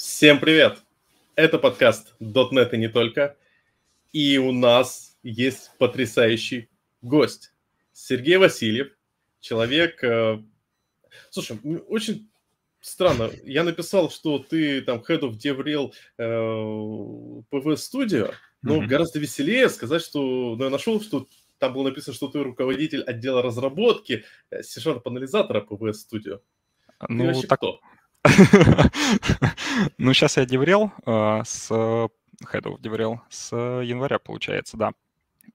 Всем привет! Это подкаст .NET и не только. И у нас есть потрясающий гость. Сергей Васильев, человек... Э, слушай, очень странно. Я написал, что ты там Head of DevRel э, PV Studio, но mm-hmm. гораздо веселее сказать, что... Ну, я нашел, что там было написано, что ты руководитель отдела разработки э, C-Sharp анализатора PV Studio. Ну, так... кто? Ну, сейчас я деврел э, с of DevRel с января, получается, да.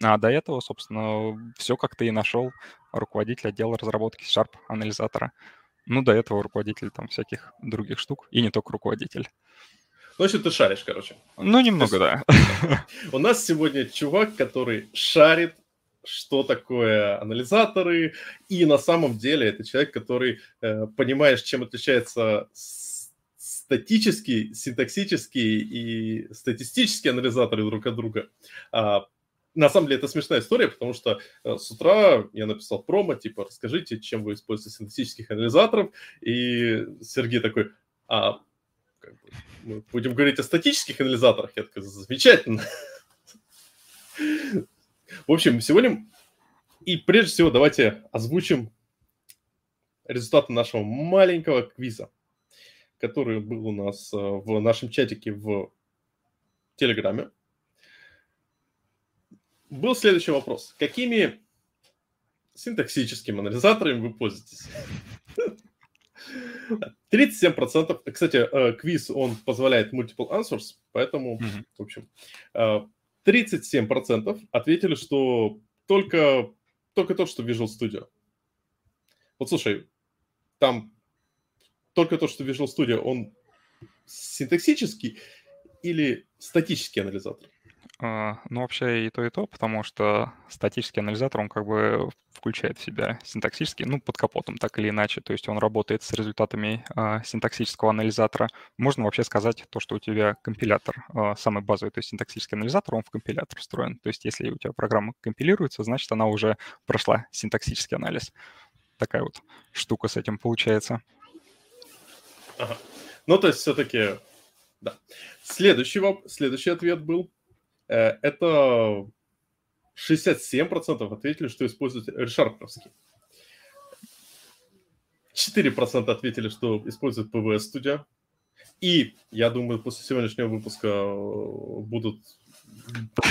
А до этого, собственно, все как ты и нашел, руководитель отдела разработки Sharp анализатора. Ну, до этого руководитель там всяких других штук, и не только руководитель. Ну, если ты шаришь, короче. Ну, немного, да. У нас сегодня чувак, который шарит что такое анализаторы, и на самом деле это человек, который э, понимаешь, чем отличается статический, синтаксический и статистический анализаторы друг от друга. А, на самом деле это смешная история, потому что э, с утра я написал промо, типа, расскажите, чем вы используете синтетических анализаторов, и Сергей такой, а как бы, мы будем говорить о статических анализаторах? Я такой, замечательно. В общем, сегодня и прежде всего давайте озвучим результаты нашего маленького квиза, который был у нас э, в нашем чатике в Телеграме. Был следующий вопрос. Какими синтаксическими анализаторами вы пользуетесь? 37%. Кстати, э, квиз, он позволяет multiple answers, поэтому, mm-hmm. в общем, э, 37% ответили, что только, только то, что Visual Studio. Вот слушай, там только то, что Visual Studio, он синтаксический или статический анализатор? А, ну, вообще и то, и то, потому что статический анализатор, он как бы включает в себя синтаксический, ну, под капотом, так или иначе. То есть он работает с результатами э, синтаксического анализатора. Можно вообще сказать то, что у тебя компилятор э, самый базовый, то есть синтаксический анализатор, он в компилятор встроен. То есть если у тебя программа компилируется, значит, она уже прошла синтаксический анализ. Такая вот штука с этим получается. Ага. Ну, то есть все-таки, да. Следующий, следующий ответ был это 67% ответили, что используют ReSharp'овский. 4% ответили, что используют PVS Studio. И я думаю, после сегодняшнего выпуска э, будут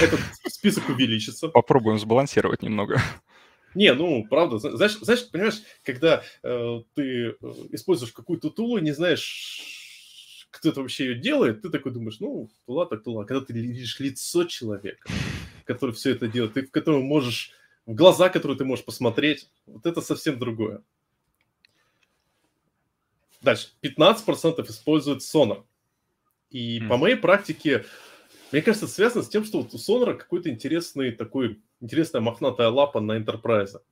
этот список увеличится. Попробуем сбалансировать немного. Не, ну, правда, знаешь, знаешь понимаешь, когда э, ты э, используешь какую-то тулу, не знаешь, кто это вообще ее делает, ты такой думаешь, ну, тула так тула. Когда ты видишь лицо человека, который все это делает, ты в котором можешь, в глаза, которые ты можешь посмотреть, вот это совсем другое. Дальше. 15% используют Sonar. И mm. по моей практике, мне кажется, это связано с тем, что вот у Sonar какой-то интересный такой, интересная мохнатая лапа на Enterprise. То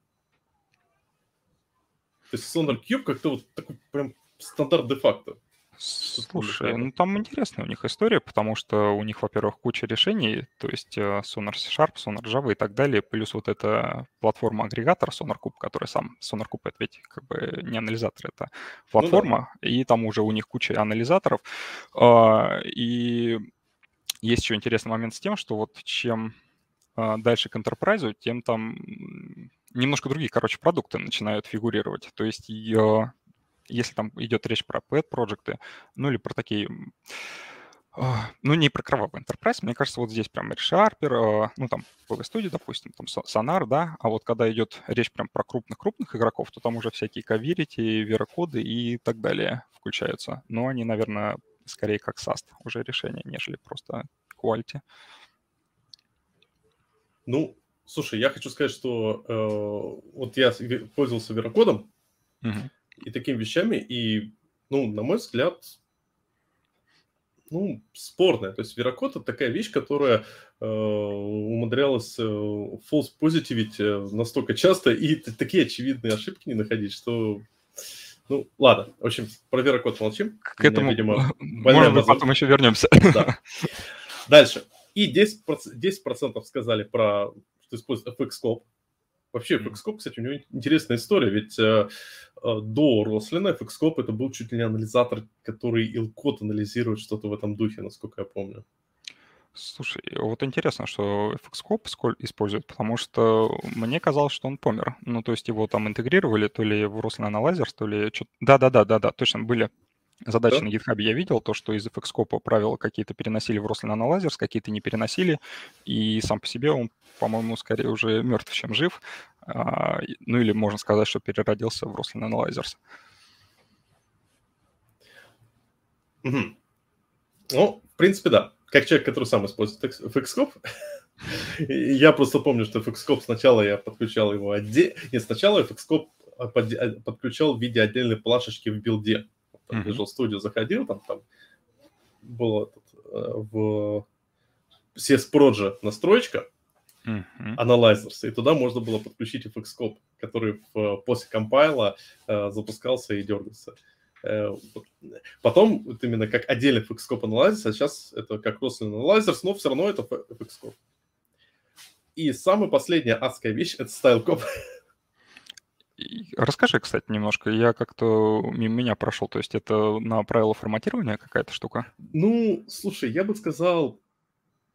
есть Sonar Cube как-то вот такой прям стандарт де-факто. Слушай, ну там интересная у них история, потому что у них, во-первых, куча решений, то есть э, Sonar C-Sharp, Sonar Java и так далее, плюс вот эта платформа-агрегатор SonarCube, который сам, SonarCube это ведь как бы не анализатор, это платформа, ну, да. и там уже у них куча анализаторов. А, и есть еще интересный момент с тем, что вот чем а, дальше к Enterprise, тем там немножко другие, короче, продукты начинают фигурировать. То есть если там идет речь про pet проекты ну или про такие ну, не про кровавый enterprise, мне кажется, вот здесь прям ReSharper, ну, там, PV Studio, допустим, там, Sonar, да, а вот когда идет речь прям про крупных-крупных игроков, то там уже всякие Coverity, верокоды и так далее включаются. Но они, наверное, скорее как SAST уже решение, нежели просто Quality. Ну, слушай, я хочу сказать, что э, вот я пользовался верокодом, uh-huh и такими вещами, и, ну, на мой взгляд, ну, спорная. То есть верокод – это такая вещь, которая э, умудрялась э, false positivity э, настолько часто и такие очевидные ошибки не находить, что ну, ладно. В общем, про верокод молчим. К этому, Меня, видимо, может быть, потом еще вернемся. Да. Дальше. И 10%, 10% сказали про, что используют FX Scope. Вообще, FXCOP, кстати, у него интересная история, ведь э, э, до Рослина FXCOP это был чуть ли не анализатор, который ил-код анализирует что-то в этом духе, насколько я помню. Слушай, вот интересно, что FXCOP использует, потому что мне казалось, что он помер. Ну, то есть его там интегрировали то ли в Roslyn Analyzers, то ли что-то... Да-да-да-да-да, точно, были задачи да? на GitHub. Я видел то, что из FXCOP правила какие-то переносили в Roslyn Analyzers, какие-то не переносили, и сам по себе он, по-моему, скорее уже мертв, чем жив. А, ну, или можно сказать, что переродился в Roslyn Analyzers. Угу. Ну, в принципе, да как человек, который сам использует FXCOP, я просто помню, что FXCOP сначала я подключал его отдельно. Нет, сначала FXCOP подключал в виде отдельной плашечки в билде. Там, Visual Studio заходил, там, там было тут, э, в CS Proje настроечка, uh-huh. Analyzers, и туда можно было подключить FXCOP, который в, после компайла э, запускался и дергался. Э, потом, вот именно как отдельный FXCOP Analysis, а сейчас это как Roslyn Analyzers, но все равно это FXCOP. И самая последняя адская вещь – это StyleCop. Расскажи, кстати, немножко. Я как-то мимо меня прошел. То есть это на правила форматирования какая-то штука? Ну, слушай, я бы сказал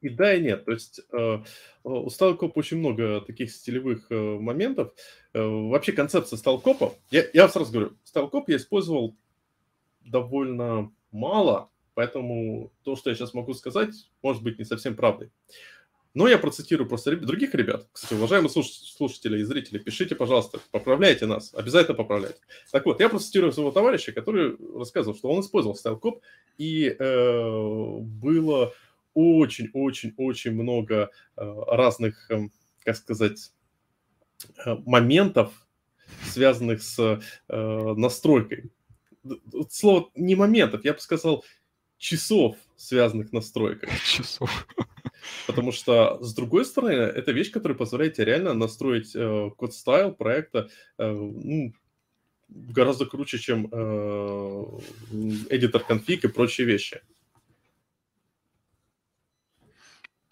и да, и нет. То есть э, у StyleCop очень много таких стилевых э, моментов. Вообще концепция StyleCop, я, я сразу говорю, StyleCop я использовал довольно мало, поэтому то, что я сейчас могу сказать, может быть не совсем правдой. Но я процитирую просто других ребят. Кстати, уважаемые слушатели и зрители, пишите, пожалуйста, поправляйте нас, обязательно поправляйте. Так вот, я процитирую своего товарища, который рассказывал, что он использовал StyleCop, и э, было очень-очень-очень много э, разных, э, как сказать, э, моментов, связанных с э, настройкой слово не моментов, я бы сказал часов, связанных настройкой. Часов. Потому что, с другой стороны, это вещь, которая позволяет тебе реально настроить э, code style проекта э, ну, гораздо круче, чем э, EditorConfig и прочие вещи.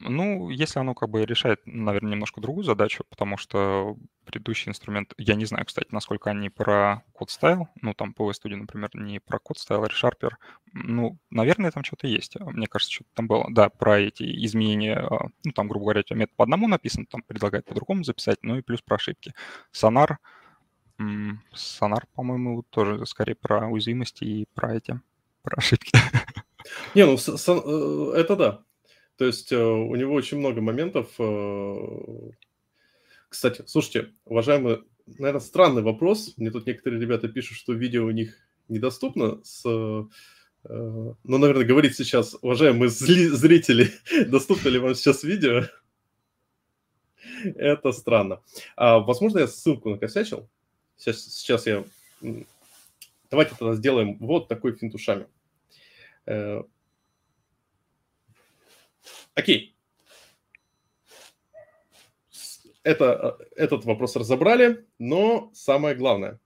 Ну, если оно как бы решает, наверное, немножко другую задачу, потому что предыдущий инструмент, я не знаю, кстати, насколько они про code style, ну, там PVS-Studio, например, не про code style, а ReSharper. Ну, наверное, там что-то есть. Мне кажется, что-то там было. Да, про эти изменения, а, ну, там, грубо говоря, метод по одному написан, там предлагает по-другому записать, ну и плюс про ошибки. Сонар, Сонар, по-моему, тоже скорее про уязвимости и про эти, про ошибки. Не, ну, э, это да. То есть э, у него очень много моментов. Э, кстати, слушайте, уважаемые, наверное, странный вопрос. Мне тут некоторые ребята пишут, что видео у них недоступно с э, ну, наверное, говорить сейчас, уважаемые зрители, доступно ли вам сейчас видео? Это странно. А, возможно, я ссылку накосячил. Сейчас, сейчас я... Давайте тогда сделаем вот такой финт ушами. Окей. Это, этот вопрос разобрали, но самое главное.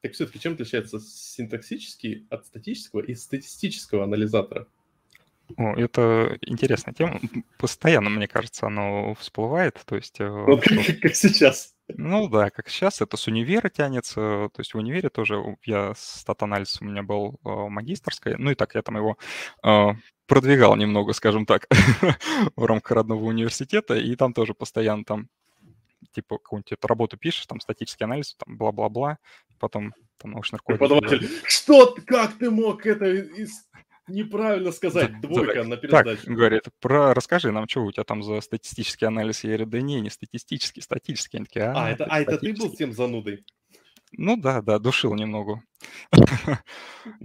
Так все-таки чем отличается синтаксический от статического и статистического анализатора? О, это интересная тема. Постоянно, мне кажется, оно всплывает. То есть, э, вот как, сейчас. Ну да, как сейчас. Это с универа тянется. То есть в универе тоже я стат-анализ у меня был э, магистрской. Ну и так я там его э, продвигал немного, скажем так, в рамках родного университета, и там тоже постоянно там типа какую-нибудь работу пишешь, там статический анализ, там бла-бла-бла, потом там научный руководитель. Преподаватель, что, как ты мог это из... неправильно сказать, двойка так, на передаче. Так, говорит, про, расскажи нам, что у тебя там за статистический анализ? Я говорю, да не, не статистический, статический. Они такие, а, а, это, а это ты был тем занудой? Ну да, да, душил немного.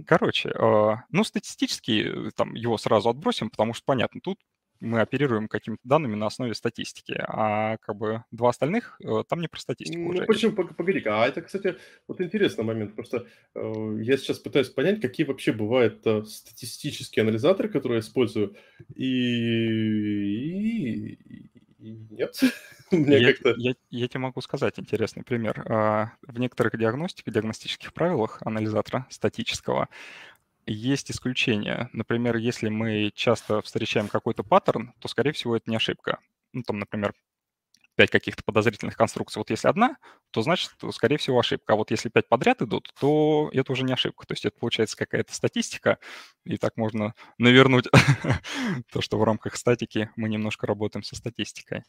Короче, а, ну статистически э, там его сразу отбросим, потому что понятно, тут мы оперируем какими-то данными на основе статистики, а как бы два остальных э, там не про статистику Ну, уже. почему, погоди-ка, а это, кстати, вот интересный момент, просто э, я сейчас пытаюсь понять, какие вообще бывают э, статистические анализаторы, которые я использую, и, и, нет. Я, я, я тебе могу сказать интересный пример. А, в некоторых диагностиках, диагностических правилах анализатора статического есть исключения. Например, если мы часто встречаем какой-то паттерн, то, скорее всего, это не ошибка. Ну, там, например, пять каких-то подозрительных конструкций. Вот если одна, то значит, скорее всего, ошибка. А вот если пять подряд идут, то это уже не ошибка. То есть это получается какая-то статистика, и так можно навернуть то, что в рамках статики мы немножко работаем со статистикой.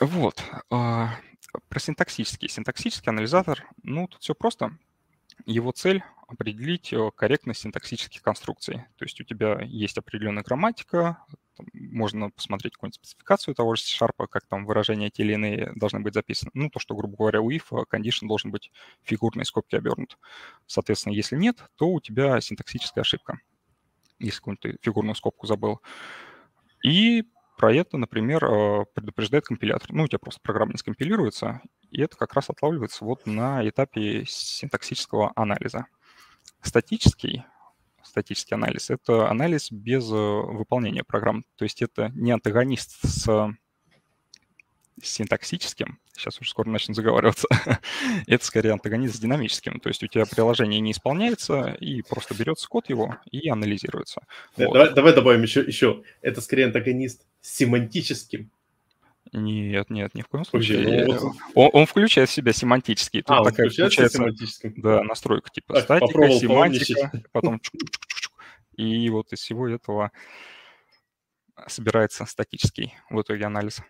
Вот. А, про синтаксический. Синтаксический анализатор, ну, тут все просто. Его цель — определить э, корректность синтаксических конструкций. То есть у тебя есть определенная грамматика, можно посмотреть какую-нибудь спецификацию того же C-Sharp, как там выражения те или иные должны быть записаны. Ну, то, что, грубо говоря, у if э, condition должен быть фигурной скобки обернут. Соответственно, если нет, то у тебя синтаксическая ошибка, если какую-нибудь фигурную скобку забыл. И про это, например, э, предупреждает компилятор. Ну, у тебя просто программа не скомпилируется, и это как раз отлавливается вот на этапе синтаксического анализа. Статический, статический анализ — это анализ без э, выполнения программ. То есть это не антагонист с синтаксическим, сейчас уже скоро начнем заговариваться, это скорее антагонист с динамическим. То есть у тебя приложение не исполняется, и просто берется код его и анализируется. Вот. Давай, давай добавим еще, еще. Это скорее антагонист семантическим. Нет, нет, ни в коем случае. Ну, вот... он, он включает в себя семантический. Тут а, такая включается семантическим. Да, настройка типа так, статика, семантика, потом и вот из всего этого собирается статический в итоге анализ.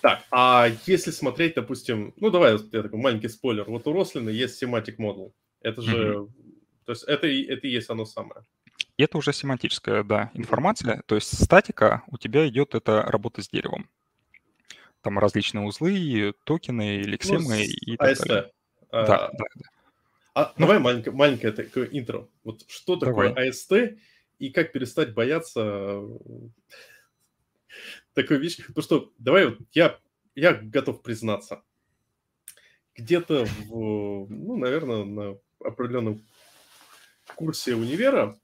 Так, а если смотреть, допустим, ну давай я такой маленький спойлер. Вот у Рослина есть semantic model. Это же, то есть это, это и есть оно самое. Это уже семантическая, да, информация. То есть статика у тебя идет это работа с деревом. Там различные узлы, токены, лексемы ну, и так AST. далее. А, да, да, да. А, ну, давай маленькое, маленькое такое интро. Вот что такое давай. AST и как перестать бояться такой вещи. Потому что, давай, вот я, я готов признаться. Где-то, в, ну, наверное, на определенном курсе универа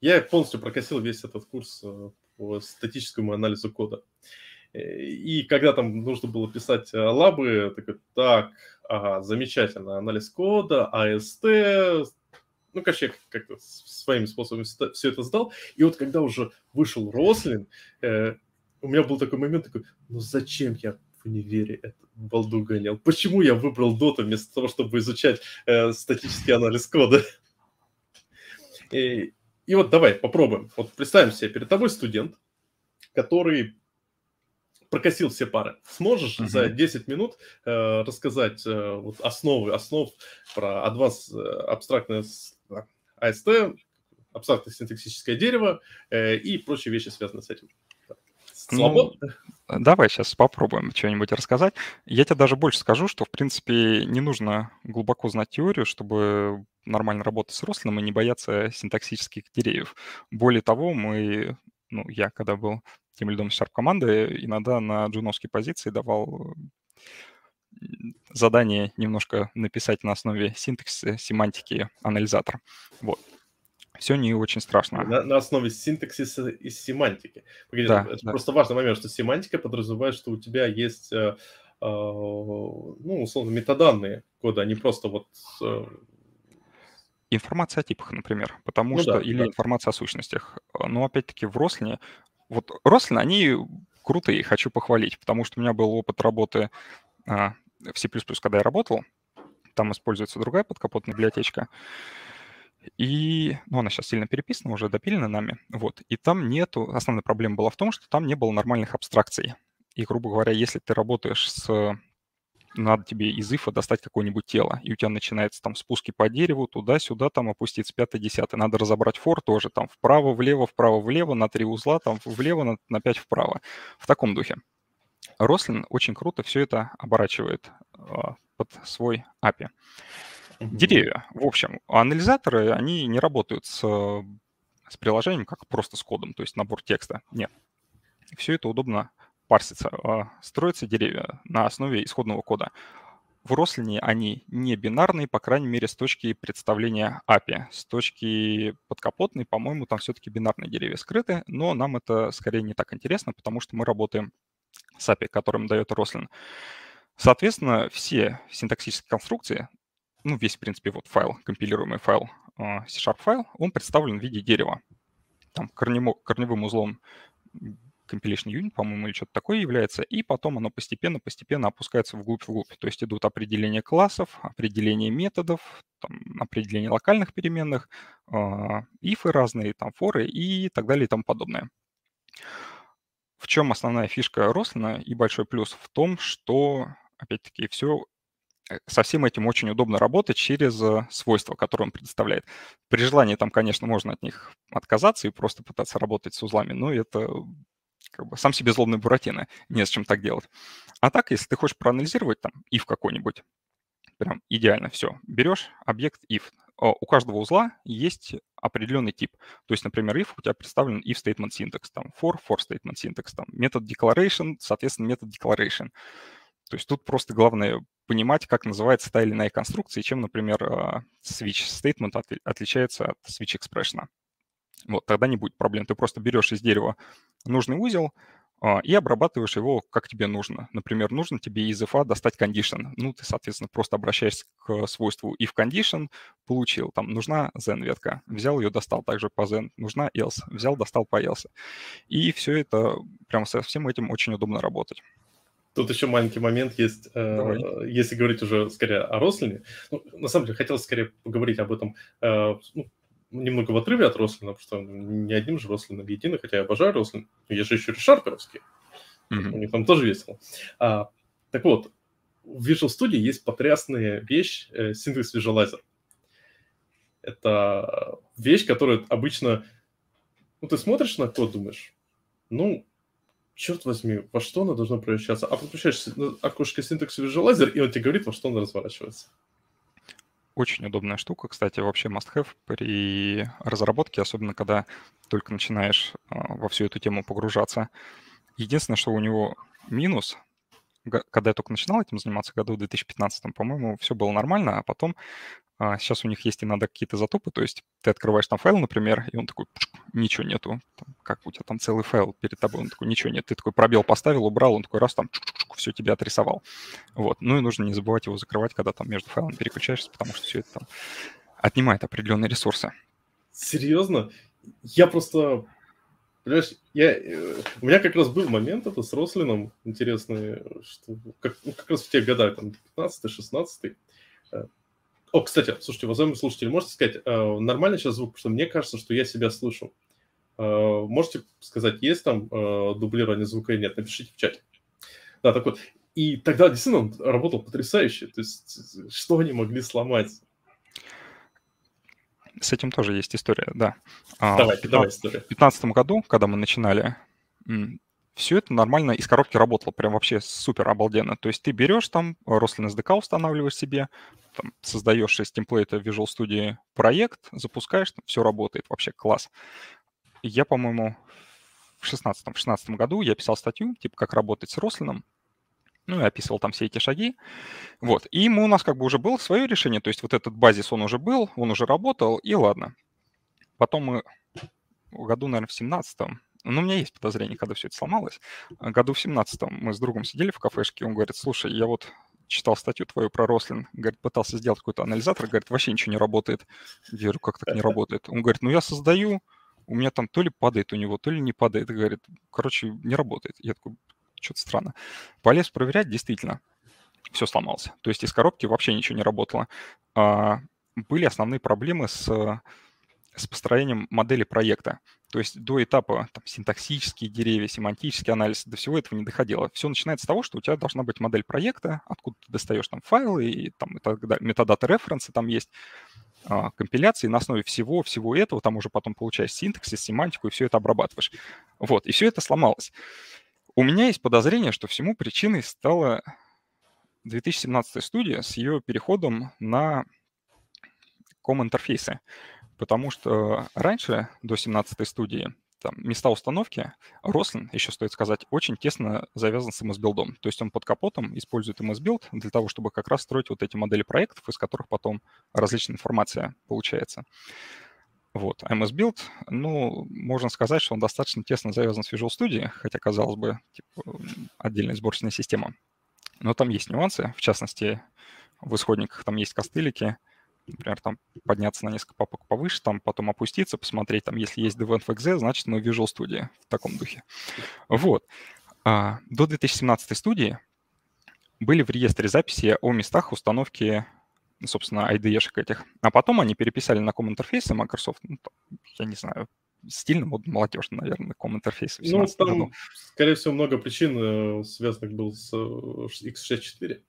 я полностью прокосил весь этот курс э, по статическому анализу кода. Э, и когда там нужно было писать э, лабы, такой, так, ага, замечательно, анализ кода, АСТ, ну, короче, я как-то своими способами все это сдал. И вот когда уже вышел Рослин, у меня был такой момент, такой, ну зачем я в универе эту балду гонял? Почему я выбрал доту вместо того, чтобы изучать э, статический анализ кода? И, и вот давай попробуем. Вот представим себе, перед тобой студент, который прокосил все пары. Сможешь uh-huh. за 10 минут э, рассказать э, вот основы, основ про адванс э, абстрактное AST, абстрактное синтаксическое дерево э, и прочие вещи, связанные с этим? Ну, давай сейчас попробуем что-нибудь рассказать. Я тебе даже больше скажу, что, в принципе, не нужно глубоко знать теорию, чтобы нормально работать с рослым и не бояться синтаксических деревьев. Более того, мы, ну, я когда был тем лидом Sharp команды, иногда на джуновские позиции давал задание немножко написать на основе синтаксиса, семантики анализатор. Вот все не очень страшно. На, на основе синтаксиса и семантики. Погоди, да, это да. просто важный момент, что семантика подразумевает, что у тебя есть, э, э, ну, условно, метаданные кода, а не просто вот... Э... Информация о типах, например, потому ну, что... Да, или да. информация о сущностях. Но, опять-таки, в Рослине... Вот Рослин, они крутые, хочу похвалить, потому что у меня был опыт работы э, в C++, когда я работал. Там используется другая подкапотная библиотечка. И, ну, она сейчас сильно переписана, уже допилена нами, вот. И там нету, основная проблема была в том, что там не было нормальных абстракций. И, грубо говоря, если ты работаешь с надо тебе из ифа достать какое-нибудь тело, и у тебя начинается там спуски по дереву, туда-сюда, там опуститься пятое-десятое. Надо разобрать фор тоже, там вправо-влево, вправо-влево, на три узла, там влево, на, на пять вправо. В таком духе. Рослин очень круто все это оборачивает э, под свой API. Деревья. В общем, анализаторы, они не работают с, с приложением как просто с кодом, то есть набор текста. Нет. Все это удобно парсится. А, строятся деревья на основе исходного кода. В Рослине они не бинарные, по крайней мере, с точки представления API. С точки подкапотной, по-моему, там все-таки бинарные деревья скрыты, но нам это скорее не так интересно, потому что мы работаем с API, которым дает Рослин. Соответственно, все синтаксические конструкции, ну, весь, в принципе, вот файл, компилируемый файл, а, C-Sharp файл, он представлен в виде дерева. там корневым узлом compilation unit, по-моему, или что-то такое является, и потом оно постепенно-постепенно опускается вглубь-вглубь. То есть идут определения классов, определения методов, там, определение локальных переменных, э, ифы разные, там, форы и так далее и тому подобное. В чем основная фишка Рослина и большой плюс? В том, что, опять-таки, все со всем этим очень удобно работать через э, свойства, которые он предоставляет. При желании там, конечно, можно от них отказаться и просто пытаться работать с узлами, но это как бы сам себе злобный Буратино, не с чем так делать. А так, если ты хочешь проанализировать там if какой-нибудь, прям идеально все, берешь объект if. У каждого узла есть определенный тип. То есть, например, if у тебя представлен if statement syntax, там for, for statement syntax, там метод declaration, соответственно, метод declaration. То есть тут просто главное понимать, как называется та или иная конструкция, чем, например, а, switch statement отличается от switch expression. Вот, тогда не будет проблем. Ты просто берешь из дерева нужный узел а, и обрабатываешь его как тебе нужно. Например, нужно тебе из if достать condition. Ну, ты, соответственно, просто обращаешься к свойству if condition, получил. Там нужна then ветка, взял ее, достал также по then. Нужна else, взял, достал по else. И все это, прямо со всем этим очень удобно работать. Тут еще маленький момент есть, э, если говорить уже скорее о рослине. Ну, на самом деле, хотелось скорее поговорить об этом э, ну, немного в отрыве от Рослина, потому что не одним же Рослином единый, хотя я обожаю Рослин, но есть же еще Решарперовский. Mm-hmm. У них там тоже весело. А, так вот, в Visual Studio есть потрясная вещь э, Syntax Visualizer. Это вещь, которая обычно... Ну, ты смотришь на код, думаешь, ну, черт возьми, во что она должна превращаться? А подключаешь окошко Syntax Visualizer, и он тебе говорит, во что она разворачивается. Очень удобная штука, кстати, вообще must-have при разработке, особенно когда только начинаешь а, во всю эту тему погружаться. Единственное, что у него минус, когда я только начинал этим заниматься, году в 2015, по-моему, все было нормально, а потом а, сейчас у них есть иногда какие-то затупы, то есть ты открываешь там файл, например, и он такой, ничего нету, там, как у тебя там целый файл перед тобой, он такой, ничего нет, ты такой пробел поставил, убрал, он такой раз там все тебе отрисовал. Вот, ну и нужно не забывать его закрывать, когда там между файлами переключаешься, потому что все это там отнимает определенные ресурсы. Серьезно? Я просто Понимаешь, я, э, у меня как раз был момент это с Рослином интересный, что как, ну, как раз в те годы, там, 15-16, о, кстати, слушайте, уважаемые слушатели, можете сказать, э, нормально сейчас звук, потому что мне кажется, что я себя слышу. Э, можете сказать, есть там э, дублирование звука или нет? Напишите в чате. Да, так вот. И тогда действительно он работал потрясающе. То есть, что они могли сломать? С этим тоже есть история, да. Давай, в 15, давай история. В 2015 году, когда мы начинали, все это нормально из коробки работало, прям вообще супер обалденно. То есть ты берешь там, Roslyn SDK устанавливаешь себе, там, создаешь из темплейта Visual Studio проект, запускаешь, все работает, вообще класс. Я, по-моему, в 16 в 16 году я писал статью, типа, как работать с Рослином, ну, и описывал там все эти шаги. Вот. И мы, у нас как бы уже было свое решение, то есть вот этот базис, он уже был, он уже работал, и ладно. Потом мы в году, наверное, в 17 ну, у меня есть подозрение, когда все это сломалось. Году в 17-м мы с другом сидели в кафешке, он говорит, слушай, я вот читал статью твою про Рослин, говорит, пытался сделать какой-то анализатор, говорит, вообще ничего не работает. Я говорю, как так не работает? Он говорит, ну я создаю, у меня там то ли падает у него, то ли не падает. Говорит, короче, не работает. Я такой, что-то странно. Полез проверять, действительно, все сломалось. То есть из коробки вообще ничего не работало. А, были основные проблемы с с построением модели проекта. То есть до этапа там, синтаксические деревья, семантический анализ, до всего этого не доходило. Все начинается с того, что у тебя должна быть модель проекта, откуда ты достаешь там файлы, и там и так далее, метадаты референсы там есть, а, компиляции, на основе всего, всего этого, там уже потом получаешь синтаксис, семантику, и все это обрабатываешь. Вот, и все это сломалось. У меня есть подозрение, что всему причиной стала 2017 студия с ее переходом на COM-интерфейсы. Потому что раньше, до 17-й студии, там, места установки, Roslyn, еще стоит сказать, очень тесно завязан с MSBuild ом. То есть он под капотом использует MSBuild для того, чтобы как раз строить вот эти модели проектов, из которых потом различная информация получается. Вот. А MSBuild, ну, можно сказать, что он достаточно тесно завязан с Visual Studio, хотя, казалось бы, типа, отдельная сборочная система. Но там есть нюансы, в частности, в исходниках там есть костылики, например, там подняться на несколько папок повыше, там потом опуститься, посмотреть, там, если есть в .exe, значит, мы в Visual Studio в таком духе. Вот. А, до 2017 студии были в реестре записи о местах установки, собственно, IDE-шек этих. А потом они переписали на ком-интерфейсы Microsoft, ну, я не знаю, стильно, вот молодежно, наверное, ком-интерфейс. Ну, там, году. скорее всего, много причин э, связанных был с x64.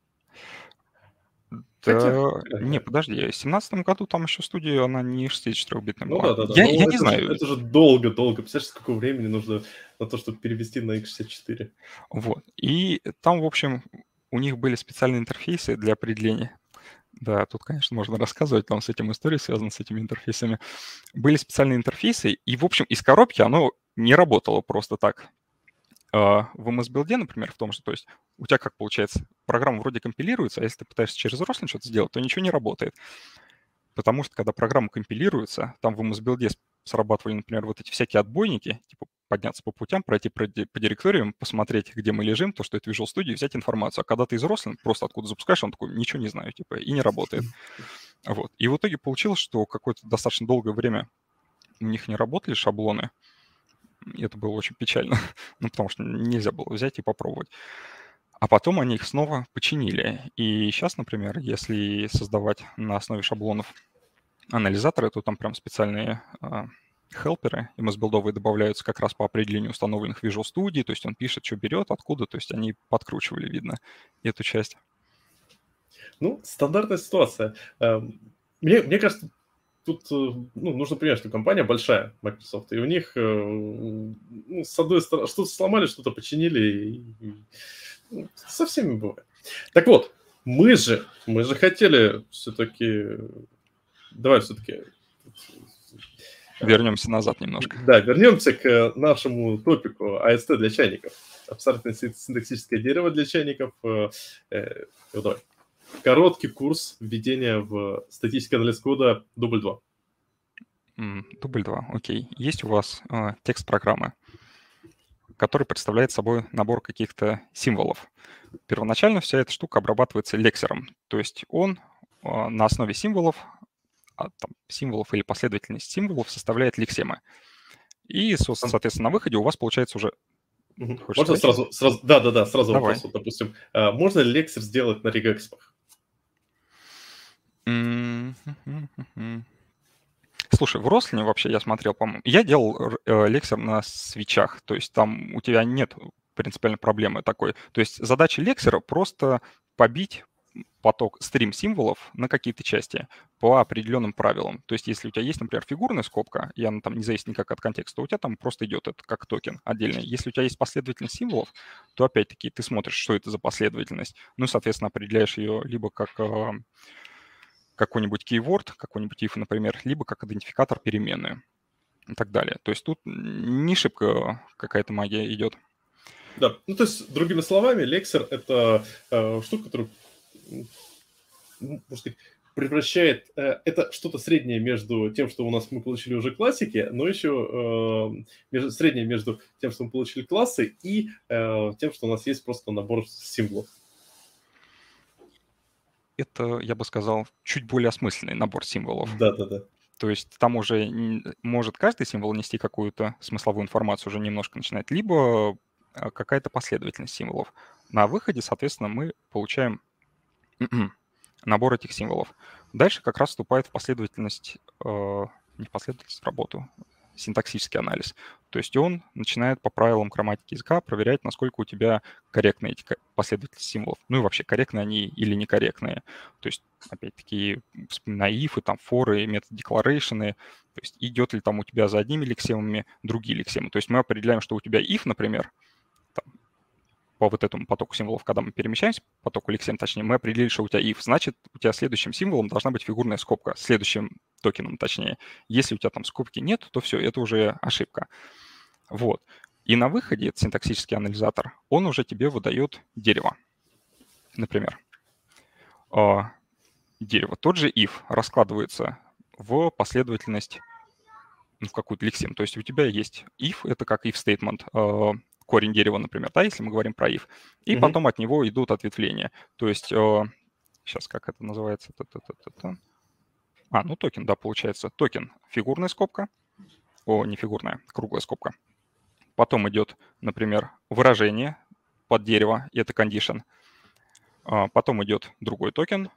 Да, Хотя, не, подожди, в 2017 году там еще студия, она не 64-битная ну, была. Да, да, да. Я, я не знаю. Же, это же долго-долго. Представляешь, сколько времени нужно на то, чтобы перевести на x64. Вот. И там, в общем, у них были специальные интерфейсы для определения. Да, тут, конечно, можно рассказывать, там с этим история связана с этими интерфейсами. Были специальные интерфейсы, и, в общем, из коробки оно не работало просто так. А, в MSBuild е, например, в том, что, то есть, у тебя как получается, программа вроде компилируется, а если ты пытаешься через Roslyn что-то сделать, то ничего не работает. Потому что, когда программа компилируется, там в MSBuild е срабатывали, например, вот эти всякие отбойники, типа подняться по путям, пройти по директориям, посмотреть, где мы лежим, то, что это Visual Studio, взять информацию. А когда ты из Roslyn просто откуда запускаешь, он такой, ничего не знаю, типа, и не работает. Вот. И в итоге получилось, что какое-то достаточно долгое время у них не работали шаблоны, и это было очень печально, ну, потому что нельзя было взять и попробовать. А потом они их снова починили. И сейчас, например, если создавать на основе шаблонов анализаторы, то там прям специальные а, хелперы MS-билдовые добавляются как раз по определению установленных Visual Studio, то есть он пишет, что берет, откуда, то есть они подкручивали, видно, эту часть. Ну, стандартная ситуация. Эм, мне, мне кажется, тут э, ну, нужно понимать, что компания большая, Microsoft, и у них, э, ну, с одной стороны, что-то сломали, что-то починили, и, и, ну, со всеми бывает. Так вот, мы же, мы же хотели все-таки, давай все-таки Вернемся назад немножко. Да, вернемся к нашему топику AST для чайников. Абстрактное синтаксическое дерево для чайников. Э, э, давай короткий курс введения в статический анализ кода дубль 2. Дубль 2, окей. Есть у вас э, текст программы, который представляет собой набор каких-то символов. Первоначально вся эта штука обрабатывается лексером, то есть он э, на основе символов, а, там, символов или последовательность символов составляет лексемы. И, соответственно, на выходе у вас получается уже можно сразу, сразу, да, да, да, сразу Давай. вопрос. Вот, допустим, а можно ли лексер сделать на регэкспах? Слушай, в Рослине вообще я смотрел, по-моему, я делал э, лексер на свечах, то есть там у тебя нет принципиальной проблемы такой. То есть задача лексера просто побить поток стрим символов на какие-то части по определенным правилам. То есть если у тебя есть, например, фигурная скобка, и она там не зависит никак от контекста, у тебя там просто идет это как токен отдельный. Если у тебя есть последовательность символов, то опять-таки ты смотришь, что это за последовательность. Ну, соответственно, определяешь ее либо как э, какой-нибудь keyword, какой-нибудь if, например, либо как идентификатор переменную и так далее. То есть тут не шибко какая-то магия идет. Да, ну то есть, другими словами, Lexer — это э, штука, которую, можно сказать, превращает... Э, это что-то среднее между тем, что у нас мы получили уже классики, но еще э, между, среднее между тем, что мы получили классы, и э, тем, что у нас есть просто набор символов это, я бы сказал, чуть более осмысленный набор символов. Да-да-да. То есть там уже может каждый символ нести какую-то смысловую информацию, уже немножко начинать, либо а, какая-то последовательность символов. На выходе, соответственно, мы получаем набор этих символов. Дальше как раз вступает в последовательность, э, не в последовательность, в работу, синтаксический анализ. То есть он начинает по правилам грамматики языка проверять, насколько у тебя корректны эти последовательности символов. Ну и вообще, корректны они или некорректные. То есть, опять-таки, вспоминая if, там, форы, метод declaration, то есть идет ли там у тебя за одними лексемами другие лексемы. То есть мы определяем, что у тебя if, например, по вот этому потоку символов, когда мы перемещаемся, потоку лексем, точнее, мы определили, что у тебя if, значит, у тебя следующим символом должна быть фигурная скобка, следующим токеном, точнее. Если у тебя там скобки нет, то все, это уже ошибка. Вот. И на выходе этот синтаксический анализатор, он уже тебе выдает дерево. Например, а, дерево. Тот же if раскладывается в последовательность ну, в какую-то лексем. То есть у тебя есть if, это как if statement, а, корень дерева, например, да, если мы говорим про if. И mm-hmm. потом от него идут ответвления. То есть сейчас а, как это называется? Та -та -та -та -та А, ну токен, да, получается. Токен — фигурная скобка. О, не фигурная, круглая скобка. Потом идет, например, выражение под дерево, и это condition. А, потом идет другой токен,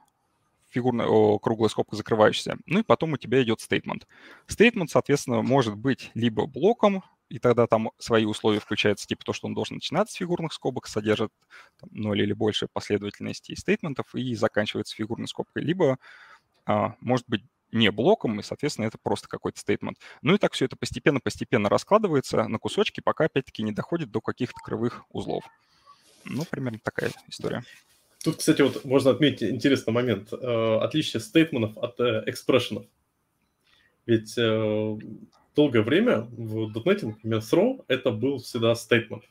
фигурная, о, круглая скобка закрывающаяся. Ну и потом у тебя идет statement. Statement, соответственно, может быть либо блоком, и тогда там свои условия включаются, типа то, что он должен начинаться с фигурных скобок, содержит там, 0 или больше последовательности стейтментов и заканчивается фигурной скобкой, либо а, может быть не блоком, и, соответственно, это просто какой-то стейтмент. Ну и так все это постепенно-постепенно раскладывается на кусочки, пока, опять-таки, не доходит до каких-то кривых узлов. Ну, примерно такая история. Тут, кстати, вот можно отметить интересный момент. Э, отличие стейтментов от э, экспрессионов. Ведь э, долгое время в .NET, например, throw, это был всегда стейтмент.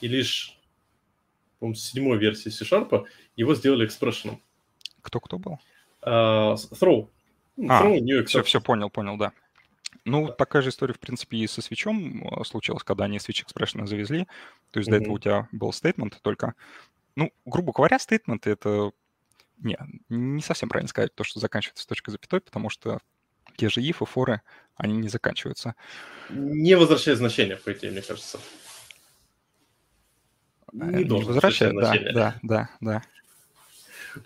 И лишь, по с седьмой версии C-Sharp его сделали экспрессионом. Кто-кто был? Uh, throw. Ну, а, throw, new все, все, понял, понял, да. Ну, такая же история, в принципе, и со свечом случилась, когда они Switch Expression завезли. То есть mm-hmm. до этого у тебя был стейтмент только ну, грубо говоря, стейтмент это... Не, не совсем правильно сказать то, что заканчивается с точкой запятой, потому что те же if и форы, они не заканчиваются. Не возвращает значения, по идее, мне кажется. Не, не возвращает, да, да, да, да.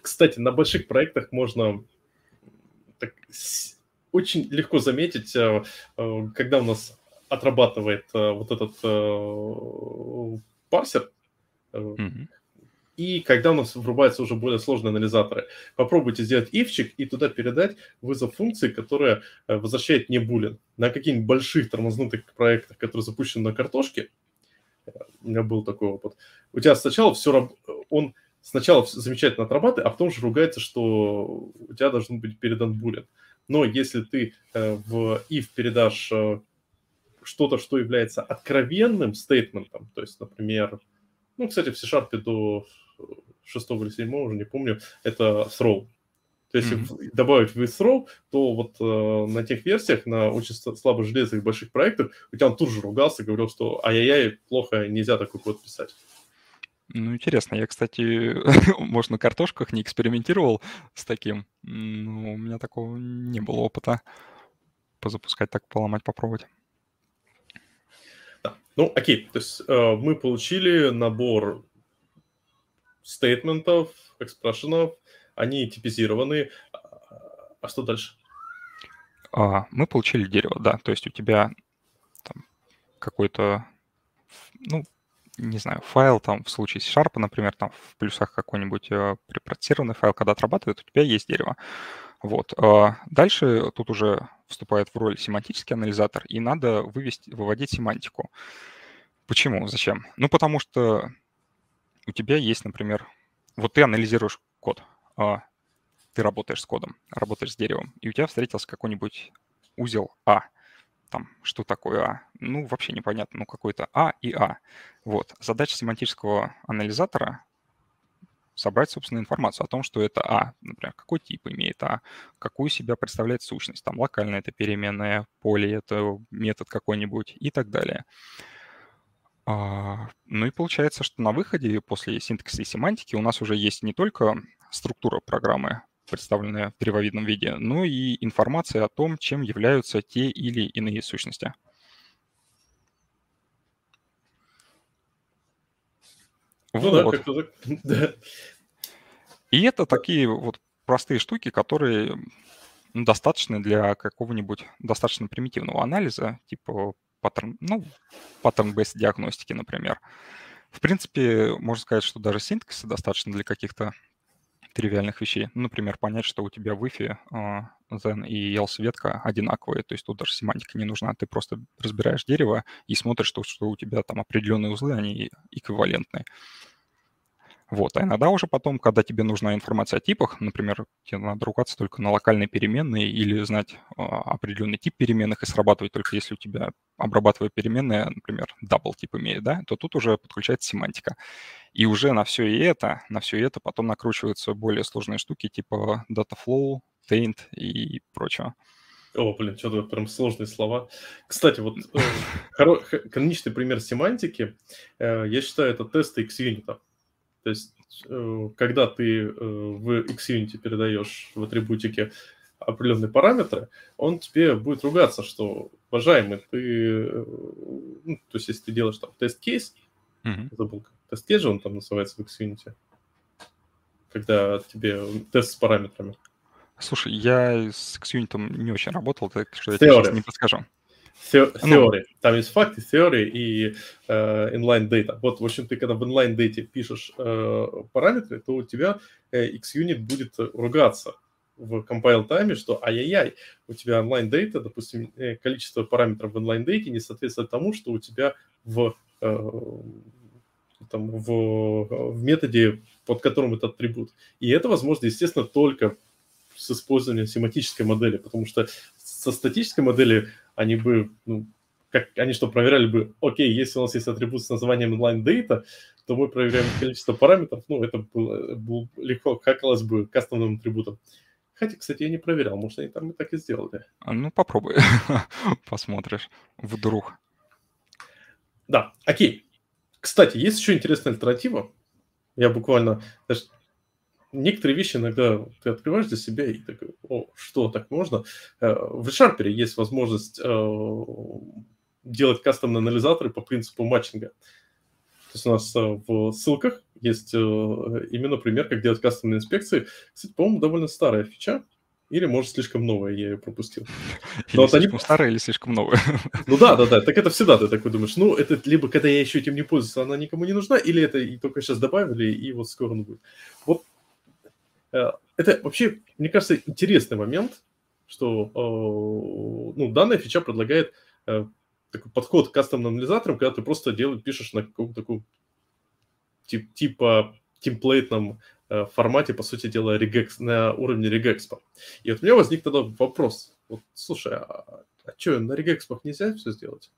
Кстати, на больших проектах можно так, очень легко заметить, э, э, когда у нас отрабатывает э, вот этот парсер, mm-hmm и когда у нас врубаются уже более сложные анализаторы. Попробуйте сделать ивчик и туда передать вызов функции, которая э, возвращает не булин. На каких-нибудь больших тормознутых проектах, которые запущены на картошке, э, у меня был такой опыт, у тебя сначала все, он сначала замечательно отрабатывает, а потом же ругается, что у тебя должен быть передан булин. Но если ты э, в if передашь что-то, что является откровенным стейтментом, то есть, например, ну, кстати, в C-Sharp до шестого или седьмого, уже не помню, это throw. То есть, mm-hmm. добавить with throw, то вот э, на тех версиях, на очень слабо железных больших проектах, у тебя он тут же ругался, говорил, что ай-яй-яй, плохо, нельзя такой код писать. Ну, интересно. Я, кстати, может, на картошках не экспериментировал с таким. Но у меня такого не было опыта позапускать так, поломать, попробовать. Да. Ну, окей. То есть э, мы получили набор стейтментов, экспрессионов, они типизированы. А что дальше? А, мы получили дерево, да. То есть у тебя какой-то, ну, не знаю, файл там в случае C-Sharp, например, там в плюсах какой-нибудь э, файл, когда отрабатывает, у тебя есть дерево. Вот. А дальше тут уже вступает в роль семантический анализатор, и надо вывести, выводить семантику. Почему? Зачем? Ну, потому что у тебя есть, например, вот ты анализируешь код, а, ты работаешь с кодом, работаешь с деревом, и у тебя встретился какой-нибудь узел А. Там, что такое А? Ну, вообще непонятно, ну, какой-то А и А. Вот. Задача семантического анализатора собрать, собственно, информацию о том, что это А, например, какой тип имеет А, какую себя представляет сущность, там, локальная это переменная, поле это метод какой-нибудь и так далее. А, ну и получается, что на выходе после синтаксиса и семантики у нас уже есть не только структура программы, представленная в древовидном виде, но и информация о том, чем являются те или иные сущности. Ну вот. да, И это такие вот простые штуки, которые достаточны для какого-нибудь достаточно примитивного анализа, типа паттерн, ну, паттерн-based диагностики, например. В принципе, можно сказать, что даже синтаксиса достаточно для каких-то тривиальных вещей. Ну, например, понять, что у тебя wi-fi, uh, и else ветка одинаковые, то есть тут даже семантика не нужна, ты просто разбираешь дерево и смотришь, что, что у тебя там определенные узлы, они эквивалентные. Вот. А иногда уже потом, когда тебе нужна информация о типах, например, тебе надо ругаться только на локальные переменные или знать э, определенный тип переменных и срабатывать только если у тебя, обрабатывая переменные, например, double тип имеет, да, то тут уже подключается семантика. И уже на все и это, на все это потом накручиваются более сложные штуки типа dataflow, taint и прочего. О, блин, что-то прям сложные слова. Кстати, вот э, каноничный пример семантики, э, я считаю, это тесты X-юнита. То есть, э, когда ты э, в Xunity передаешь в атрибутике определенные параметры, он тебе будет ругаться, что, уважаемый, ты, ну, то есть если ты делаешь там тест-кейс, mm-hmm. забыл, тест-кейс же он там называется в Xunity, когда тебе тест с параметрами. Слушай, я с Xunity не очень работал, так что я тебе сейчас не подскажу. Теории. Ну. Там есть факты, теории и э, inline data. Вот, в общем, ты когда в inline data пишешь э, параметры, то у тебя э, XUnit будет ругаться в compile тайме, что ай-яй-яй, у тебя онлайн data, допустим, количество параметров в inline data не соответствует тому, что у тебя в, э, там, в, в методе, под которым этот атрибут. И это возможно, естественно, только с использованием семантической модели, потому что со статической модели они бы, ну, как они что, проверяли бы, окей, если у нас есть атрибут с названием inline data, то мы проверяем количество параметров, ну, это было, было легко хакалось бы кастомным атрибутом. Хотя, кстати, я не проверял, может, они там и так и сделали. А, ну, попробуй, посмотришь, вдруг. Да, окей. Кстати, есть еще интересная альтернатива. Я буквально, даже некоторые вещи иногда ты открываешь для себя и такой, о, что так можно? Э, в ReSharper есть возможность э, делать кастомные анализаторы по принципу матчинга. То есть у нас э, в ссылках есть именно пример, как делать кастомные инспекции. Кстати, по-моему, довольно старая фича, или, может, слишком новая, я ее пропустил. Или Но слишком они... старая, или слишком новая. Ну да, да, да. Так это всегда ты такой думаешь, ну, это либо когда я еще этим не пользуюсь, она никому не нужна, или это и только сейчас добавили, и вот скоро он будет. Вот это вообще, мне кажется, интересный момент, что э, ну, данная фича предлагает э, такой подход к кастомным анализаторам, когда ты просто делаешь, пишешь на каком-то таком тип, типа темплейтном формате, по сути дела, регэкс, на уровне регэкспа. И вот у меня возник тогда вопрос. Вот, слушай, а, а что, на регэкспах нельзя все сделать?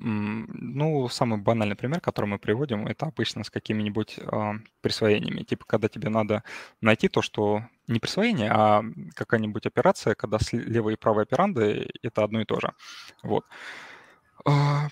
Ну, самый банальный пример, который мы приводим, это обычно с какими-нибудь а, присвоениями. Типа, когда тебе надо найти то, что не присвоение, а какая-нибудь операция, когда левые и правые операнды — это одно и то же. Вот. А,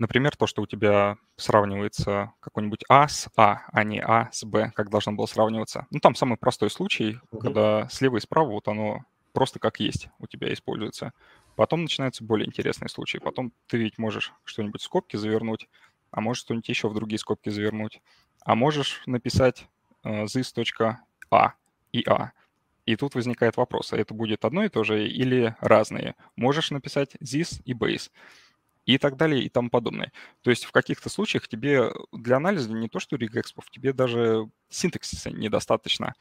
Например, то, что у тебя сравнивается какой-нибудь А с А, а не А с Б, как должно было сравниваться. Ну, там самый простой случай, когда слева и справа вот оно просто как есть у тебя используется. Потом начинаются более интересные случаи. Потом ты ведь можешь что-нибудь в скобки завернуть, а можешь что-нибудь еще в другие скобки завернуть. А можешь написать э, this.a и a. И тут возникает вопрос, а это будет одно и то же или разные? Можешь написать this и base и так далее и тому подобное. То есть в каких-то случаях тебе для анализа не то что регэкспов, тебе даже синтаксиса недостаточно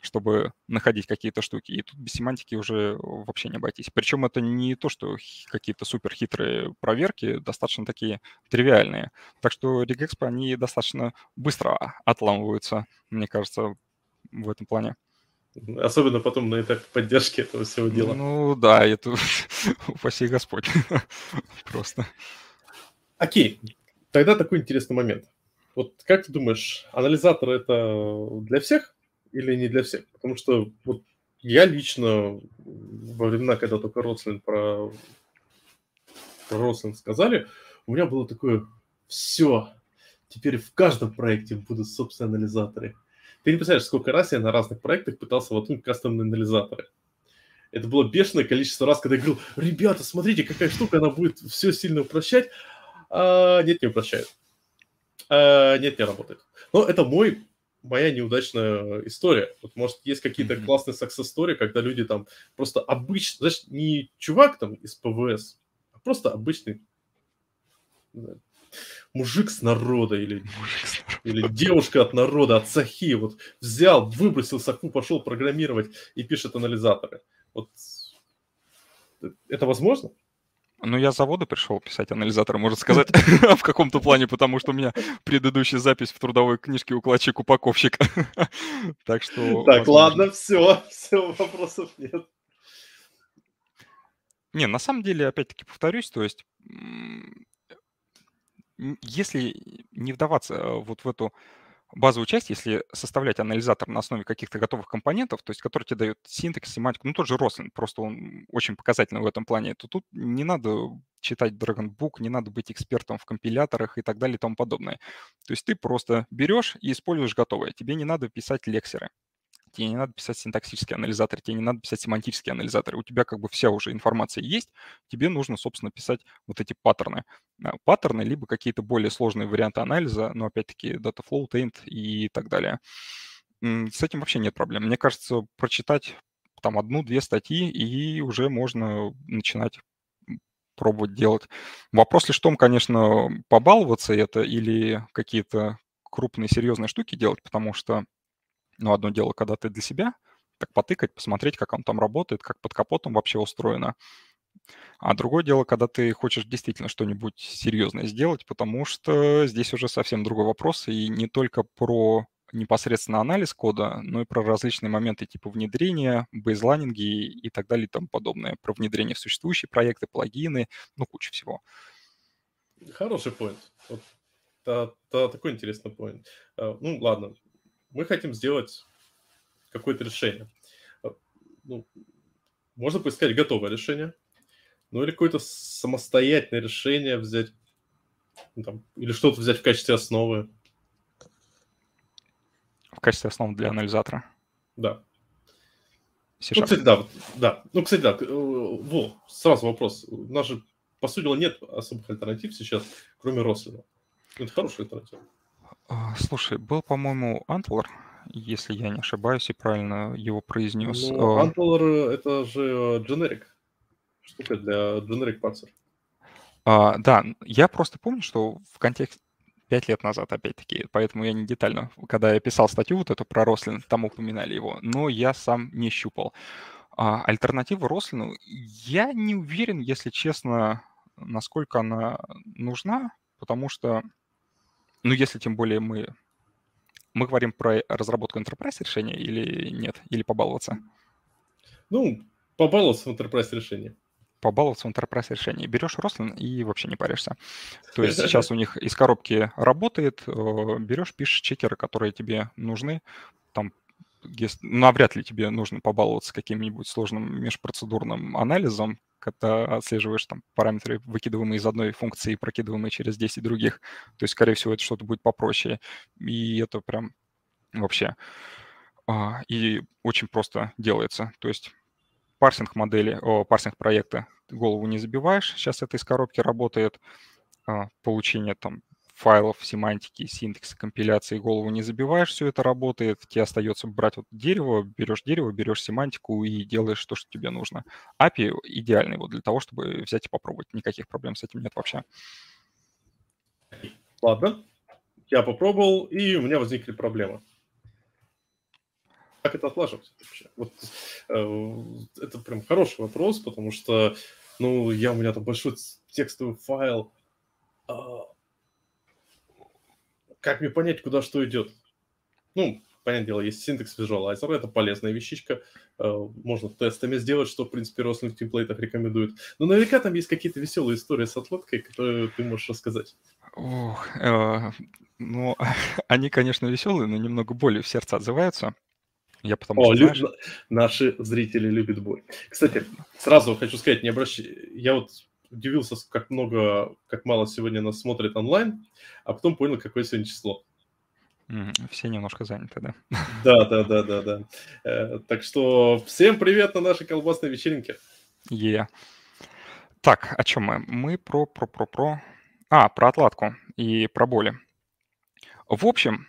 чтобы находить какие-то штуки. И тут без семантики уже вообще не обойтись. Причем это не то, что какие-то супер хитрые проверки, достаточно такие тривиальные. Так что регэкспы, они достаточно быстро отламываются, мне кажется, в этом плане. Особенно потом на этапе поддержки этого всего дела. Ну да, это упаси Господь. Просто. Окей, тогда такой интересный момент. Вот как ты думаешь, анализатор это для всех? Или не для всех. Потому что вот я лично во времена, когда только Рослин про, про Рослин сказали, у меня было такое все. Теперь в каждом проекте будут собственные анализаторы. Ты не представляешь, сколько раз я на разных проектах пытался воткнуть кастомные анализаторы. Это было бешеное количество раз, когда я говорил, ребята, смотрите, какая штука, она будет все сильно упрощать. А, нет, не упрощает. А, нет, не работает. Но это мой моя неудачная история. Вот, может, есть какие-то mm-hmm. классные success story, когда люди там просто обычно, знаешь, не чувак там из ПВС, а просто обычный да, мужик с народа или, или девушка от народа, от Сахи, вот взял, выбросил Саху, пошел программировать и пишет анализаторы. Вот это возможно? Ну, я завода пришел писать анализатор, можно сказать, в каком-то плане, потому что у меня предыдущая запись в трудовой книжке укладчик-упаковщик. Так что... Так, ладно, все, все, вопросов нет. Не, на самом деле, опять-таки повторюсь, то есть если не вдаваться э, вот в эту базовую часть, если составлять анализатор на основе каких-то готовых компонентов, то есть который тебе дает синтекс, семантику, ну тот же Рослин, просто он очень показательный в этом плане, то тут не надо читать Dragon Book, не надо быть экспертом в компиляторах и так далее и тому подобное. То есть ты просто берешь и используешь готовое. Тебе не надо писать лексеры. Тебе не надо писать синтаксический анализатор, тебе не надо писать семантический анализатор. У тебя как бы вся уже информация есть, тебе нужно, собственно, писать вот эти паттерны. А, паттерны, либо какие-то более сложные варианты анализа, но опять-таки Dataflow, Taint и так далее. С этим вообще нет проблем. Мне кажется, прочитать там одну-две статьи, и уже можно начинать пробовать делать. Вопрос лишь в том, конечно, побаловаться это или какие-то крупные серьезные штуки делать, потому что, ну, одно дело, когда ты для себя, так потыкать, посмотреть, как он там работает, как под капотом вообще устроено. А другое дело, когда ты хочешь действительно что-нибудь серьезное сделать, потому что здесь уже совсем другой вопрос, и не только про непосредственно анализ кода, но и про различные моменты типа внедрения, бейзлайнинги и так далее и тому подобное. Про внедрение в существующие проекты, плагины, ну, куча всего. Хороший поинт. Вот, та, та, такой интересный поинт. А, ну, ладно. Мы хотим сделать какое-то решение. А, ну, можно поискать готовое решение, ну или какое-то самостоятельное решение взять, ну, там, или что-то взять в качестве основы в качестве основы для анализатора. Да. Ну, кстати, да, да. Ну, кстати, да. Э, во, сразу вопрос. У нас же, по сути дела, нет особых альтернатив сейчас, кроме Рослина. Это хорошая альтернатива. А, слушай, был, по-моему, Antler, если я не ошибаюсь и правильно его произнес. Ну, а, это же дженерик. Штука для generic парсер. А, да, я просто помню, что в контексте пять лет назад, опять-таки, поэтому я не детально, когда я писал статью вот эту про Рослин, там упоминали его, но я сам не щупал. А, альтернатива Рослину, я не уверен, если честно, насколько она нужна, потому что, ну, если тем более мы, мы говорим про разработку enterprise решения или нет, или побаловаться? Ну, побаловаться в enterprise решении побаловаться в enterprise решении. Берешь Roslyn и вообще не паришься. То есть сейчас у них из коробки работает, э, берешь, пишешь чекеры, которые тебе нужны, там навряд ли тебе нужно побаловаться каким-нибудь сложным межпроцедурным анализом, когда отслеживаешь там параметры, выкидываемые из одной функции и прокидываемые через 10 других. То есть, скорее всего, это что-то будет попроще. И это прям вообще... А, и очень просто делается. То есть парсинг модели, о, парсинг проекта голову не забиваешь. Сейчас это из коробки работает. А, получение там файлов, семантики, синтекса, компиляции, голову не забиваешь, все это работает. Тебе остается брать вот дерево, берешь дерево, берешь семантику и делаешь то, что тебе нужно. API идеальный вот для того, чтобы взять и попробовать. Никаких проблем с этим нет вообще. Ладно, я попробовал, и у меня возникли проблемы как это отлаживать вообще? Вот, э, это прям хороший вопрос, потому что, ну, я, у меня там большой текстовый файл. Как мне понять, куда что идет? Ну, понятное дело, есть синтекс визуалайзера, это полезная вещичка. Э, можно тестами сделать, что, в принципе, Рослин в темплейтах рекомендует. Но наверняка там есть какие-то веселые истории с отладкой, которые ты можешь рассказать. Ох, э, ну, они, конечно, веселые, но немного более в сердце отзываются. Я потому О, что, знаешь... наши зрители любят боль. Кстати, сразу хочу сказать, не обращай... Я вот удивился, как много, как мало сегодня нас смотрит онлайн, а потом понял, какое сегодня число. Все немножко заняты, да? Да, да, да, да, да. Э, так что всем привет на нашей колбасной вечеринке. Е. Так, о чем мы? Мы про, про, про, про... А, про отладку и про боли. В общем,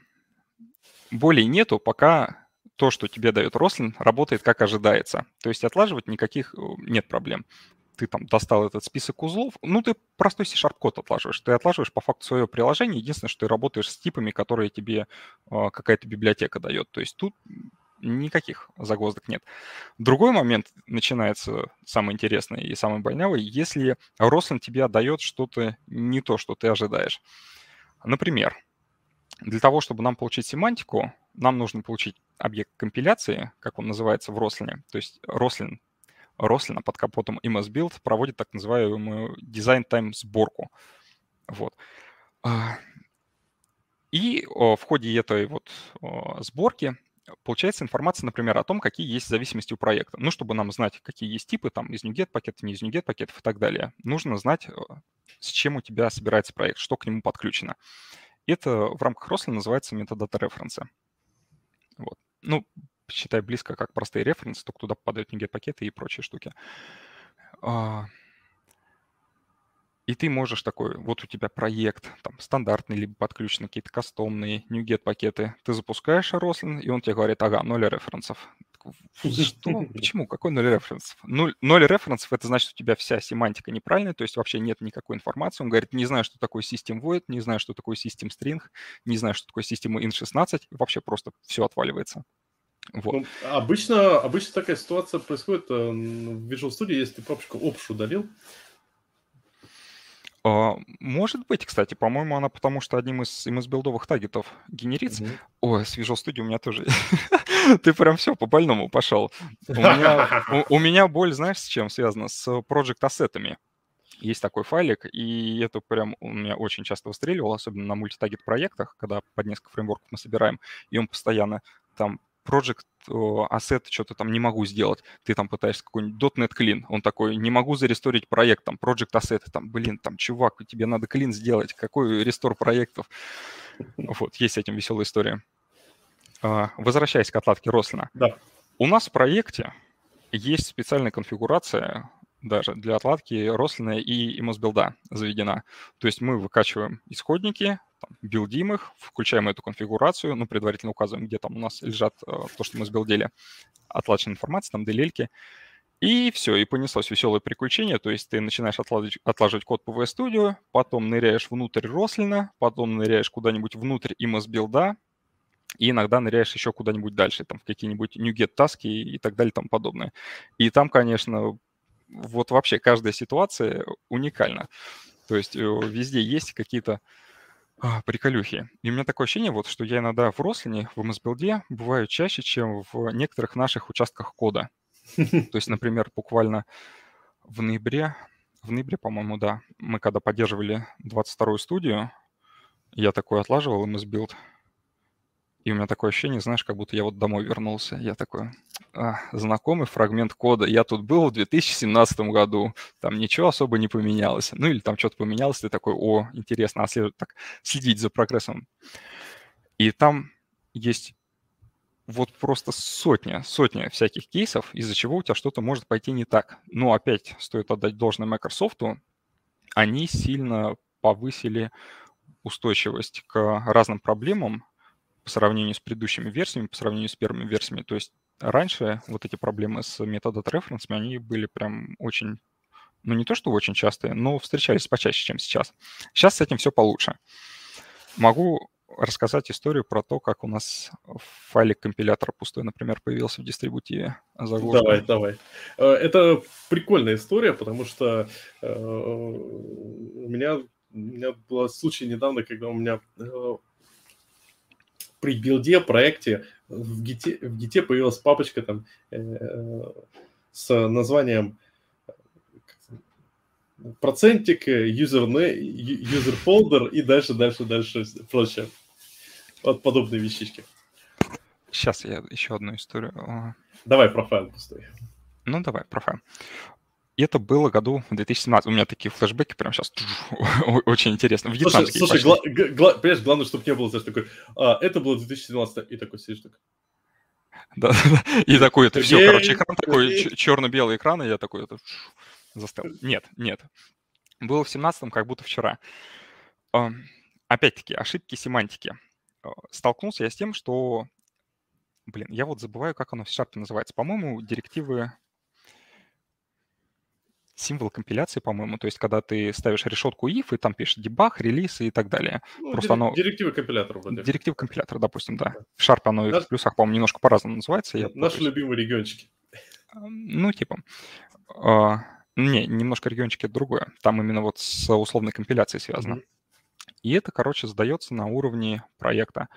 болей нету, пока то, что тебе дает Рослин, работает как ожидается. То есть отлаживать никаких э, нет проблем. Ты там достал этот список узлов, ну, ты простой C-Sharp код отлаживаешь. Ты отлаживаешь по факту свое приложение. Единственное, что ты работаешь с типами, которые тебе э, какая-то библиотека дает. То есть тут никаких загвоздок нет. Другой момент начинается самый интересный и самый больнявый, если Рослин тебе отдает что-то не то, что ты ожидаешь. Например, для того, чтобы нам получить семантику, нам нужно получить объект компиляции, как он называется в Рослине. То есть Рослин, Рослина под капотом MS Build проводит так называемую design time сборку. Вот. А, и в ходе этой вот сборки получается информация, например, о том, какие есть зависимости у проекта. Ну, чтобы нам знать, какие есть типы, там, из NuGet пакетов, не из NuGet пакетов и так далее. Нужно знать, с чем у тебя собирается проект, что к нему подключено. Это в рамках Росли называется метадата референса. Вот. Ну, считай, близко как простые референсы, только туда попадают NuGet пакеты и прочие штуки. А, и ты можешь такой, вот у тебя проект, там, стандартный, либо подключены какие-то кастомные NuGet пакеты. Ты запускаешь Roslyn, и он тебе говорит, ага, ноль референсов. Что? Почему? Какой ноль референсов? Ноль, ноль референсов — это значит, что у тебя вся семантика неправильная, то есть вообще нет никакой информации. Он говорит, не знаю, что такое System Void, не знаю, что такое System String, не знаю, что такое System in16, вообще просто все отваливается. Вот. Ну, обычно, обычно такая ситуация происходит э, в Visual Studio, если ты папочку общую удалил, а, может быть, кстати, по-моему, она потому что одним из MS-билдовых тагетов генерится. Mm-hmm. Ой, с Visual Studio у меня тоже... Ты прям все по больному пошел. У меня, у, у меня боль, знаешь, с чем связана? С Project ассетами. Есть такой файлик, и это прям у меня очень часто выстреливал, особенно на мультитагет проектах, когда под несколько фреймворков мы собираем, и он постоянно там Project Asset что-то там не могу сделать. Ты там пытаешься какой-нибудь .NET Clean. Он такой, не могу заресторить проект, там, Project Asset. Там, блин, там, чувак, тебе надо Clean сделать. Какой рестор проектов? Вот, есть с этим веселая история. А, возвращаясь к отладке Рослина. Да. У нас в проекте есть специальная конфигурация даже для отладки Рослина и имосбилда заведена. То есть мы выкачиваем исходники, там, билдим их, включаем эту конфигурацию, ну, предварительно указываем, где там у нас лежат э, то, что мы сбилдили, отлаченная информация, там, делельки, и все, и понеслось веселое приключение, то есть ты начинаешь отлаживать, отлаживать код по VStudio, потом ныряешь внутрь Рослина, потом ныряешь куда-нибудь внутрь имос билда, и иногда ныряешь еще куда-нибудь дальше, там, в какие-нибудь NuGet таски и так далее, там подобное. И там, конечно, вот вообще каждая ситуация уникальна. То есть э, везде есть какие-то приколюхи. И у меня такое ощущение, вот, что я иногда в Рослине, в MSBuild бываю чаще, чем в некоторых наших участках кода. То есть, например, буквально в ноябре, в ноябре, по-моему, да, мы когда поддерживали 22-ю студию, я такой отлаживал MSBuild, и у меня такое ощущение, знаешь, как будто я вот домой вернулся. Я такой, а, знакомый фрагмент кода. Я тут был в 2017 году. Там ничего особо не поменялось. Ну или там что-то поменялось. Ты такой, о, интересно, а след... так, следить за прогрессом. И там есть вот просто сотня, сотня всяких кейсов, из-за чего у тебя что-то может пойти не так. Но опять стоит отдать должное Microsoft, они сильно повысили устойчивость к разным проблемам, по сравнению с предыдущими версиями, по сравнению с первыми версиями. То есть раньше вот эти проблемы с методот-референсами, они были прям очень, ну не то что очень частые, но встречались почаще, чем сейчас. Сейчас с этим все получше. Могу рассказать историю про то, как у нас файлик компилятора пустой, например, появился в дистрибутиве заглушка. Давай, давай. Э, это прикольная история, потому что э, у меня, у меня был случай недавно, когда у меня э, при билде, проекте в гите, в гите появилась папочка там э, с названием процентик, user, user folder и дальше, дальше, дальше прочее. Вот подобные вещички. Сейчас я еще одну историю. Давай про файл пустой. Ну, давай, про файл. И это было году в 2017. У меня такие флешбеки прямо сейчас очень интересно. В слушай, слушай гла- гла- понимаешь, главное, чтобы не было, знаешь, такой, а, это было 2017, и такой сидишь так. Да, и такой, это все, короче, экран такой, черно-белый экран, и я такой, это застыл. Нет, нет. Было в 17-м, как будто вчера. Опять-таки, ошибки семантики. А, столкнулся я с тем, что, блин, я вот забываю, как оно в C называется. По-моему, директивы символ компиляции, по-моему, то есть когда ты ставишь решетку if, и там пишешь debug, релиз и так далее. Ну, Просто оно... Директивы компилятора вроде. Директива компилятора, допустим, да. В Sharp оно Наш... в плюсах, по-моему, немножко по-разному называется. Я Наши пытаюсь... любимые региончики. Ну, типа. А, не, немножко региончики это другое. Там именно вот с условной компиляцией связано. Mm-hmm. И это, короче, задается на уровне проекта.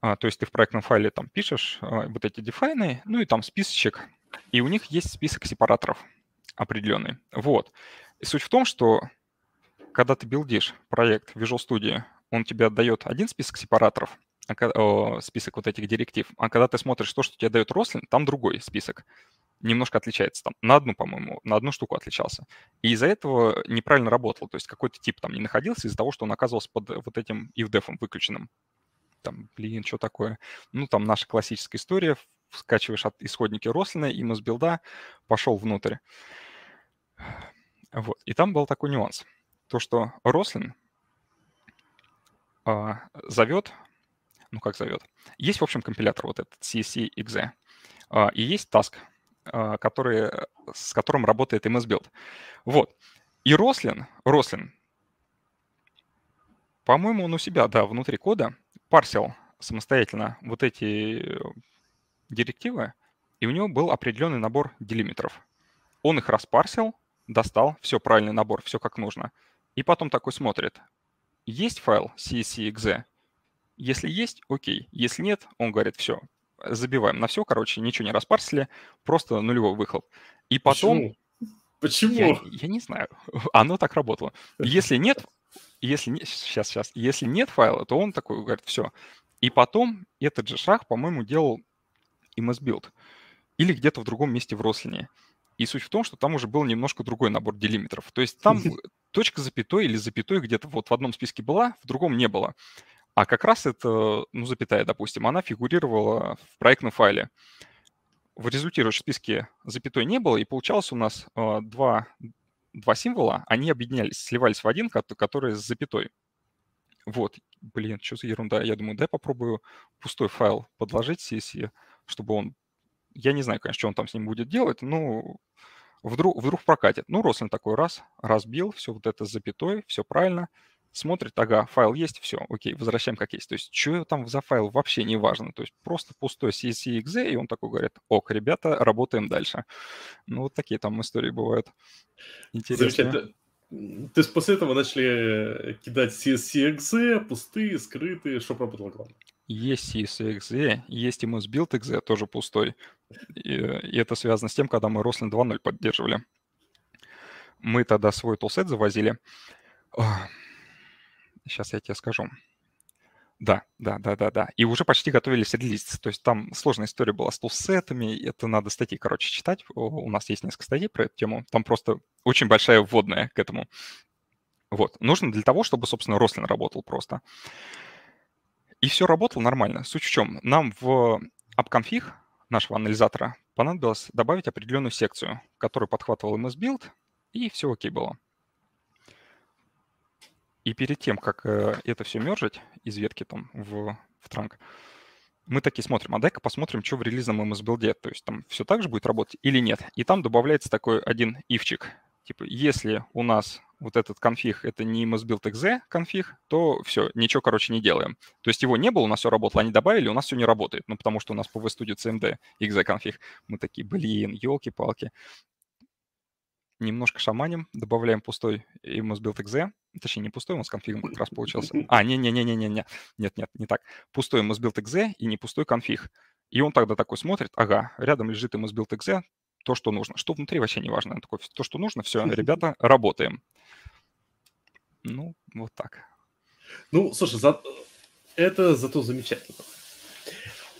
А, то есть ты в проектном файле там пишешь а, вот эти дефайны, ну и там списочек, и у них есть список сепараторов определенный. Вот. И суть в том, что когда ты билдишь проект Visual Studio, он тебе отдает один список сепараторов, а список вот этих директив, а когда ты смотришь то, что тебе дает Roslyn, там другой список. Немножко отличается там. На одну, по-моему, на одну штуку отличался. И из-за этого неправильно работал. То есть какой-то тип там не находился из-за того, что он оказывался под вот этим if-def выключенным. Там, блин, что такое? Ну, там наша классическая история скачиваешь от исходники Рослина, и из билда пошел внутрь. Вот. И там был такой нюанс. То, что Рослин а, зовет, ну как зовет, есть, в общем, компилятор вот этот CC.exe, а, и есть task, а, который, с которым работает MS Build. Вот. И Рослин, Рослин, по-моему, он у себя, да, внутри кода парсил самостоятельно вот эти директивы, и у него был определенный набор делимитров. Он их распарсил, достал, все, правильный набор, все как нужно. И потом такой смотрит, есть файл csc.exe? Если есть, окей. Если нет, он говорит, все, забиваем на все, короче, ничего не распарсили, просто нулевой выхлоп. И потом... Почему? Почему? Я, я не знаю. Оно так работало. Если нет, если не, сейчас, сейчас, если нет файла, то он такой говорит, все. И потом этот же шаг, по-моему, делал MS Build. Или где-то в другом месте в Рослине. И суть в том, что там уже был немножко другой набор делимитров. То есть там точка запятой или запятой где-то вот в одном списке была, в другом не было. А как раз это, ну, запятая, допустим, она фигурировала в проектном файле. В результирующем списке запятой не было, и получалось у нас э, два, два символа, они объединялись, сливались в один, который с запятой. Вот, блин, что за ерунда. Я думаю, дай попробую пустой файл подложить CSE, чтобы он... Я не знаю, конечно, что он там с ним будет делать, но вдруг, вдруг прокатит. Ну, Рослин такой раз, разбил, все вот это с запятой, все правильно смотрит, ага, файл есть, все, окей, возвращаем как есть. То есть, что там за файл, вообще не важно. То есть, просто пустой CSEXE, и он такой говорит, ок, ребята, работаем дальше. Ну, вот такие там истории бывают. Интересно. То есть, после этого начали кидать CSEXE, пустые, скрытые, что работало главное? Есть CSEXE, есть и MSBuild.exe, тоже пустой. И, и это связано с тем, когда мы Roslyn 2.0 поддерживали. Мы тогда свой тулсет завозили. Сейчас я тебе скажу. Да, да, да, да, да. И уже почти готовились релизиться. То есть там сложная история была с тулсетами. Это надо статьи, короче, читать. У нас есть несколько статей про эту тему. Там просто очень большая вводная к этому. Вот. Нужно для того, чтобы, собственно, Рослин работал просто. И все работало нормально. Суть в чем? Нам в AppConfig нашего анализатора понадобилось добавить определенную секцию, которая подхватывала MS Build, и все окей было. И перед тем, как э, это все мержить из ветки там в, в транк, мы такие смотрим, а дай-ка посмотрим, что в релизном MS билде, то есть там все так же будет работать или нет. И там добавляется такой один ивчик, типа, если у нас вот этот конфиг это не msbuild.exe конфиг, то все, ничего, короче, не делаем. То есть его не было, у нас все работало, они добавили, у нас все не работает. Ну, потому что у нас по VStudio CMD exe конфиг. Мы такие, блин, елки-палки немножко шаманим, добавляем пустой emos build exe, точнее не пустой, у нас конфиг как раз получился. А, не-не-не-не-не, нет, нет, не так. Пустой emos build exe и не пустой конфиг. И он тогда такой смотрит, ага, рядом лежит emos build exe, то, что нужно. Что внутри вообще не важно. Он такой, то, что нужно, все, ребята, работаем. Ну, вот так. Ну, слушай, за... это зато замечательно.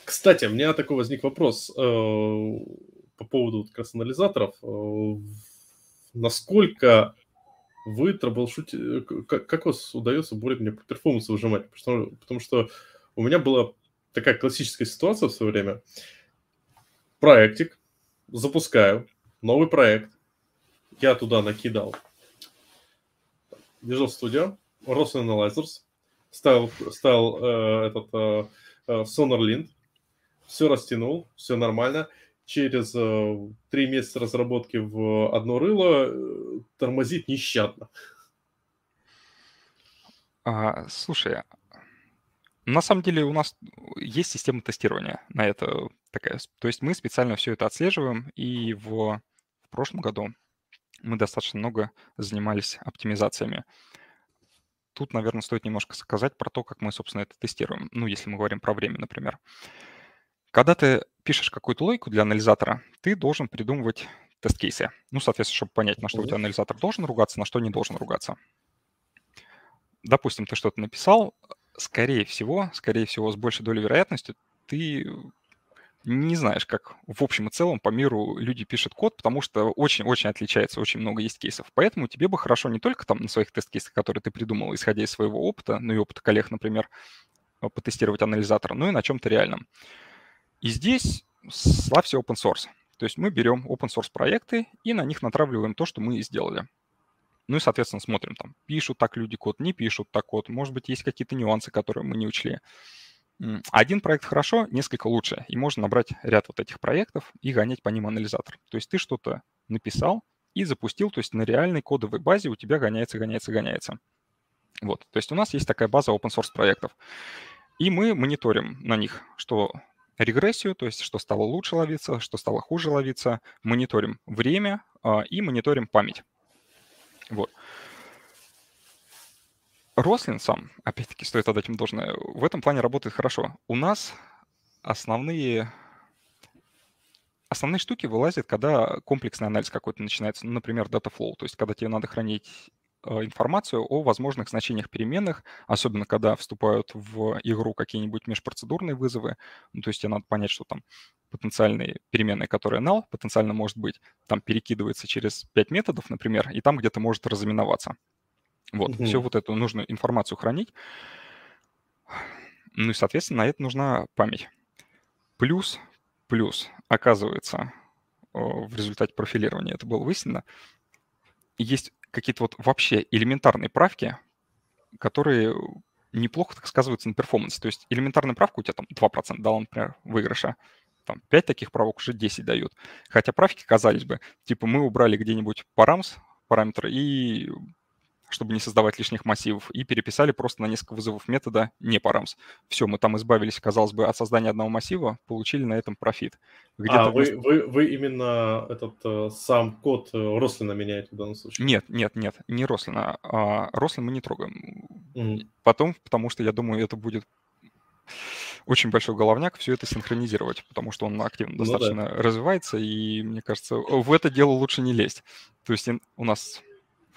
Кстати, у меня такой возник вопрос э, по поводу как раз анализаторов. Э, насколько вы траблшутите, как, как вас удается более-менее по перформансу выжимать? Потому, потому что у меня была такая классическая ситуация в свое время. Проектик, запускаю, новый проект, я туда накидал Visual Studio, Ross Analyzers, ставил, ставил э, этот э, э SonarLint, все растянул, все нормально – через э, три месяца разработки в одно рыло э, тормозит нещадно. А, слушай, на самом деле у нас есть система тестирования на это такая. То есть мы специально все это отслеживаем, и в, в прошлом году мы достаточно много занимались оптимизациями. Тут, наверное, стоит немножко сказать про то, как мы, собственно, это тестируем. Ну, если мы говорим про время, например. Когда ты пишешь какую-то логику для анализатора, ты должен придумывать тест-кейсы. Ну, соответственно, чтобы понять, на что у тебя анализатор должен ругаться, на что не должен ругаться. Допустим, ты что-то написал, скорее всего, скорее всего, с большей долей вероятности ты не знаешь, как в общем и целом по миру люди пишут код, потому что очень-очень отличается, очень много есть кейсов. Поэтому тебе бы хорошо не только там на своих тест-кейсах, которые ты придумал, исходя из своего опыта, ну и опыта коллег, например, потестировать анализатор, но и на чем-то реальном. И здесь славься open source. То есть мы берем open source проекты и на них натравливаем то, что мы сделали. Ну и, соответственно, смотрим там, пишут так люди код, не пишут так код. Может быть, есть какие-то нюансы, которые мы не учли. Один проект хорошо, несколько лучше. И можно набрать ряд вот этих проектов и гонять по ним анализатор. То есть ты что-то написал и запустил, то есть на реальной кодовой базе у тебя гоняется, гоняется, гоняется. Вот, то есть у нас есть такая база open source проектов. И мы мониторим на них, что регрессию, то есть что стало лучше ловиться, что стало хуже ловиться, мониторим время а, и мониторим память. Вот. Рослин сам, опять-таки, стоит отдать им должное, в этом плане работает хорошо. У нас основные, основные штуки вылазят, когда комплексный анализ какой-то начинается, ну, например, data flow, то есть когда тебе надо хранить э, информацию о возможных значениях переменных, особенно когда вступают в игру какие-нибудь межпроцедурные вызовы. Ну, то есть тебе надо понять, что там потенциальные переменные, которые null, потенциально может быть, там перекидывается через 5 методов, например, и там где-то может разыменоваться. Вот, угу. всю вот эту нужную информацию хранить. Ну и, соответственно, на это нужна память. Плюс, плюс, оказывается, в результате профилирования это было выяснено, есть какие-то вот вообще элементарные правки, которые неплохо так сказываются на перформансе. То есть элементарная правка у тебя там 2% дала, например, выигрыша. Там 5 таких правок уже 10 дают. Хотя правки, казались бы, типа мы убрали где-нибудь парамс, параметр, и чтобы не создавать лишних массивов, и переписали просто на несколько вызовов метода не params. Все, мы там избавились, казалось бы, от создания одного массива, получили на этом профит. А, вы, вместо... вы, вы именно этот э, сам код э, Рослина меняете в данном случае? Нет, нет, нет, не Рослина. А, Рослин мы не трогаем. Mm. Потом, потому что, я думаю, это будет очень большой головняк все это синхронизировать, потому что он активно достаточно ну, да. развивается, и, мне кажется, в это дело лучше не лезть. То есть у нас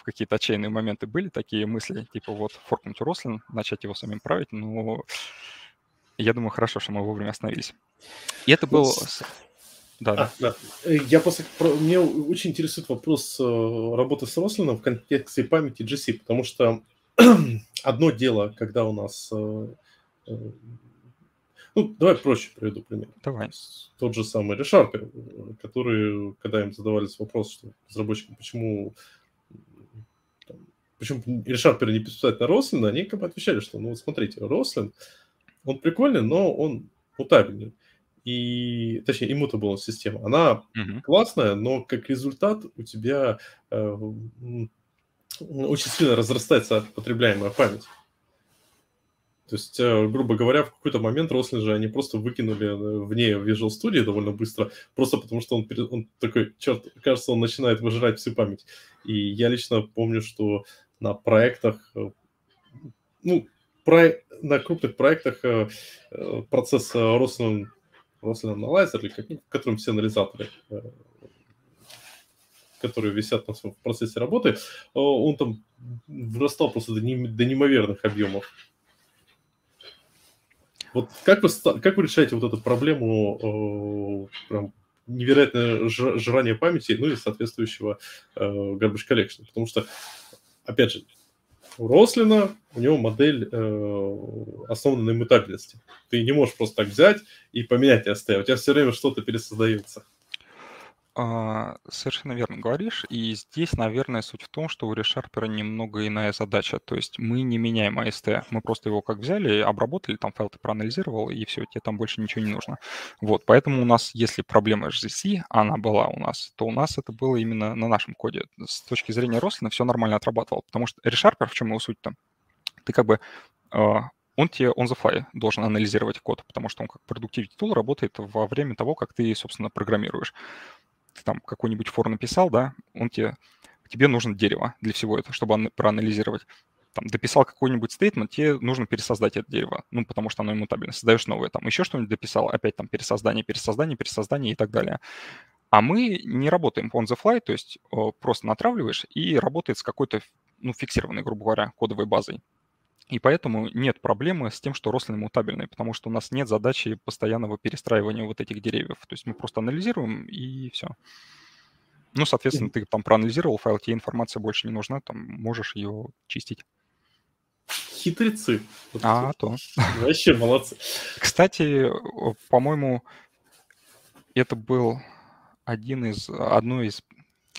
какие-то отчаянные моменты были такие мысли, типа вот форкнуть Рослин, начать его самим править, но я думаю, хорошо, что мы вовремя остановились. И это был... Да, а, да. Э, я просто... Мне очень интересует вопрос э, работы с Рослином в контексте памяти GC, потому что одно дело, когда у нас... Э, ну, давай проще приведу пример. Давай. Тот же самый Решарпер, который, когда им задавались вопрос, что разработчикам, почему почему решат переписать на Рослина, они как бы отвечали, что, ну, вот смотрите, Рослин, он прикольный, но он мутабельный. И, точнее, иммутабл система. Она uh-huh. классная, но как результат у тебя э, очень сильно разрастается потребляемая память. То есть, э, грубо говоря, в какой-то момент Рослин же они просто выкинули э, вне Visual Studio довольно быстро, просто потому что он, он такой, черт, кажется, он начинает выжирать всю память. И я лично помню, что на проектах, э, ну, про, на крупных проектах э, э, процесс Roslyn, Roslyn Analyzer, или как, в котором все анализаторы, которые висят на в процессе работы, он там вырастал просто до, не, до неимоверных объемов. Вот как вы, как вы решаете вот эту проблему прям невероятное жрание памяти, ну и соответствующего э, garbage collection? Потому что опять же, у Рослина у него модель э, основана на иммутабельности. Ты не можешь просто так взять и поменять ST. У тебя все время что-то пересоздается. А, совершенно верно говоришь. И здесь, наверное, суть в том, что у ReSharper немного иная задача. То есть мы не меняем AST, мы просто его как взяли, обработали, там файл ты проанализировал, и все, тебе там больше ничего не нужно. Вот, поэтому у нас, если проблема HZC, она была у нас, то у нас это было именно на нашем коде. С точки зрения Рослина все нормально отрабатывал, потому что ReSharper, в чем его суть-то? Ты как бы а, он тебе on the fly должен анализировать код, потому что он как продуктивity tool работает во время того, как ты, собственно, программируешь ты там какой-нибудь фор написал, да, он тебе, тебе нужно дерево для всего этого, чтобы проанализировать. Там, дописал какой-нибудь стейтмент, тебе нужно пересоздать это дерево, ну, потому что оно иммутабельно. Создаешь новое, там, еще что-нибудь дописал, опять там пересоздание, пересоздание, пересоздание и так далее. А мы не работаем on the fly, то есть просто натравливаешь и работает с какой-то, ну, фиксированной, грубо говоря, кодовой базой. И поэтому нет проблемы с тем, что рослины мутабельные, потому что у нас нет задачи постоянного перестраивания вот этих деревьев. То есть мы просто анализируем и все. Ну, соответственно, ты там проанализировал файл, тебе информация больше не нужна, там можешь ее чистить. Хитрецы. А, то. Вообще молодцы. Кстати, по-моему, это был один из, одной из,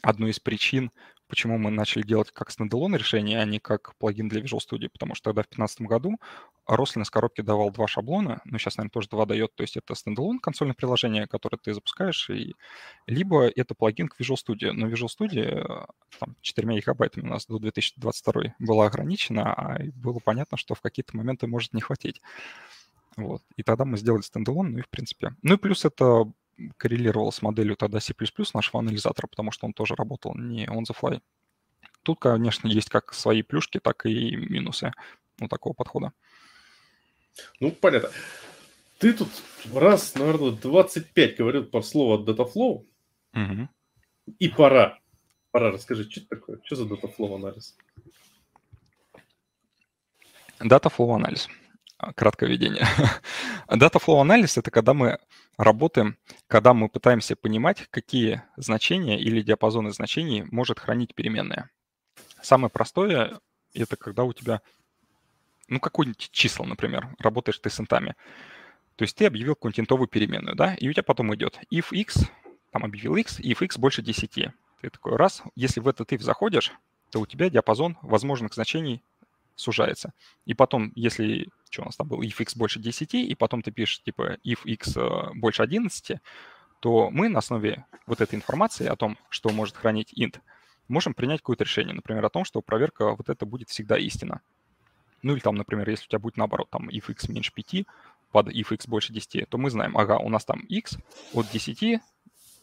одной из причин, почему мы начали делать как standalone решение, а не как плагин для Visual Studio, потому что тогда в 2015 году Roslyn из коробки давал два шаблона, ну, сейчас, наверное, тоже два дает, то есть это standalone консольное приложение, которое ты запускаешь, и... либо это плагин к Visual Studio. Но Visual Studio там 4 гигабайтами у нас до 2022 была ограничена, а было понятно, что в какие-то моменты может не хватить. Вот. И тогда мы сделали стендалон, ну и в принципе. Ну и плюс это коррелировал с моделью тогда C++ нашего анализатора, потому что он тоже работал не on the fly. Тут, конечно, есть как свои плюшки, так и минусы у такого подхода. Ну, понятно. Ты тут раз, наверное, 25 говорил про слово Dataflow. Угу. И пора. Пора, расскажи, что это такое? Что за Dataflow анализ? Dataflow анализ. Краткое введение. Dataflow анализ – это когда мы работаем, когда мы пытаемся понимать, какие значения или диапазоны значений может хранить переменная. Самое простое – это когда у тебя, ну, какое-нибудь число, например, работаешь ты с интами. То есть ты объявил интовую переменную, да, и у тебя потом идет if x, там объявил x, if x больше 10. Ты такой раз, если в этот if заходишь, то у тебя диапазон возможных значений сужается. И потом, если, что у нас там было, if x больше 10, и потом ты пишешь, типа, if x э, больше 11, то мы на основе вот этой информации о том, что может хранить int, можем принять какое-то решение. Например, о том, что проверка вот это будет всегда истина. Ну или там, например, если у тебя будет наоборот, там if x меньше 5, под if x больше 10, то мы знаем, ага, у нас там x от 10,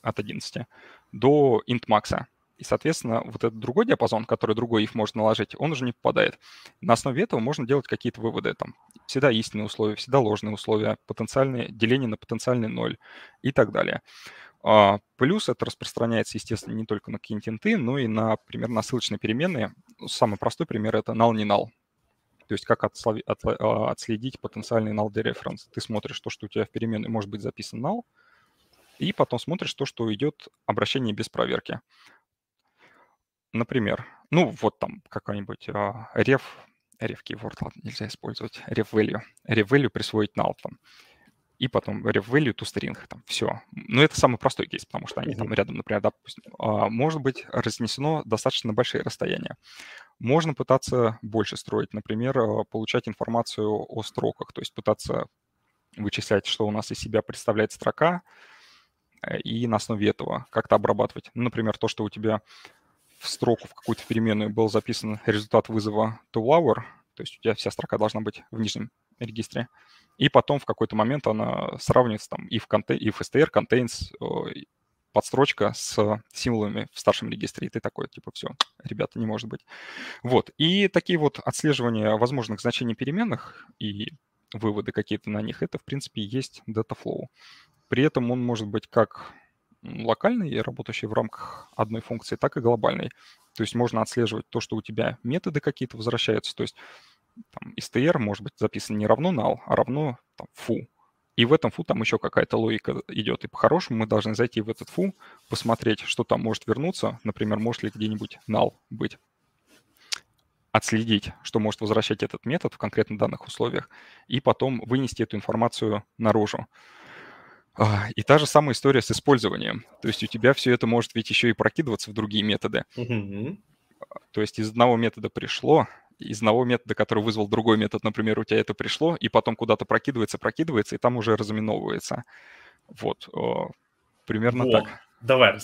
от 11 до int max. И, соответственно, вот этот другой диапазон, который другой if может наложить, он уже не попадает. На основе этого можно делать какие-то выводы. Там всегда истинные условия, всегда ложные условия, потенциальные, деление на потенциальный ноль и так далее. А, плюс это распространяется, естественно, не только на какие-нибудь инты, но и на, например, на ссылочные переменные. Самый простой пример — это null не null. То есть как отслови, от, а, отследить потенциальный null дереференс. Ты смотришь то, что у тебя в переменной может быть записан null, и потом смотришь то, что идет обращение без проверки. Например, ну вот там какой-нибудь ref, ref keyword, ладно, нельзя использовать, ref value. Ref value присвоить null там. И потом ref value to string, там, все. Но это самый простой кейс, потому что они там рядом, например, допустим, uh, может быть разнесено достаточно большие расстояния. Можно пытаться больше строить, например, uh, получать информацию о строках, то есть пытаться вычислять, что у нас из себя представляет строка, э, и на основе этого как-то обрабатывать. Ну, например, то, что у тебя в строку, в какую-то переменную был записан результат вызова toLower, то есть у тебя вся строка должна быть в нижнем регистре, и потом в какой-то момент она сравнивается там if, contain, if str contains подстрочка с символами в старшем регистре, и ты такой, типа, все, ребята, не может быть. Вот, и такие вот отслеживания возможных значений переменных и выводы какие-то на них, это, в принципе, есть Dataflow. При этом он может быть как локальный, работающий в рамках одной функции, так и глобальный. То есть можно отслеживать то, что у тебя методы какие-то возвращаются. То есть там, str может быть записан не равно null, а равно там, foo. И в этом фу там еще какая-то логика идет. И по-хорошему мы должны зайти в этот фу, посмотреть, что там может вернуться. Например, может ли где-нибудь null быть. Отследить, что может возвращать этот метод в конкретно данных условиях. И потом вынести эту информацию наружу. А, и та же самая история с использованием. То есть у тебя все это может ведь еще и прокидываться в другие методы. Mm-hmm. То есть из одного метода пришло, из одного метода, который вызвал другой метод, например, у тебя это пришло, и потом куда-то прокидывается, прокидывается, и там уже разуминовывается. Вот, примерно Во. так. Давай,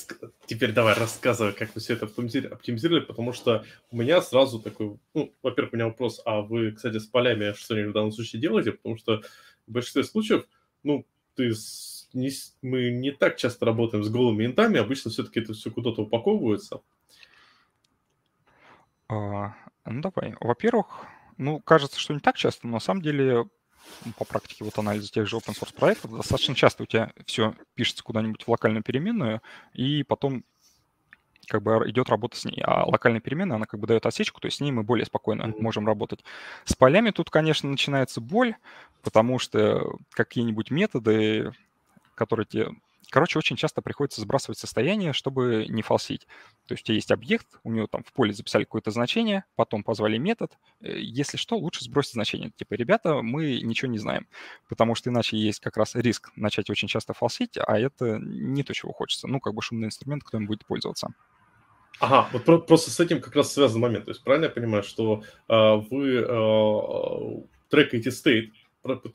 теперь давай рассказывай, как вы все это оптимизировали, потому что у меня сразу такой, ну, во-первых, у меня вопрос, а вы, кстати, с полями что-нибудь в данном случае делаете? Потому что в большинстве случаев, ну, ты с не, мы не так часто работаем с голыми интами, обычно все-таки это все куда-то упаковывается. А, ну, давай. Во-первых, ну, кажется, что не так часто, но на самом деле по практике вот анализа тех же open source проектов достаточно часто у тебя все пишется куда-нибудь в локальную переменную, и потом как бы идет работа с ней. А локальная переменная, она как бы дает отсечку, то есть с ней мы более спокойно mm-hmm. можем работать. С полями тут, конечно, начинается боль, потому что какие-нибудь методы которые тебе Короче, очень часто приходится сбрасывать состояние, чтобы не фалсить. То есть у тебя есть объект, у него там в поле записали какое-то значение, потом позвали метод. Э, если что, лучше сбросить значение. Типа, ребята, мы ничего не знаем, потому что иначе есть как раз риск начать очень часто фалсить, а это не то, чего хочется. Ну, как бы шумный инструмент, кто им будет пользоваться. Ага, вот про- просто с этим как раз связан момент. То есть правильно я понимаю, что э, вы э, трекаете стейт,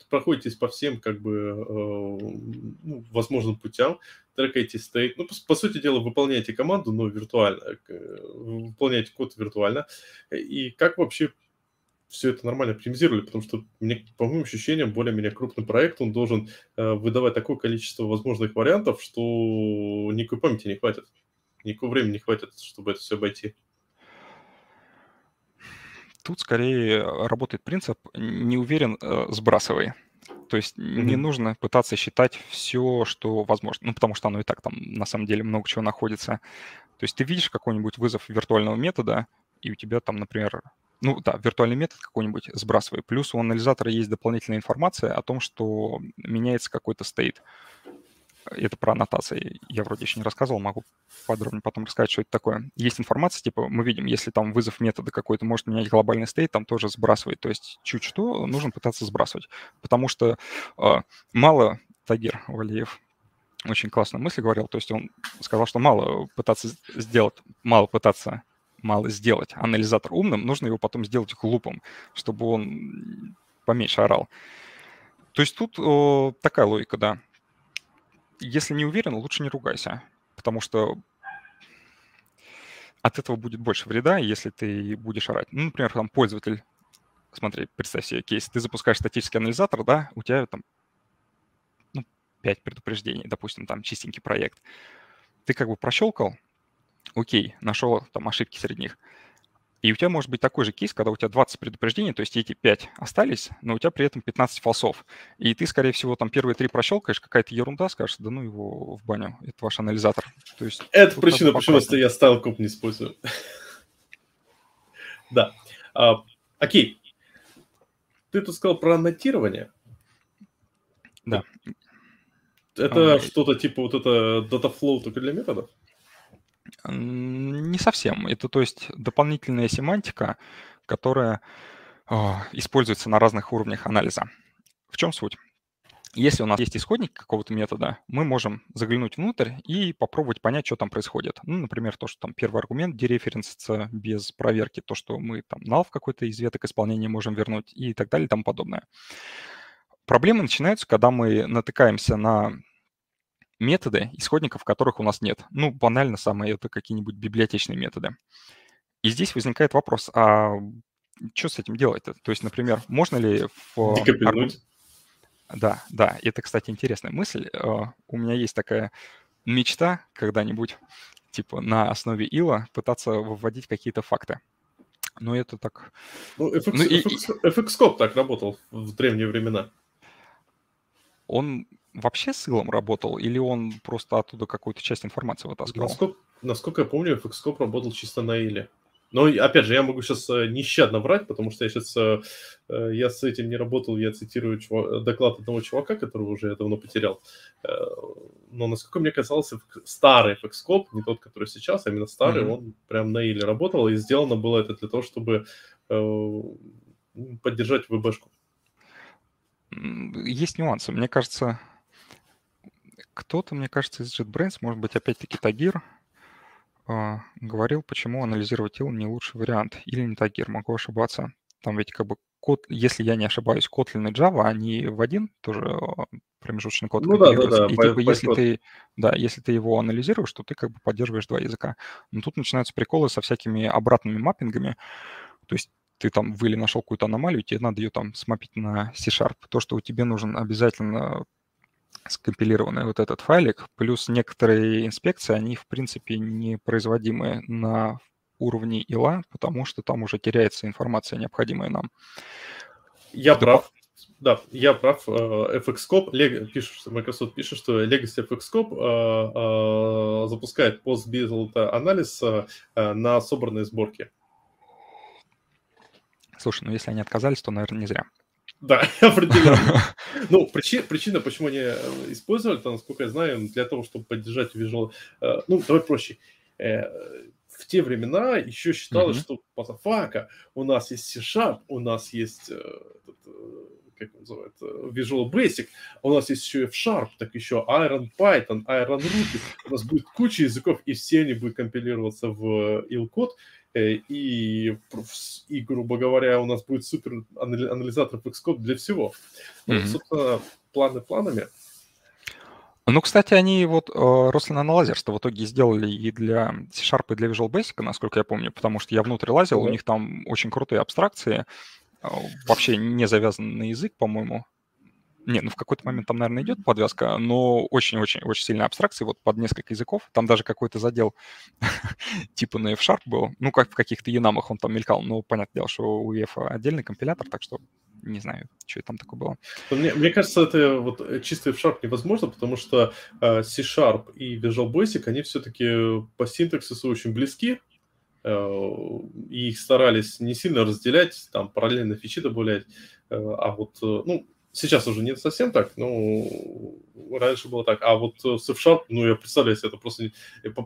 проходитесь по всем как бы э, ну, возможным путям, трекаете стейт, ну, по, по сути дела, выполняете команду, но виртуально, выполняете код виртуально, и как вообще все это нормально оптимизировали, потому что, мне, по моим ощущениям, более-менее крупный проект, он должен э, выдавать такое количество возможных вариантов, что никакой памяти не хватит, никакого времени не хватит, чтобы это все обойти. Тут скорее работает принцип «не уверен, э, сбрасывай». То есть mm-hmm. не нужно пытаться считать все, что возможно. Ну, потому что оно и так там на самом деле много чего находится. То есть ты видишь какой-нибудь вызов виртуального метода, и у тебя там, например, ну да, виртуальный метод какой-нибудь сбрасывай. Плюс у анализатора есть дополнительная информация о том, что меняется какой-то стейт это про аннотации я вроде еще не рассказывал, могу подробнее потом рассказать, что это такое. Есть информация, типа мы видим, если там вызов метода какой-то может менять глобальный стейт, там тоже сбрасывает. То есть чуть что нужно пытаться сбрасывать. Потому что э, мало Тагир Валиев очень классную мысль говорил, то есть он сказал, что мало пытаться сделать, мало пытаться мало сделать анализатор умным, нужно его потом сделать глупым, чтобы он поменьше орал. То есть тут о, такая логика, да если не уверен, лучше не ругайся, потому что от этого будет больше вреда, если ты будешь орать. Ну, например, там пользователь, смотри, представь себе кейс, ты запускаешь статический анализатор, да, у тебя там ну, 5 предупреждений, допустим, там чистенький проект. Ты как бы прощелкал, окей, нашел там ошибки среди них. И у тебя может быть такой же кейс, когда у тебя 20 предупреждений, то есть эти 5 остались, но у тебя при этом 15 фалсов. И ты, скорее всего, там первые три прощелкаешь, какая-то ерунда, скажешь, да ну его в баню, это ваш анализатор. То есть, это причина, почему я стайл коп не использую. Да. А, окей. Ты тут сказал про аннотирование. Да. Это а, что-то типа вот это data только для методов? Не совсем. Это, то есть, дополнительная семантика, которая э, используется на разных уровнях анализа. В чем суть? Если у нас есть исходник какого-то метода, мы можем заглянуть внутрь и попробовать понять, что там происходит. Ну, например, то, что там первый аргумент дереференсится без проверки, то, что мы там null в какой-то из веток исполнения можем вернуть и так далее и тому подобное. Проблемы начинаются, когда мы натыкаемся на методы, исходников которых у нас нет. Ну, банально самое это какие-нибудь библиотечные методы. И здесь возникает вопрос, а что с этим делать-то? То есть, например, можно ли в... Да, да, это, кстати, интересная мысль. А, у меня есть такая мечта когда-нибудь, типа, на основе ила пытаться выводить какие-то факты. Но это так... Ну, FX, ну, и... FX, FX так работал в древние времена. Он вообще с Илом работал, или он просто оттуда какую-то часть информации вытаскивал? Насколько, насколько я помню, FXCOP работал чисто на Иле. Но, опять же, я могу сейчас э, нещадно врать, потому что я сейчас, э, э, я с этим не работал, я цитирую чувак, доклад одного чувака, которого уже я давно потерял. Но, насколько мне казалось, старый FXCOP, не тот, который сейчас, а именно старый, mm-hmm. он прям на Иле работал, и сделано было это для того, чтобы поддержать ВБшку. Есть нюансы. Мне кажется, кто-то, мне кажется, из JetBrains, может быть, опять-таки Тагир, а, говорил, почему анализировать ил не лучший вариант. Или не Тагир, могу ошибаться. Там ведь как бы код, если я не ошибаюсь, Kotlin и Java, они в один тоже а, промежуточный код ну, да, да, да, И типа, если ты, да, если ты его анализируешь, то ты как бы поддерживаешь два языка. Но тут начинаются приколы со всякими обратными маппингами. То есть ты там в или нашел какую-то аномалию, тебе надо ее там смапить на C-Sharp. То, что у тебя нужен обязательно скомпилированный вот этот файлик, плюс некоторые инспекции, они, в принципе, не производимы на уровне ила, потому что там уже теряется информация, необходимая нам. Я Что прав. Да, я прав. Э, FXCOP, Leg, пишет, Microsoft пишет, что Legacy FXCOP э, э, запускает post-build анализ на собранные сборки. Слушай, ну если они отказались, то, наверное, не зря. Да, определенно. Ну, причина, причина, почему они э, использовали это, насколько я знаю, для того, чтобы поддержать Visual... Э, ну, давай проще. Э, в те времена еще считалось, mm-hmm. что позафака, у нас есть C-Sharp, у нас есть как называется, Visual Basic, у нас есть еще F-Sharp, так еще Iron Python, Iron Ruby, у нас будет куча языков, и все они будут компилироваться в Э, и, и, грубо говоря, у нас будет супер анализатор Xcode для всего. Mm-hmm. собственно, планы планами. Ну, кстати, они вот э, Roslyn Analyzer в итоге сделали и для C-Sharp, и для Visual Basic, насколько я помню, потому что я внутрь лазил, mm-hmm. у них там очень крутые абстракции, э, вообще не завязаны на язык, по-моему. Не, ну в какой-то момент там, наверное, идет подвязка, но очень-очень-очень сильная абстракция, вот под несколько языков. Там даже какой-то задел типа на F-Sharp был. Ну, как в каких-то янамах он там мелькал. Ну, понятное дело, что у EF отдельный компилятор, так что не знаю, что там такое было. Мне, мне кажется, это вот э, чистый F-Sharp невозможно, потому что э, C-Sharp и Visual Basic, они все-таки по синтаксису очень близки, э, и их старались не сильно разделять, там параллельно фичи добавлять, э, а вот, э, ну, Сейчас уже не совсем так, но раньше было так. А вот с F-Sharp, ну, я представляю себе, это просто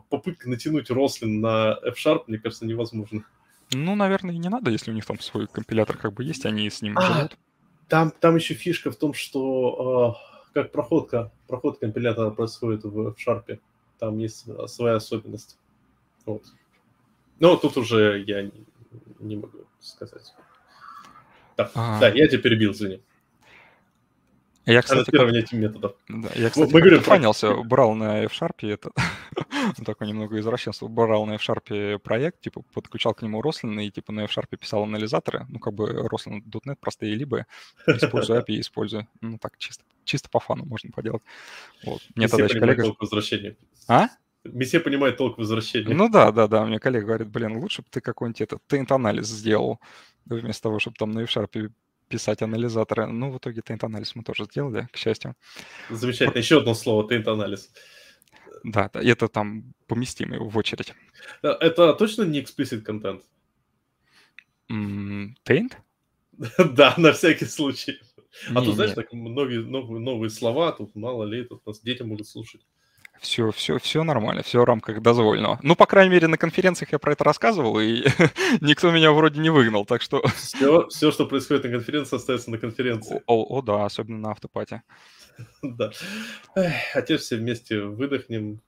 попытка натянуть Рослин на F-Sharp, мне кажется, невозможно. Ну, наверное, и не надо, если у них там свой компилятор как бы есть, они с ним а, живут. Там, там еще фишка в том, что э, как проходка, проход компилятора происходит в F-Sharp. Там есть своя особенность. Вот. Но тут уже я не, не могу сказать. Да, а... да, я тебя перебил, извини. Я, кстати, как... методов. Да, я, кстати, Мы говорим, фанился, брал на F-Sharp, это такой немного извращенство, брал на F-Sharp проект, типа, подключал к нему Roslyn и, типа, на F-Sharp писал анализаторы, ну, как бы Roslyn.NET простые либо, использую API, использую, ну, так, чисто, чисто по фану можно поделать. Вот. Мне тогда еще коллега... толк возвращения. А? Месье понимает толк возвращения. Ну да, да, да. Мне коллега говорит, блин, лучше бы ты какой-нибудь этот тейнт-анализ сделал, вместо того, чтобы там на F-Sharp писать анализаторы. Ну, в итоге тейнт-анализ мы тоже сделали, к счастью. Замечательно. Еще одно слово, тейнт-анализ. Да, это там поместимый в очередь. Э, это точно не explicit контент? Тейнт? да, на всякий случай. А тут, знаешь, так новые, новые, новые слова, тут мало ли, тут нас дети могут слушать. Все, все, все нормально, все в рамках дозволенного. Ну, по крайней мере, на конференциях я про это рассказывал, и никто меня вроде не выгнал, так что... Все, все, что происходит на конференции, остается на конференции. О, о да, особенно на автопате. Да. А теперь все вместе выдохнем,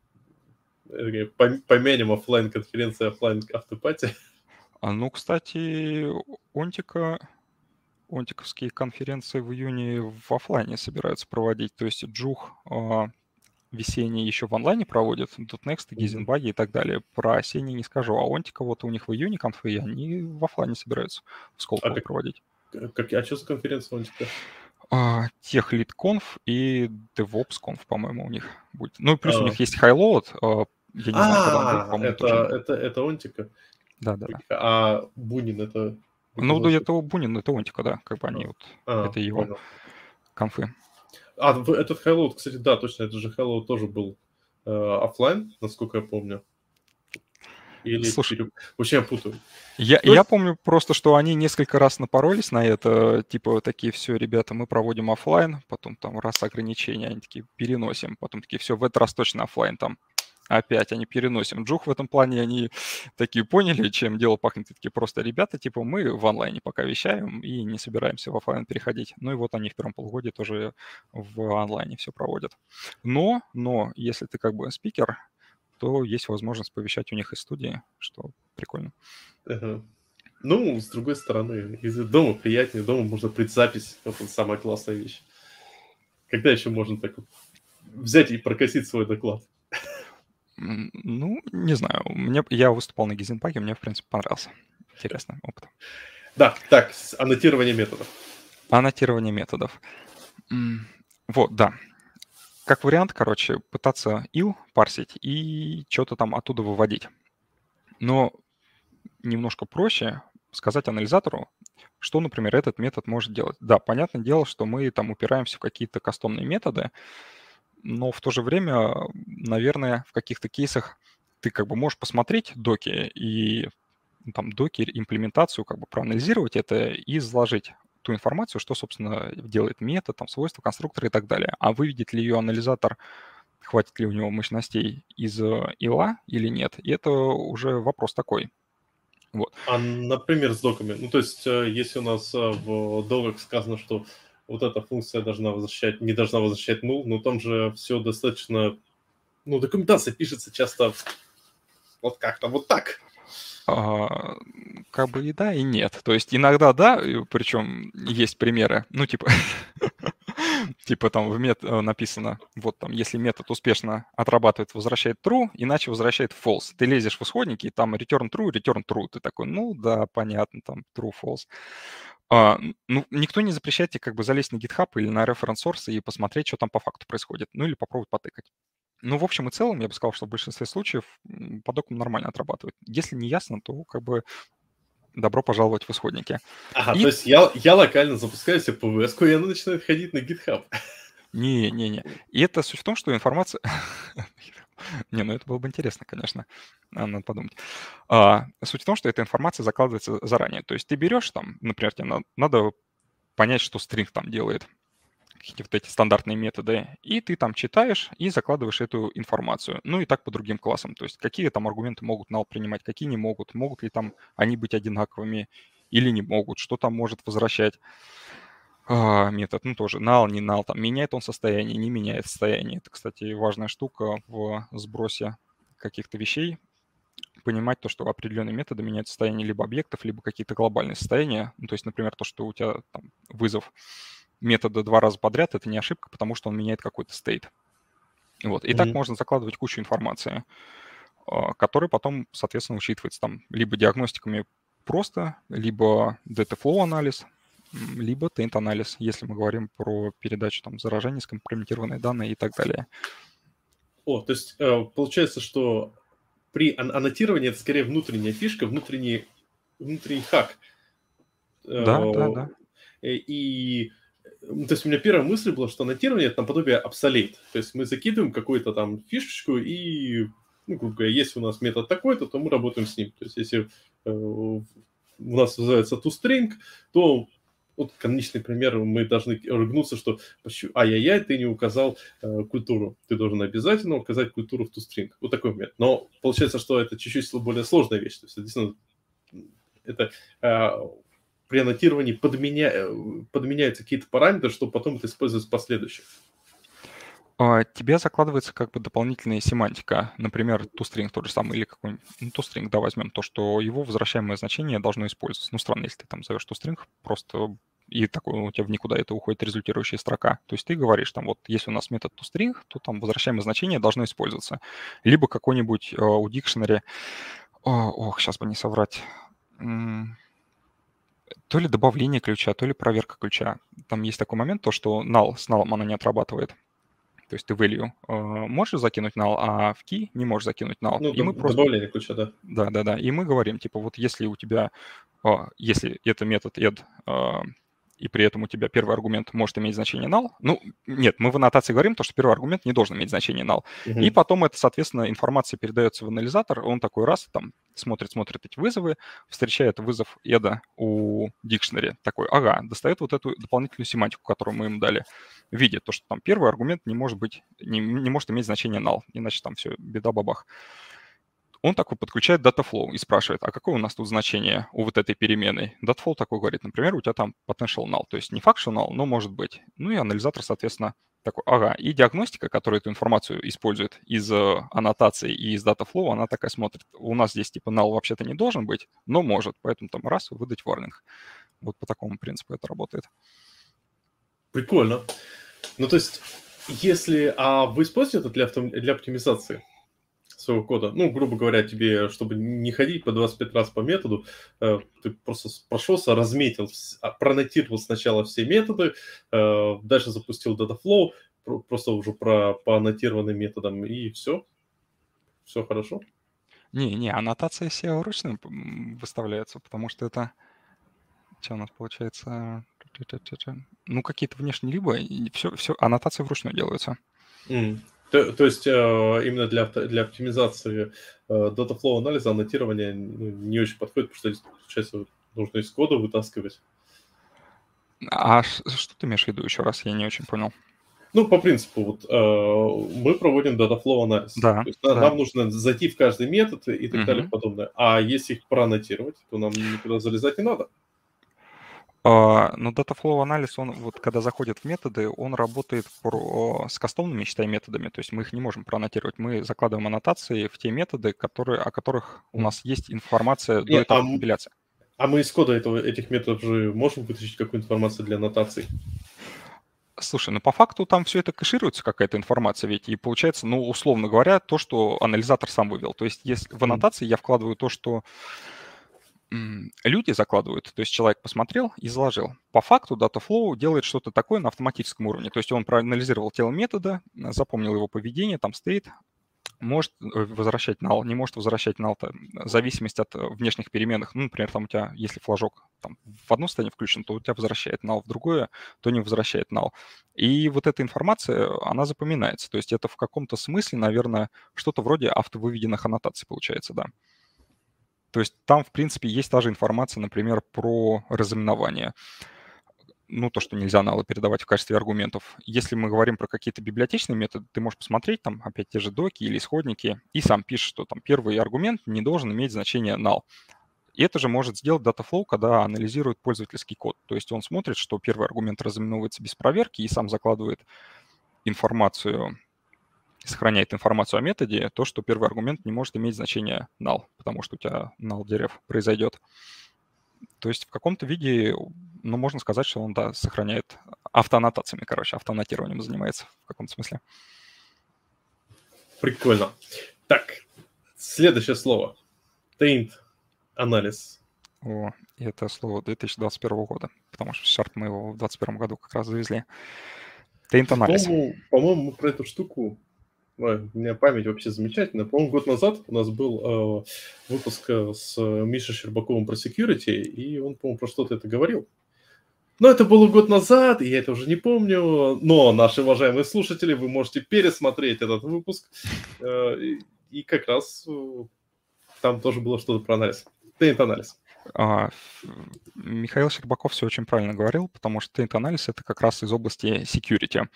помянем офлайн конференции, офлайн автопати. А ну, кстати, Онтика, онтиковские конференции в июне в офлайне собираются проводить. То есть Джух а, весенние еще в онлайне проводят, .next, Гизенбаги и так далее. Про осенние не скажу. А Онтика вот у них в июне конфы, и они в офлайне собираются в Сколково а проводить. Как, а что за конференция Онтика? А, тех лид-конф и DevOps-конф, по-моему, у них будет. Ну и плюс а. у них есть Highload. А, я не знаю, когда будет, это, это, это Онтика? Да, да. А Бунин это... Ну, да, это Бунин, это Онтика, да, как бы они а. вот, а, это его конфы. А, этот Hello, кстати, да, точно, это же Hello тоже был э, офлайн, насколько я помню. Или Слушай, переб... вообще я путаю. Я, есть... я помню просто, что они несколько раз напоролись на это, типа такие, все, ребята, мы проводим офлайн, потом там раз ограничения, они такие, переносим, потом такие, все, в этот раз точно офлайн там опять они переносим. Джух в этом плане, они такие поняли, чем дело пахнет. Такие просто ребята, типа, мы в онлайне пока вещаем и не собираемся в офлайн переходить. Ну и вот они в первом полугодии тоже в онлайне все проводят. Но, но, если ты как бы спикер, то есть возможность повещать у них из студии, что прикольно. Ну, с другой стороны, из дома приятнее, дома можно предзапись, это самая классная вещь. Когда еще можно так вот взять и прокосить свой доклад? Ну, не знаю. Мне, я выступал на Гизенпаке, мне, в принципе, понравился. Интересный опыт. Да, так, аннотирование методов. Аннотирование методов. Вот, да. Как вариант, короче, пытаться ил парсить и что-то там оттуда выводить. Но немножко проще сказать анализатору, что, например, этот метод может делать. Да, понятное дело, что мы там упираемся в какие-то кастомные методы, но в то же время, наверное, в каких-то кейсах ты как бы можешь посмотреть доки и ну, там доки, имплементацию, как бы проанализировать это и изложить ту информацию, что, собственно, делает метод, там, свойства конструктора и так далее. А выведет ли ее анализатор, хватит ли у него мощностей из э, ила или нет, это уже вопрос такой. Вот. А, например, с доками. Ну, то есть, э, если у нас э, в доках сказано, что вот эта функция должна возвращать, не должна возвращать null, но там же все достаточно... Ну, документация пишется часто вот как-то вот так. А, как бы и да, и нет. То есть иногда да, причем есть примеры, ну типа, типа там в мет э, написано, вот там, если метод успешно отрабатывает, возвращает true, иначе возвращает false. Ты лезешь в исходники, там return true, return true. Ты такой, ну да, понятно, там true, false. А, ну, никто не запрещает тебе как бы залезть на GitHub или на reference source и посмотреть, что там по факту происходит. Ну или попробовать потыкать. Ну, в общем и целом, я бы сказал, что в большинстве случаев по докам нормально отрабатывает. Если не ясно, то как бы добро пожаловать в исходники. Ага, и... то есть я, я локально запускаю себе ПВС, и она начинает ходить на GitHub. Не-не-не. И это суть в том, что информация... Не, ну это было бы интересно, конечно. А, надо подумать. А, суть в том, что эта информация закладывается заранее. То есть ты берешь там, например, тебе надо, надо понять, что стринг там делает какие-то вот эти стандартные методы, и ты там читаешь и закладываешь эту информацию. Ну и так по другим классам. То есть какие там аргументы могут null принимать, какие не могут, могут ли там они быть одинаковыми или не могут, что там может возвращать а, метод, ну тоже null, не null, там меняет он состояние, не меняет состояние. Это, кстати, важная штука в сбросе каких-то вещей, понимать то, что определенные методы меняют состояние либо объектов, либо какие-то глобальные состояния. Ну, то есть, например, то, что у тебя там вызов метода два раза подряд, это не ошибка, потому что он меняет какой-то стейт. Вот. И mm-hmm. так можно закладывать кучу информации, а, которая потом, соответственно, учитывается там либо диагностиками просто, либо data-flow анализ, либо taint анализ, если мы говорим про передачу там заражений, скомпрометированные данные и так далее. О, то есть э, получается, что при аннотировании это скорее внутренняя фишка, внутренний, внутренний хак. Да, э, да, да. И то есть у меня первая мысль была, что аннотирование – это наподобие обсолейт. То есть мы закидываем какую-то там фишечку, и, ну, грубо говоря, если у нас метод такой-то, то мы работаем с ним. То есть если э, у нас называется toString, то вот каноничный пример, мы должны ругнуться, что ай-яй-яй, ты не указал э, культуру. Ты должен обязательно указать культуру в toString. Вот такой момент. Но получается, что это чуть-чуть более сложная вещь. То есть, действительно, это э, при аннотировании подменя... Э, подменяются какие-то параметры, чтобы потом это использовать в последующих. А, тебе закладывается как бы дополнительная семантика, например, toString тот же самый, или какой-нибудь, ну, toString, да, возьмем, то, что его возвращаемое значение должно использоваться. Ну, странно, если ты там зовешь toString, просто и такой у тебя в никуда это уходит результирующая строка. То есть ты говоришь, там вот, если у нас метод toString, то там возвращаемое значение должно использоваться. Либо какой-нибудь э, у дикшнери, ох, сейчас бы не соврать, то ли добавление ключа, то ли проверка ключа. Там есть такой момент, то, что null с null она не отрабатывает. То есть ты value э, можешь закинуть null, а в key не можешь закинуть null. Ну, и мы просто... добавление ключа, да. Да, да, да. И мы говорим, типа, вот если у тебя, если это метод add э, и при этом у тебя первый аргумент может иметь значение null. Ну, нет, мы в аннотации говорим то, что первый аргумент не должен иметь значение null. Uh-huh. И потом это, соответственно, информация передается в анализатор, он такой раз там смотрит, смотрит эти вызовы, встречает вызов эда у дикшнери, такой, ага, достает вот эту дополнительную семантику, которую мы им дали, видит то, что там первый аргумент не может быть, не, не может иметь значение null, иначе там все, беда-бабах он такой подключает dataflow и спрашивает, а какое у нас тут значение у вот этой переменной? Dataflow такой говорит, например, у тебя там potential null, то есть не functional, но может быть. Ну и анализатор, соответственно, такой, ага, и диагностика, которая эту информацию использует из э, аннотации и из dataflow, она такая смотрит, у нас здесь типа null вообще-то не должен быть, но может, поэтому там раз, выдать warning. Вот по такому принципу это работает. Прикольно. Ну, то есть, если... А вы используете это для, автом... для оптимизации? Своего кода. Ну, грубо говоря, тебе, чтобы не ходить по 25 раз по методу, э, ты просто прошелся, разметил, а, пронотировал сначала все методы, э, дальше запустил Dataflow, просто уже про, по аннотированным методам, и все. Все хорошо. Не, не, аннотация SEO вручную выставляется, потому что это... Что у нас получается? Ну, какие-то внешние либо... Все, все, аннотации вручную делаются. Mm. То, то есть э, именно для, для оптимизации э, data flow анализа аннотирование ну, не очень подходит, потому что, получается, нужно из кода вытаскивать. А что ты имеешь в виду еще раз? Я не очень понял. Ну, по принципу, вот э, мы проводим data flow анализ. Да, То есть да. нам нужно зайти в каждый метод и так Мгм. далее и подобное. А если их проаннотировать, то нам никуда залезать не надо. А, Но Data Flow анализ, он вот когда заходит в методы, он работает про, с кастомными, считай, методами. То есть мы их не можем проаннотировать. Мы закладываем аннотации в те методы, которые, о которых у нас есть информация до Не, этапа а компиляции. А мы из кода этого, этих методов же можем вытащить какую информацию для аннотаций? Слушай, ну по факту там все это кэшируется, какая-то информация, ведь и получается, ну, условно говоря, то, что анализатор сам вывел. То есть если в аннотации я вкладываю то, что люди закладывают, то есть человек посмотрел и заложил. По факту Dataflow делает что-то такое на автоматическом уровне. То есть он проанализировал тело метода, запомнил его поведение, там стоит, может э, возвращать null, не может возвращать null, там, в зависимости от э, внешних переменных. Ну, например, там у тебя, если флажок там, в одно состояние включен, то у тебя возвращает null, в другое, то не возвращает null. И вот эта информация, она запоминается. То есть это в каком-то смысле, наверное, что-то вроде автовыведенных аннотаций получается, да. То есть там, в принципе, есть та же информация, например, про разыменование. Ну, то, что нельзя налы передавать в качестве аргументов. Если мы говорим про какие-то библиотечные методы, ты можешь посмотреть там опять те же доки или исходники, и сам пишешь, что там первый аргумент не должен иметь значение null. И это же может сделать Dataflow, когда анализирует пользовательский код. То есть он смотрит, что первый аргумент разыменовывается без проверки и сам закладывает информацию, сохраняет информацию о методе, то, что первый аргумент не может иметь значение null, потому что у тебя null дерев произойдет. То есть в каком-то виде, ну, можно сказать, что он, да, сохраняет автоаннотациями, короче, автоаннотированием занимается в каком-то смысле. Прикольно. Так, следующее слово. Taint анализ. О, и это слово 2021 года, потому что Sharp мы его в 2021 году как раз завезли. Taint анализ. По-моему, по-моему, мы про эту штуку Ой, у меня память вообще замечательная. По-моему, год назад у нас был э, выпуск э, с Мишей Щербаковым про security, и он, по-моему, про что-то это говорил. Но это было год назад, и я это уже не помню. Но, наши уважаемые слушатели, вы можете пересмотреть этот выпуск. Э, и, как раз э, там тоже было что-то про анализ. Тейнт-анализ. А, Михаил Щербаков все очень правильно говорил, потому что тейнт-анализ — это как раз из области security.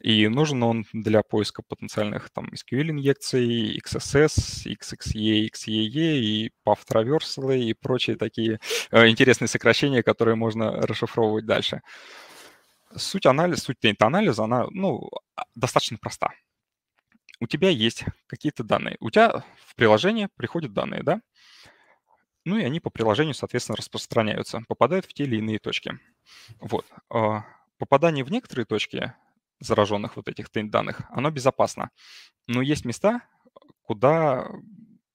И нужен он для поиска потенциальных там SQL-инъекций, XSS, XXE, XEE и path traversal и прочие такие э, интересные сокращения, которые можно расшифровывать дальше. Суть анализа, суть тейнт-анализа, она ну, достаточно проста. У тебя есть какие-то данные. У тебя в приложение приходят данные, да? Ну и они по приложению, соответственно, распространяются, попадают в те или иные точки. Вот. Попадание в некоторые точки зараженных вот этих данных, оно безопасно. Но есть места, куда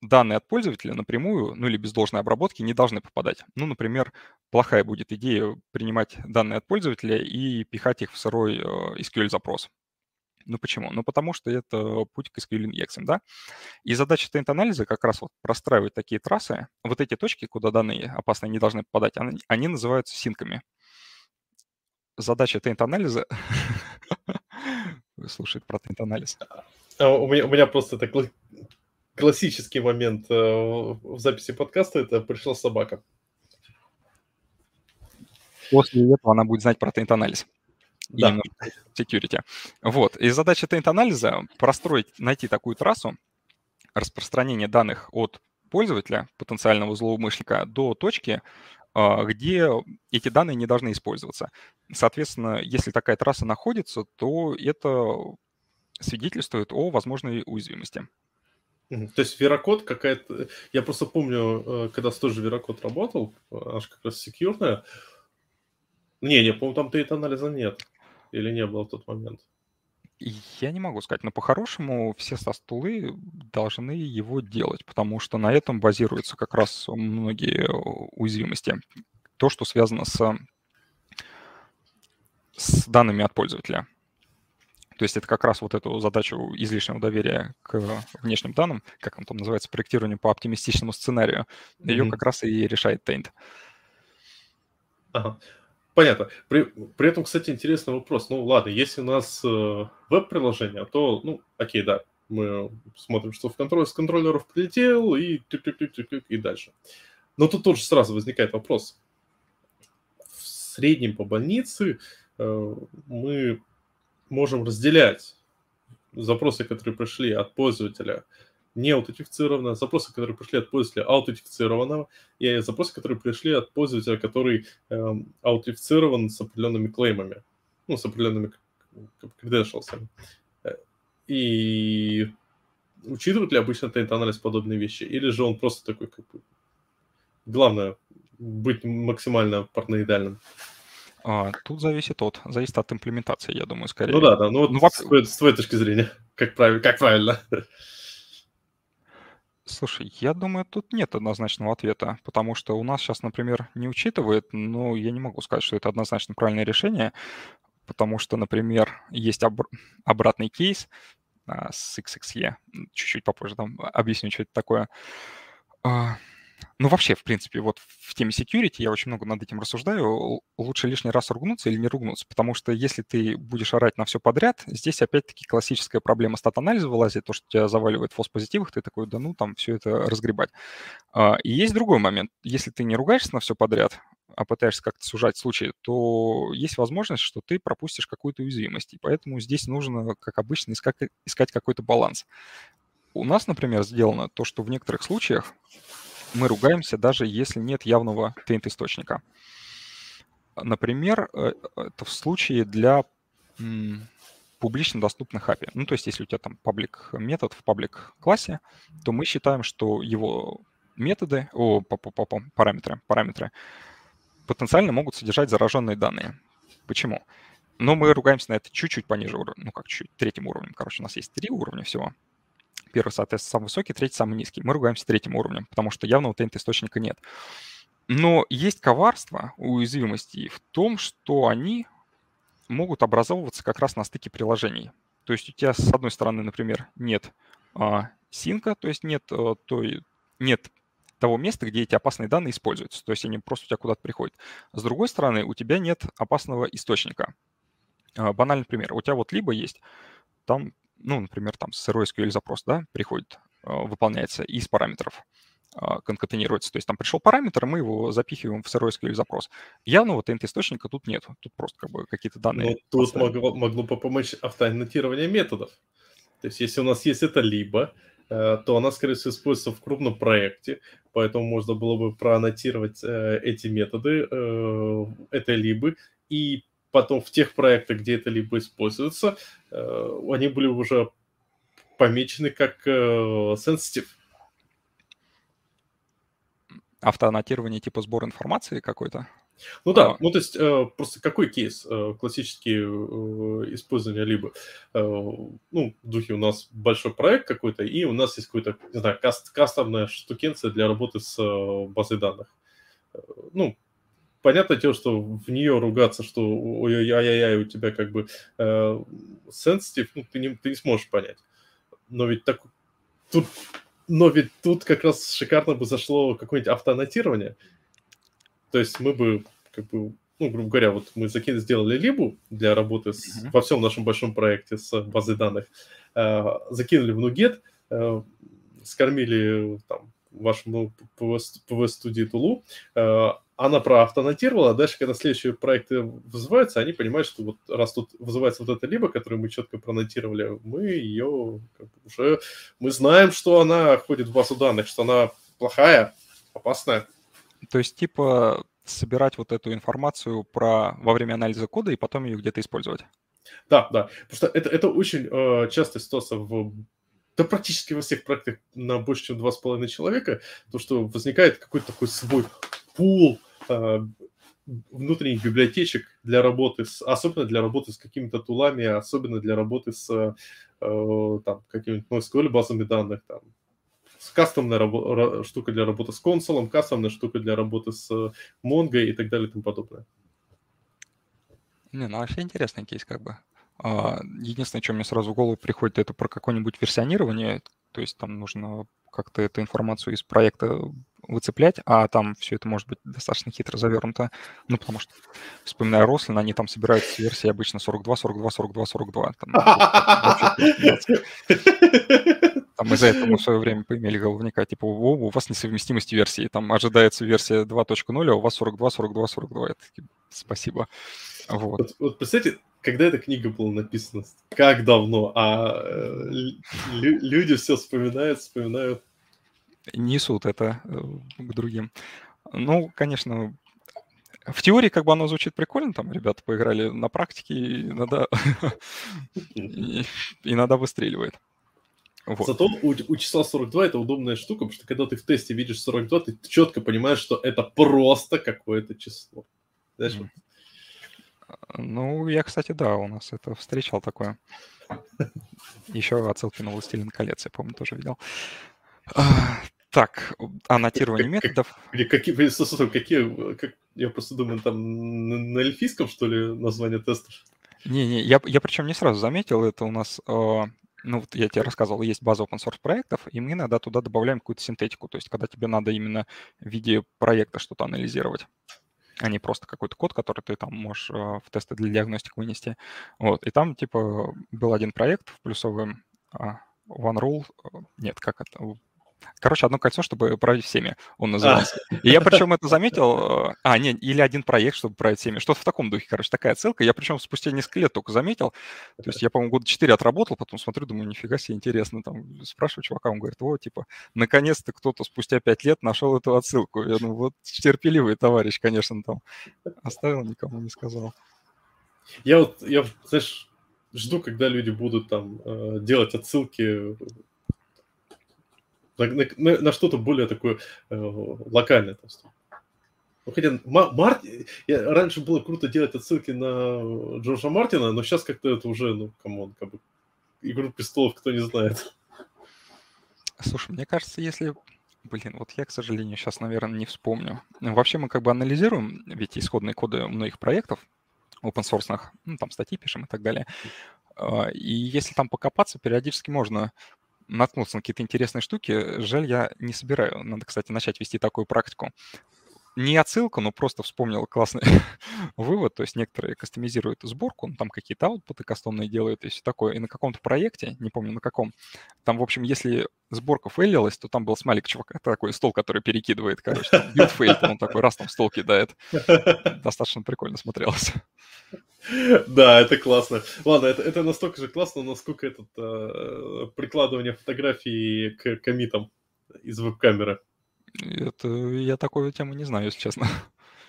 данные от пользователя напрямую, ну или без должной обработки, не должны попадать. Ну, например, плохая будет идея принимать данные от пользователя и пихать их в сырой SQL-запрос. Ну почему? Ну потому что это путь к SQL-инъекциям, да? И задача тейнт-анализа как раз вот простраивать такие трассы. Вот эти точки, куда данные опасные не должны попадать, они, они называются синками. Задача тейнт-анализа... слушает про тейнт-анализ. А у, меня, у меня просто это кла- классический момент э, в записи подкаста. Это пришла собака. После этого она будет знать про да. именно security. Вот. И задача тейнт-анализа простроить, найти такую трассу распространения данных от пользователя, потенциального злоумышленника, до точки, где эти данные не должны использоваться. Соответственно, если такая трасса находится, то это свидетельствует о возможной уязвимости. То есть верокод какая-то... Я просто помню, когда с той же верокод работал, аж как раз секьюрная, не, не, по-моему, там тейт-анализа нет. Или не было в тот момент? Я не могу сказать, но по-хорошему все со-стулы должны его делать, потому что на этом базируются как раз многие уязвимости. То, что связано с, с данными от пользователя. То есть это как раз вот эту задачу излишнего доверия к внешним данным, как он там называется, проектированию по оптимистичному сценарию, mm-hmm. ее как раз и решает Taint. Ага. Понятно. При, при этом, кстати, интересный вопрос. Ну, ладно, если у нас э, веб-приложение, то, ну, окей, да, мы смотрим, что в контроль, с контроллеров прилетел и и дальше. Но тут тоже сразу возникает вопрос. среднем по больнице э, мы можем разделять запросы, которые пришли от пользователя не аутентифицированного, запросы, которые пришли от пользователя аутентифицированного, и запросы, которые пришли от пользователя, который э, аутентифицирован с определенными клеймами, ну, с определенными credentials. И учитывает ли обычно Taint анализ подобные вещи, или же он просто такой, как бы, главное, быть максимально параноидальным? А, тут зависит от, зависит от имплементации, я думаю, скорее. Ну да, да, ну вот ну, с, твоей, с твоей точки зрения, как, прав... как правильно? Слушай, я думаю, тут нет однозначного ответа, потому что у нас сейчас, например, не учитывает, но я не могу сказать, что это однозначно правильное решение, потому что, например, есть об... обратный кейс а, с XXE, чуть-чуть попозже там объясню, что это такое. А, ну, вообще, в принципе, вот в теме security я очень много над этим рассуждаю. Лучше лишний раз ругнуться или не ругнуться, потому что если ты будешь орать на все подряд, здесь опять-таки классическая проблема стат-анализа вылазит, то, что тебя заваливает фос-позитивах, ты такой, да ну, там все это разгребать. А, и есть другой момент. Если ты не ругаешься на все подряд, а пытаешься как-то сужать случаи, то есть возможность, что ты пропустишь какую-то уязвимость. И поэтому здесь нужно, как обычно, искать какой-то баланс. У нас, например, сделано то, что в некоторых случаях мы ругаемся, даже если нет явного тейнт-источника. Например, э, это в случае для публично доступных API. Ну, то есть, если у тебя там паблик метод в паблик классе, то мы считаем, что его методы, о, параметры, параметры потенциально могут содержать зараженные данные. Почему? Но мы ругаемся на это чуть-чуть пониже уровня, ну как чуть-чуть, третьим уровнем. Короче, у нас есть три уровня всего. Первый, соответственно, самый высокий, третий самый низкий. Мы ругаемся третьим уровнем, потому что явного тейнт-источника нет. Но есть коварство уязвимости в том, что они могут образовываться как раз на стыке приложений. То есть у тебя, с одной стороны, например, нет а, синка, то есть нет, а, той, нет того места, где эти опасные данные используются. То есть они просто у тебя куда-то приходят. С другой стороны, у тебя нет опасного источника. А, банальный пример. У тебя вот либо есть там ну, например, там сырой SQL запрос, да, приходит, а, выполняется из параметров а, конкатенируется. То есть там пришел параметр, мы его запихиваем в сырой SQL запрос. Явного тенд-источника тут нет. Тут просто как бы какие-то данные. Но тут могло, могло бы помочь автоаннотирование методов. То есть если у нас есть это либо, э, то она, скорее всего, используется в крупном проекте, поэтому можно было бы проаннотировать э, эти методы, э, это либо, и потом в тех проектах, где это либо используется, э, они были уже помечены как э, sensitive. Автоаннотирование типа сбор информации какой-то? Ну да, а... ну то есть э, просто какой кейс классический э, использования либо, ну, в духе у нас большой проект какой-то, и у нас есть какой-то, не знаю, каст, кастомная штукенция для работы с базой данных. Ну, понятное дело, что в нее ругаться, что ой-ой-ой, у тебя как бы э, sensitive, ну, ты не, ты не сможешь понять. Но ведь так, тут, но ведь тут как раз шикарно бы зашло какое-нибудь автоаннотирование. То есть мы бы, как бы, ну, грубо говоря, вот мы закинули, сделали либу для работы с, uh-huh. во всем нашем большом проекте с базой данных, э, закинули в Nuget, э, скормили там вашему ПВ-студии Тулу, э, она проавтонотировала, а дальше, когда следующие проекты вызываются, они понимают, что вот раз тут вызывается вот эта либо, которую мы четко пронотировали, мы ее как бы уже, мы знаем, что она ходит в базу данных, что она плохая, опасная. То есть, типа, собирать вот эту информацию про во время анализа кода и потом ее где-то использовать. Да, да. Потому что это, это очень э, частая ситуация в да практически во всех проектах на больше, чем 2,5 человека, то, что возникает какой-то такой свой пул внутренних библиотечек для работы, с, особенно для работы с какими-то тулами, особенно для работы с э, там, какими-нибудь NoSQL базами данных, там, кастомная рабо- штука для работы с консолом, кастомная штука для работы с Mongo и так далее и тому подобное. Не, ну вообще интересный кейс как бы. А, единственное, что мне сразу в голову приходит, это про какое-нибудь версионирование, то есть там нужно как-то эту информацию из проекта выцеплять, а там все это может быть достаточно хитро завернуто. Ну, потому что, вспоминая Рослин, они там собирают с версии обычно 42, 42, 42, 42. Там, там из-за этого мы в свое время поимели головника, типа, у вас несовместимость версии, там ожидается версия 2.0, а у вас 42, 42, 42. Это спасибо. Вот. Вот, вот представьте, когда эта книга была написана, как давно, а э, люди все вспоминают, вспоминают. Несут это э, к другим. Ну, конечно, в теории как бы оно звучит прикольно, там ребята поиграли на практике, и иногда, иногда выстреливает. Вот. Зато у, у числа 42 это удобная штука, потому что когда ты в тесте видишь 42, ты четко понимаешь, что это просто какое-то число. Знаешь, mm. Ну, я, кстати, да, у нас это встречал такое. Еще отсылки на «Властелин колец», я помню, тоже видел. А, так, аннотирование как, методов. Как, какие, слушай, какие, как, я просто думаю, там на, на эльфийском, что ли, название тестов? Не-не, я, я причем не сразу заметил, это у нас, э, ну вот я тебе рассказывал, есть база open source проектов, и мы иногда туда добавляем какую-то синтетику, то есть когда тебе надо именно в виде проекта что-то анализировать а не просто какой-то код, который ты там можешь э, в тесты для диагностики вынести. Вот. И там, типа, был один проект в плюсовом а, OneRule, э, нет, как это, Короче, одно кольцо, чтобы править всеми, он называется. А. И я причем это заметил, э, а, нет, или один проект, чтобы править всеми, что-то в таком духе, короче, такая ссылка. Я причем спустя несколько лет только заметил, то есть я, по-моему, года 4 отработал, потом смотрю, думаю, нифига себе, интересно, там, спрашиваю чувака, он говорит, о, типа, наконец-то кто-то спустя 5 лет нашел эту отсылку. Я думаю, вот терпеливый товарищ, конечно, там, оставил, никому не сказал. Я вот, я, знаешь, жду, когда люди будут там э, делать отсылки на, на, на что-то более такое э, локальное. Просто. Ну, хотя Март... Я, раньше было круто делать отсылки на Джорджа Мартина, но сейчас как-то это уже, ну, come on, как бы Игру престолов кто не знает. Слушай, мне кажется, если... Блин, вот я, к сожалению, сейчас, наверное, не вспомню. Вообще мы как бы анализируем ведь исходные коды многих проектов, open source, ну, там статьи пишем и так далее. А, и если там покопаться, периодически можно наткнулся на какие-то интересные штуки. Жаль, я не собираю. Надо, кстати, начать вести такую практику. Не отсылка, но просто вспомнил классный вывод. То есть некоторые кастомизируют сборку, ну, там какие-то аутпуты кастомные делают и все такое. И на каком-то проекте, не помню на каком, там, в общем, если сборка фейлилась, то там был смайлик чувака, такой стол, который перекидывает, короче, build fail, он такой раз там стол кидает. Достаточно прикольно смотрелось. Да, это классно. Ладно, это, это настолько же классно, насколько этот э, прикладывание фотографии к коммитам из веб-камеры. Это я такую тему не знаю, если честно.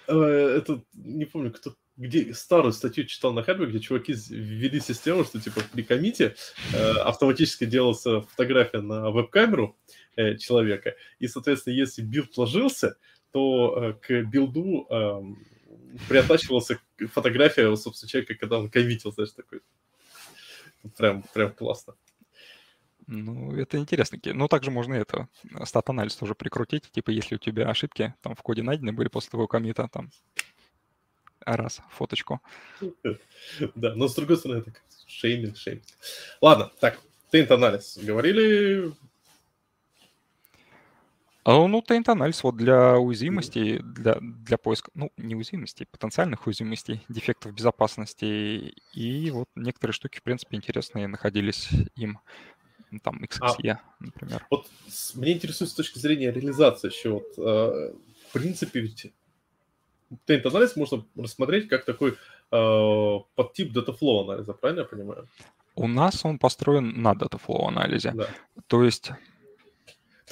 Э, это не помню, кто где старую статью читал на Хабре, где чуваки ввели систему, что типа при коммите э, автоматически делался фотография на веб-камеру э, человека, и, соответственно, если build ложился, то э, к билду э, приаттачивался фотография, собственно, человека, когда он коммитил, знаешь, такой. Прям, прям классно. Ну, это интересно. Ну, также можно это, стат-анализ тоже прикрутить. Типа, если у тебя ошибки там в коде найдены были после твоего коммита, там, раз, фоточку. Да, но с другой стороны, это шейминг, шейминг. Ладно, так, тейнт-анализ. Говорили, ну, тейнт-анализ вот для уязвимостей, для, для поиска, ну, не уязвимостей, потенциальных уязвимостей, дефектов безопасности. И вот некоторые штуки, в принципе, интересные находились им. Там XXE, а, например. Вот мне интересует с точки зрения реализации еще. Вот, э, в принципе, ведь taint-анализ можно рассмотреть как такой э, подтип data flow анализа, правильно я понимаю? У нас он построен на data flow анализе. Да. То есть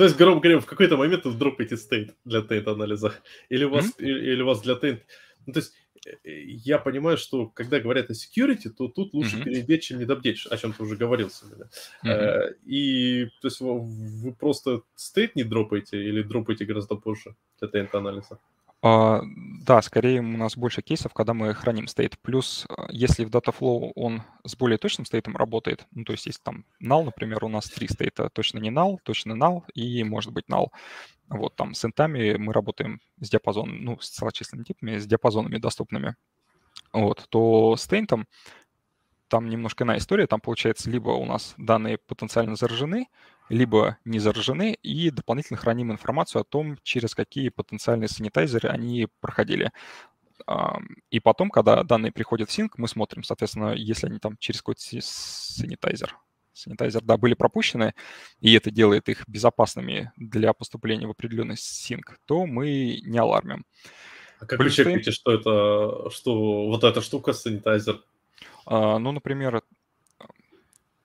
то есть, грубо говоря, в какой-то момент вы дропаете стейт для тейт-анализа. Или у вас, mm-hmm. или у вас для тейт... Ну, то есть, э, э, я понимаю, что когда говорят о security, то тут лучше mm-hmm. перебечь, чем недобдеть, о чем ты уже говорил сегодня. Mm-hmm. И, то есть, вы просто стейт не дропаете или дропаете гораздо позже для тейт-анализа? Uh, да, скорее у нас больше кейсов, когда мы храним стейт. Плюс, а, если в Dataflow он с более точным стейтом работает, ну, то есть есть там null, например, у нас три стейта, точно не null, точно null и может быть null. Вот там с интами мы работаем с диапазоном, ну, с целочисленными типами, с диапазонами доступными. Вот, то с тейнтом там немножко иная история. Там, получается, либо у нас данные потенциально заражены, либо не заражены, и дополнительно храним информацию о том, через какие потенциальные санитайзеры они проходили. И потом, когда данные приходят в синк, мы смотрим, соответственно, если они там через какой-то санитайзер, санитайзер, да, были пропущены, и это делает их безопасными для поступления в определенный синк, то мы не алармим. А как Плюс вы чекаете, что это, что вот эта штука санитайзер? А, ну, например,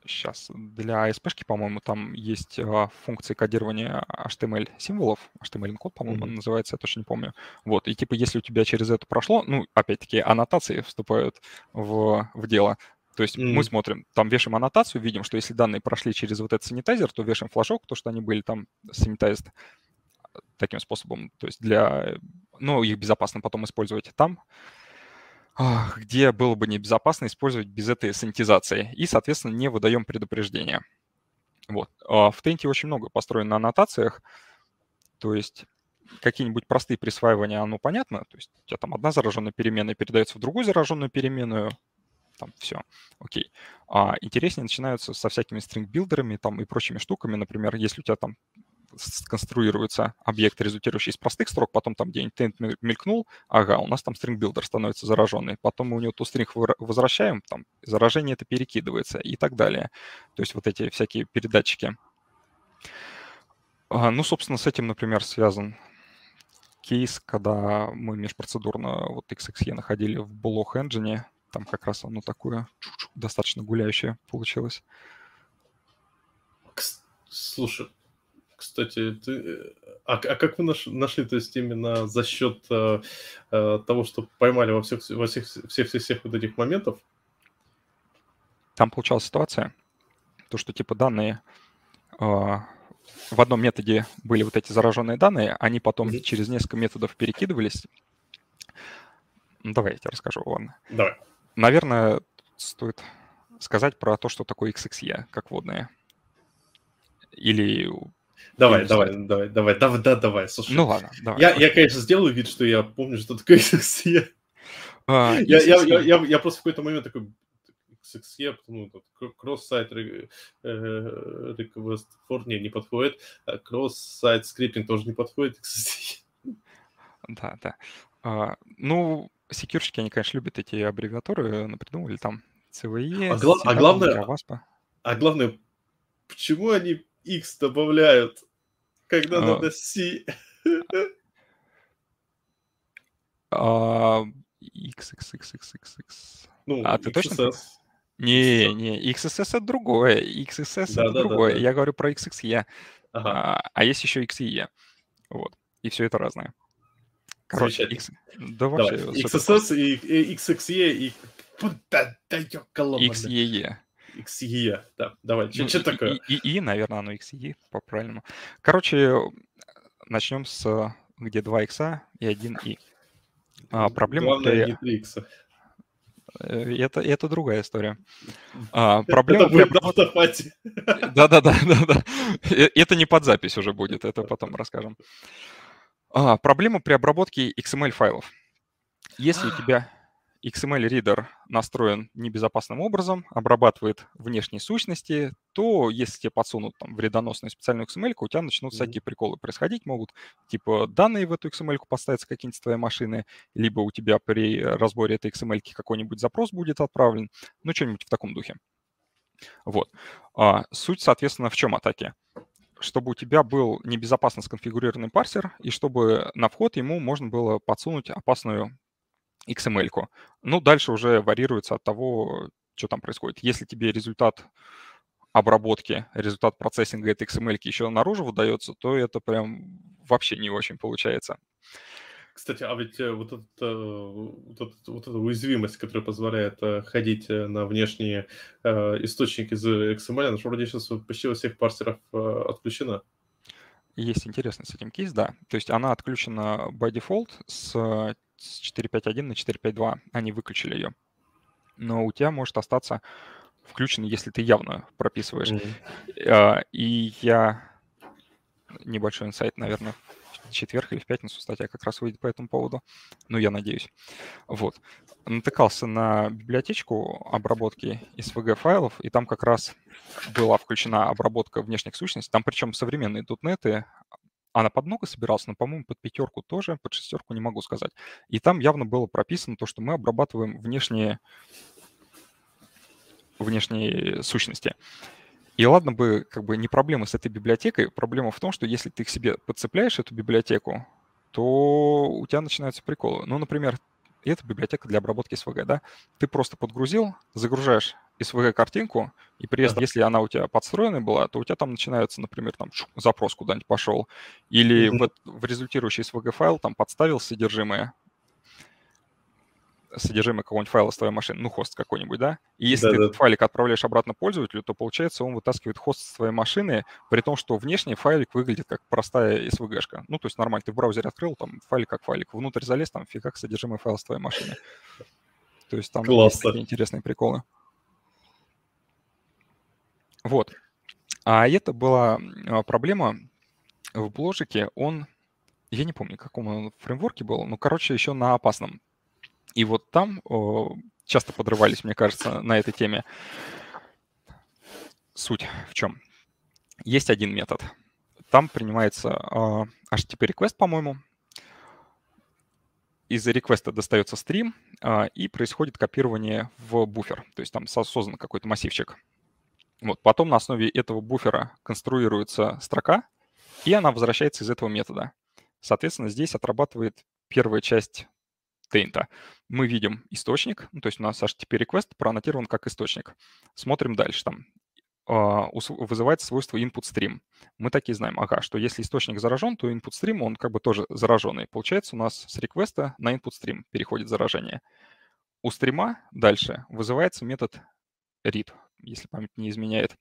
сейчас для ASP, по-моему, там есть а, функции кодирования HTML символов, HTML код, по-моему, mm-hmm. называется, я точно не помню. Вот, и типа, если у тебя через это прошло, ну, опять-таки, аннотации вступают в, в дело. То есть mm-hmm. мы смотрим, там вешаем аннотацию, видим, что если данные прошли через вот этот санитайзер, то вешаем флажок, то, что они были там санитайзд таким способом, то есть для, ну, их безопасно потом использовать там, где было бы небезопасно использовать без этой санитизации. И, соответственно, не выдаем предупреждения. Вот. А в Тенте очень много построено на аннотациях. То есть какие-нибудь простые присваивания, оно понятно. То есть у тебя там одна зараженная переменная передается в другую зараженную переменную. Там все, окей. А интереснее начинаются со всякими StringBuilder ами там и прочими штуками. Например, если у тебя там сконструируется объект, результирующий из простых строк, потом там где-нибудь taint мелькнул, ага, у нас там StringBuilder становится зараженный, потом мы у него ту string возвращаем, там заражение это перекидывается и так далее. То есть вот эти всякие передатчики. Ну, собственно, с этим, например, связан кейс, когда мы межпроцедурно вот XXE находили в Block Engine, там как раз оно такое достаточно гуляющее получилось. Слушай, кстати, ты... а, а как вы наш... нашли, то есть именно за счет э, э, того, что поймали во всех, во всех, всех, всех, всех вот этих моментов? Там получалась ситуация, то, что типа данные э, в одном методе были вот эти зараженные данные, они потом mm-hmm. через несколько методов перекидывались. Ну, давай я тебе расскажу, ладно. Давай. Наверное, стоит сказать про то, что такое XXE, как водные. Или Давай, давай, давай, давай, давай, да, давай, слушай. Ну ладно, давай. Я, я, конечно, сделаю вид, что я помню, что такое XXE. А, я, я, я, я, я просто в какой-то момент такой, XXE, ну, кросс-сайт э, request for, не, не подходит, а кросс-сайт скриптинг тоже не подходит, XXE. Да, да. А, ну, секьюрщики, они, конечно, любят эти аббревиатуры, напридумывали там CVE, а, гла- а главное, а главное, почему они X добавляют, когда а... надо C. А, X, X, X, X, X, X. Ну, а ты точно? Не, не, XSS это другое, XSS да, это да, другое. Да, да. Я говорю про XXE. Ага. А, а есть еще XE. Вот. И все это разное. Короче, X... да вообще... Давай. XSS и, и XXE и... XEE. XE, да, давай, ну, что такое? И, и, и, наверное, оно XE по-правильному. Короче, начнем с где 2 x и 1 и. А, проблема Главное, при... не 3 x э, это, это другая история. А, проблема это будет при... на автопате. Да-да-да. да. Э, это не под запись уже будет, это потом расскажем. А, проблема при обработке XML-файлов. Если у тебя XML-ридер настроен небезопасным образом, обрабатывает внешние сущности, то если тебе подсунут там вредоносную специальную XML, у тебя начнут mm-hmm. всякие приколы происходить могут. Типа данные в эту XML поставятся какие-нибудь твоей машины, либо у тебя при разборе этой XML какой-нибудь запрос будет отправлен, ну что-нибудь в таком духе. Вот. А, суть, соответственно, в чем атаки? чтобы у тебя был небезопасно сконфигурированный парсер, и чтобы на вход ему можно было подсунуть опасную XML-ку. Ну, дальше уже варьируется от того, что там происходит. Если тебе результат обработки, результат процессинга этой XML еще наружу выдается, то это прям вообще не очень получается. Кстати, а ведь э, вот, этот, э, вот, этот, вот эта уязвимость, которая позволяет э, ходить на внешние источники из XML, она же вроде сейчас почти во всех парсерах отключена. Есть интересный с этим кейс, да. То есть она отключена by default с с 4.5.1 на 4.5.2, они выключили ее. Но у тебя может остаться включен, если ты явно прописываешь. Mm-hmm. И я небольшой инсайт, наверное, в четверг или в пятницу статья как раз выйдет по этому поводу. Ну, я надеюсь. Вот. Натыкался на библиотечку обработки SVG файлов, и там как раз была включена обработка внешних сущностей. Там причем современные .NET, она под много собиралась, но, по-моему, под пятерку тоже, под шестерку не могу сказать. И там явно было прописано то, что мы обрабатываем внешние, внешние сущности. И ладно бы, как бы не проблема с этой библиотекой, проблема в том, что если ты к себе подцепляешь эту библиотеку, то у тебя начинаются приколы. Ну, например, это библиотека для обработки SVG, да? Ты просто подгрузил, загружаешь SVG-картинку, и приезд, если она у тебя подстроенная была, то у тебя там начинается, например, там запрос куда-нибудь пошел, или mm-hmm. в, в результирующий SVG-файл там подставил содержимое, содержимое какого-нибудь файла с твоей машины, ну, хост какой-нибудь, да? И если да, ты да. этот файлик отправляешь обратно пользователю, то, получается, он вытаскивает хост с твоей машины, при том, что внешний файлик выглядит как простая SVG-шка. Ну, то есть нормально, ты в браузере открыл, там, файлик как файлик, внутрь залез, там, фиг содержимое файла с твоей машины. То есть там есть такие интересные приколы. Вот. А это была а, проблема в бложике. Он, я не помню, каком он фреймворке был, но, короче, еще на опасном. И вот там часто подрывались, мне кажется, на этой теме. Суть в чем? Есть один метод. Там принимается э, HTTP request, по-моему. Из реквеста достается стрим, э, и происходит копирование в буфер. То есть там создан какой-то массивчик вот, потом на основе этого буфера конструируется строка, и она возвращается из этого метода. Соответственно, здесь отрабатывает первая часть тейнта. Мы видим источник, ну, то есть у нас HTTP request проаннотирован как источник. Смотрим дальше. Там э, вызывается свойство input stream. Мы такие знаем, ага, что если источник заражен, то input stream, он как бы тоже зараженный. Получается, у нас с реквеста на input stream переходит заражение. У стрима дальше вызывается метод read, если память не изменяет,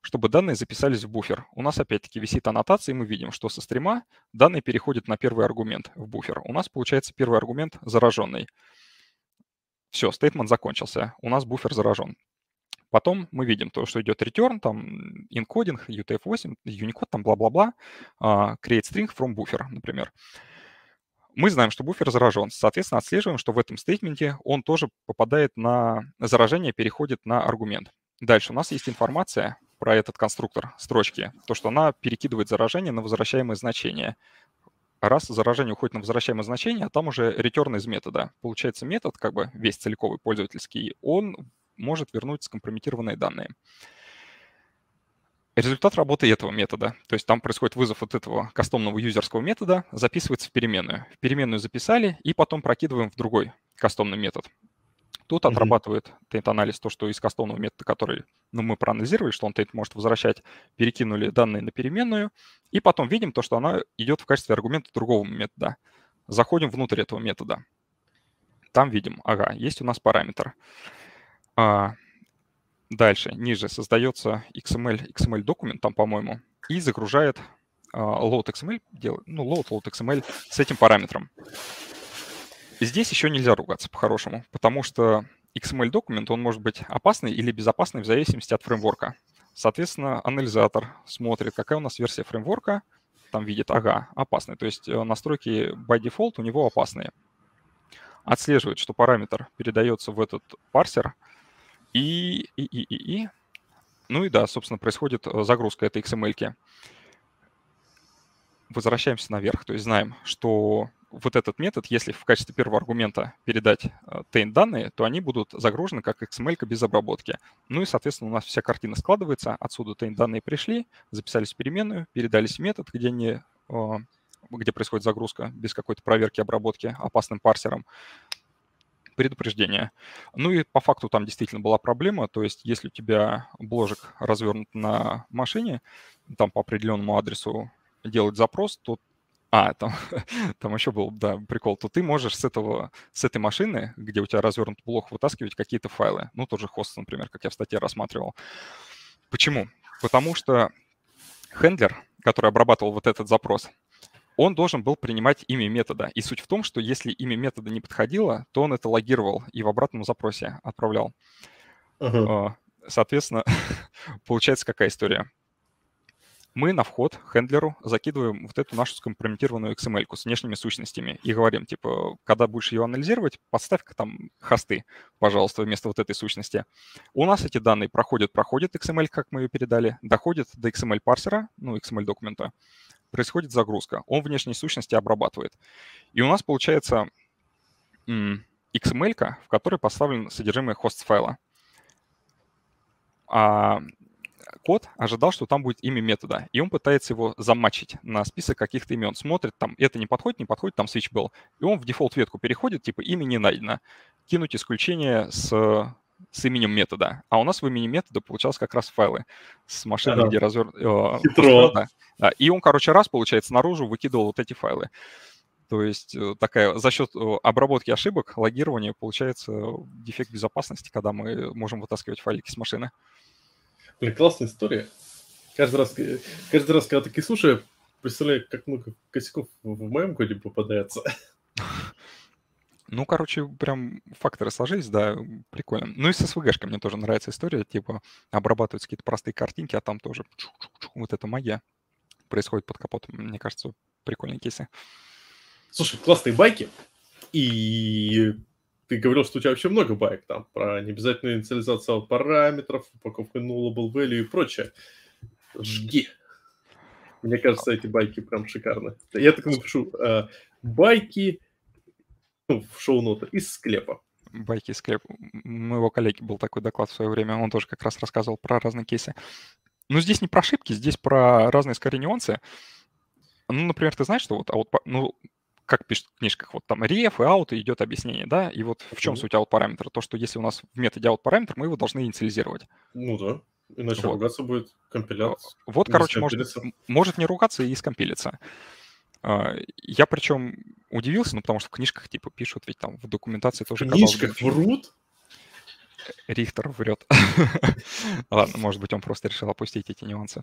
чтобы данные записались в буфер. У нас опять-таки висит аннотация, и мы видим, что со стрима данные переходят на первый аргумент в буфер. У нас получается первый аргумент зараженный. Все, стейтмент закончился. У нас буфер заражен. Потом мы видим то, что идет return, там encoding, UTF-8, Unicode, там бла-бла-бла, uh, create string from buffer, например. Мы знаем, что буфер заражен. Соответственно, отслеживаем, что в этом стейтменте он тоже попадает на заражение, переходит на аргумент. Дальше у нас есть информация про этот конструктор строчки, то, что она перекидывает заражение на возвращаемое значение. Раз заражение уходит на возвращаемое значение, а там уже return из метода. Получается, метод, как бы весь целиковый пользовательский, он может вернуть скомпрометированные данные. Результат работы этого метода, то есть там происходит вызов вот этого кастомного юзерского метода, записывается в переменную. В переменную записали и потом прокидываем в другой кастомный метод. Тут mm-hmm. отрабатывает тейт-анализ то, что из кастомного метода, который ну, мы проанализировали, что он тейт может возвращать, перекинули данные на переменную, и потом видим то, что она идет в качестве аргумента другого метода. Заходим внутрь этого метода. Там видим, ага, есть у нас параметр. А, дальше, ниже создается XML, XML документ там, по-моему, и загружает а, load XML, делает, ну, load, load XML с этим параметром. Здесь еще нельзя ругаться по-хорошему, потому что XML-документ, он может быть опасный или безопасный в зависимости от фреймворка. Соответственно, анализатор смотрит, какая у нас версия фреймворка, там видит, ага, опасный. То есть э, настройки by default у него опасные. Отслеживает, что параметр передается в этот парсер, и, и, и, и, и. Ну и да, собственно, происходит э, загрузка этой XML. -ки. Возвращаемся наверх, то есть знаем, что вот этот метод, если в качестве первого аргумента передать taint э, данные, то они будут загружены как XML без обработки. Ну и, соответственно, у нас вся картина складывается. Отсюда taint данные пришли, записались в переменную, передались в метод, где, они, э, где происходит загрузка без какой-то проверки обработки опасным парсером предупреждение. Ну и по факту там действительно была проблема, то есть если у тебя бложек развернут на машине, там по определенному адресу делать запрос, то а, там, там еще был, да, прикол, то ты можешь с, этого, с этой машины, где у тебя развернут блок, вытаскивать какие-то файлы. Ну, тоже хост, например, как я в статье рассматривал. Почему? Потому что хендлер, который обрабатывал вот этот запрос, он должен был принимать имя метода. И суть в том, что если имя метода не подходило, то он это логировал и в обратном запросе отправлял. Uh-huh. Соответственно, получается какая история? Мы на вход хендлеру закидываем вот эту нашу скомпрометированную XML с внешними сущностями и говорим, типа, когда будешь ее анализировать, подставь-ка там хосты, пожалуйста, вместо вот этой сущности. У нас эти данные проходят, проходят XML, как мы ее передали, доходят до XML-парсера, ну, XML-документа, происходит загрузка. Он внешние сущности обрабатывает. И у нас получается XML, в которой поставлен содержимое хост-файла. А код ожидал, что там будет имя метода, и он пытается его замачить на список каких-то имен. Смотрит, там, это не подходит, не подходит, там switch был. И он в дефолт ветку переходит, типа, имя не найдено. Кинуть исключение с, с именем метода. А у нас в имени метода получалось как раз файлы с машины, ага. где развер... Э, Хитро. Да. И он, короче, раз, получается, наружу выкидывал вот эти файлы. То есть э, такая за счет э, обработки ошибок, логирования получается дефект безопасности, когда мы можем вытаскивать файлики с машины. Блин, классная история. Каждый раз, э, каждый раз, когда такие слушаю, представляю, как много косяков в моем коде попадается. Ну, короче, прям факторы сложились, да, прикольно. Ну и с SVG-шкой мне тоже нравится история, типа обрабатываются какие-то простые картинки, а там тоже вот эта магия происходит под капотом. Мне кажется, прикольные кейсы. Слушай, классные байки. И ты говорил, что у тебя вообще много байк там про необязательную инициализацию параметров, упаковку nullable value и прочее. Жги. Мне кажется, эти байки прям шикарны. Я так напишу. Э, байки ну, в шоу-ноты из склепа. Байки из склепа. У моего коллеги был такой доклад в свое время, он тоже как раз рассказывал про разные кейсы. Но здесь не про ошибки, здесь про разные скорее нюансы. Ну, например, ты знаешь, что вот, а вот ну, как пишут в книжках, вот там ref и out идет объяснение, да, и вот в чем mm-hmm. суть out параметра? То, что если у нас в методе out параметр, мы его должны инициализировать. Ну да, иначе вот. ругаться будет компиляция. Вот, короче, может, может не ругаться и скомпилиться. А, я причем удивился, ну, потому что в книжках типа пишут, ведь там в документации тоже... В книжках врут? Рихтер врет. Ладно, может быть, он просто решил опустить эти нюансы.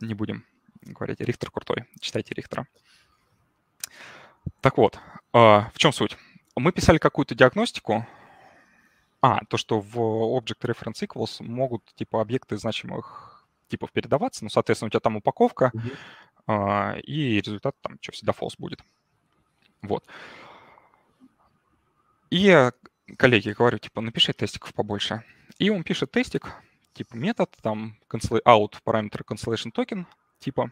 Не будем говорить. Рихтер крутой. Читайте Рихтера. Так вот, а, в чем суть? Мы писали какую-то диагностику. А, то, что в Object Reference Equals могут, типа, объекты значимых типов передаваться. Ну, соответственно, у тебя там упаковка, mm-hmm. и результат там что, всегда false будет. Вот. И коллеге говорю, типа, напиши тестиков побольше. И он пишет тестик, типа, метод, там, out параметр cancellation token, типа,